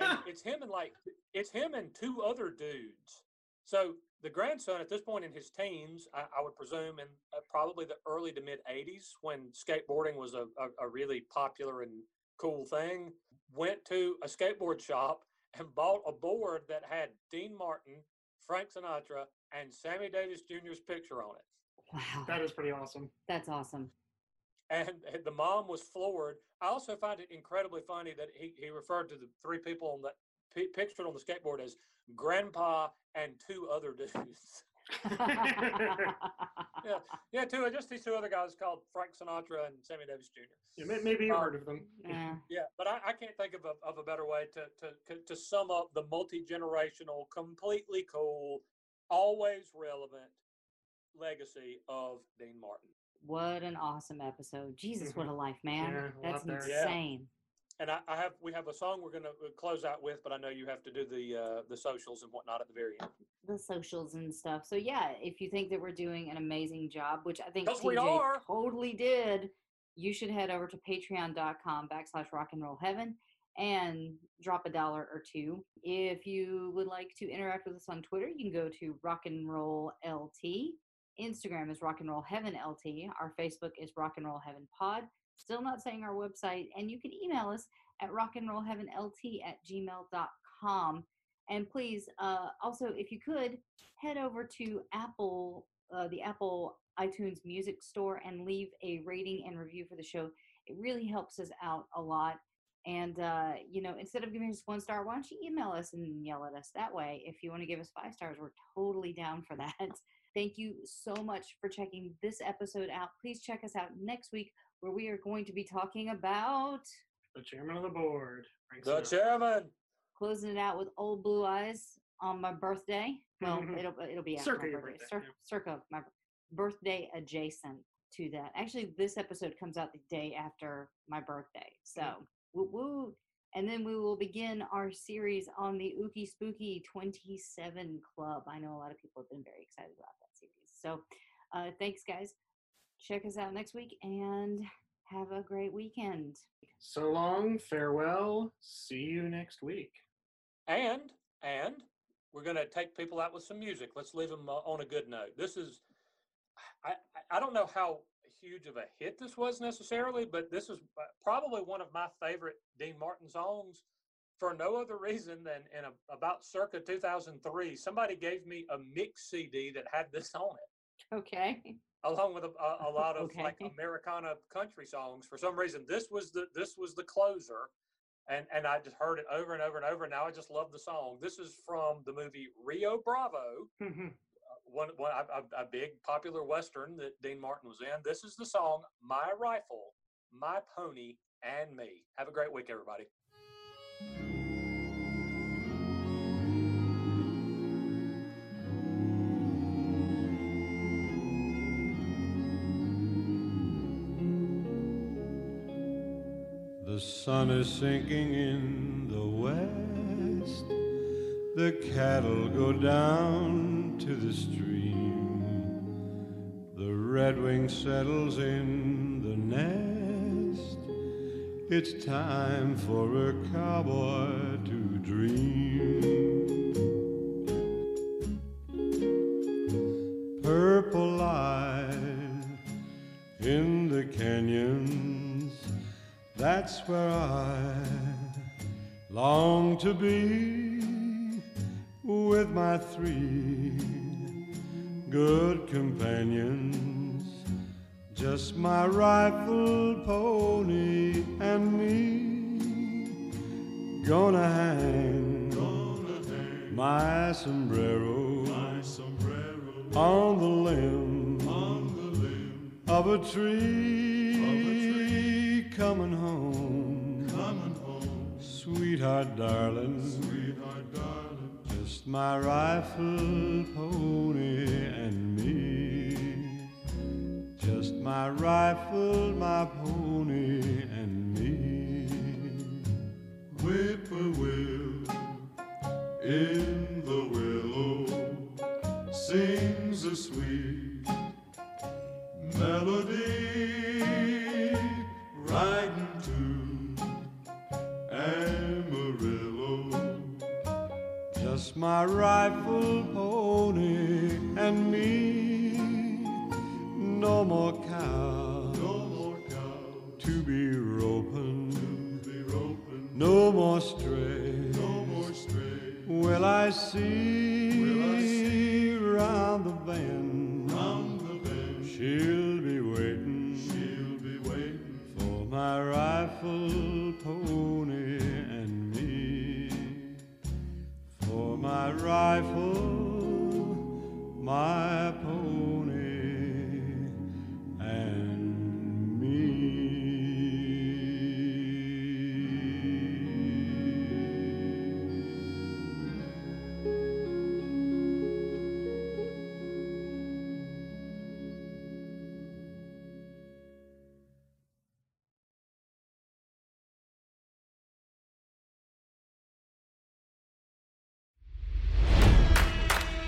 and it's him and like it's him and two other dudes. So the grandson at this point in his teens, I, I would presume, in uh, probably the early to mid '80s, when skateboarding was a, a, a really popular and cool thing, went to a skateboard shop and bought a board that had Dean Martin, Frank Sinatra, and Sammy Davis Jr.'s picture on it. Wow, That is pretty awesome. that's awesome. And the mom was floored. I also find it incredibly funny that he, he referred to the three people on that pi- pictured on the skateboard as grandpa and two other dudes. yeah, yeah, two just these two other guys called Frank Sinatra and Sammy Davis Jr. Yeah, maybe you've Um, heard of them. yeah. Yeah, but I, I can't think of a, of a better way to, to to sum up the multi generational, completely cool, always relevant legacy of Dean Martin. What an awesome episode. Jesus, what a life, man. Yeah, a lot That's there. Yeah. insane. And I, I have we have a song we're gonna uh, close out with, but I know you have to do the uh, the socials and whatnot at the very end. The socials and stuff. So yeah, if you think that we're doing an amazing job, which I think we TJ are. totally did, you should head over to patreon.com backslash rock and roll heaven and drop a dollar or two. If you would like to interact with us on Twitter, you can go to rock and roll LT. Instagram is rock and roll heaven LT. Our Facebook is rock and roll heaven pod. Still not saying our website, and you can email us at rock and roll heaven LT at gmail.com. And please, uh, also, if you could, head over to Apple, uh, the Apple iTunes Music Store, and leave a rating and review for the show. It really helps us out a lot. And uh, you know, instead of giving us one star, why don't you email us and yell at us that way? If you want to give us five stars, we're totally down for that. Thank you so much for checking this episode out. Please check us out next week, where we are going to be talking about The chairman of the board. Frank The Sinatra. chairman. closing it out with old blue eyes on my birthday. Well, Mhm. it'll it'll be after Circa my birthday, birthday, cir- yeah. circa my birthday adjacent to that. Actually, this episode comes out the day after my birthday, so woo woo. And then we will begin our series on the Ookie Spooky 27 Club. I know a lot of people have been very excited about that series. So, uh, thanks, guys. Check us out next week and have a great weekend. So long, farewell. See you next week. And and we're gonna take people out with some music. Let's leave them uh, on a good note. This is, I I- I don't know how huge of a hit this was necessarily, but this is uh, probably one of my favorite Dean Martin songs. For no other reason than in a, about circa 2003, somebody gave me a mix CD that had this on it. Okay. along with a, a, a lot of like Americana country songs. For some reason, this was the this was the closer, and and I just heard it over and over and over. Now I just love the song. This is from the movie Rio Bravo, uh, one one a, a, big popular western that Dean Martin was in. This is the song "My Rifle, My Pony, and Me." Have a great week, everybody. The sun is sinking in the west. The cattle go down to the stream. The redwing settles in the nest. It's time for a cowboy to dream. Purple light in the canyons. That's where I long to be three my rifle, pony, and me. Just my rifle, my pony, my rifle, pony, and me. No more cow, no more cow to be roping, to be roping. No more stray, no more stray. Will I see, For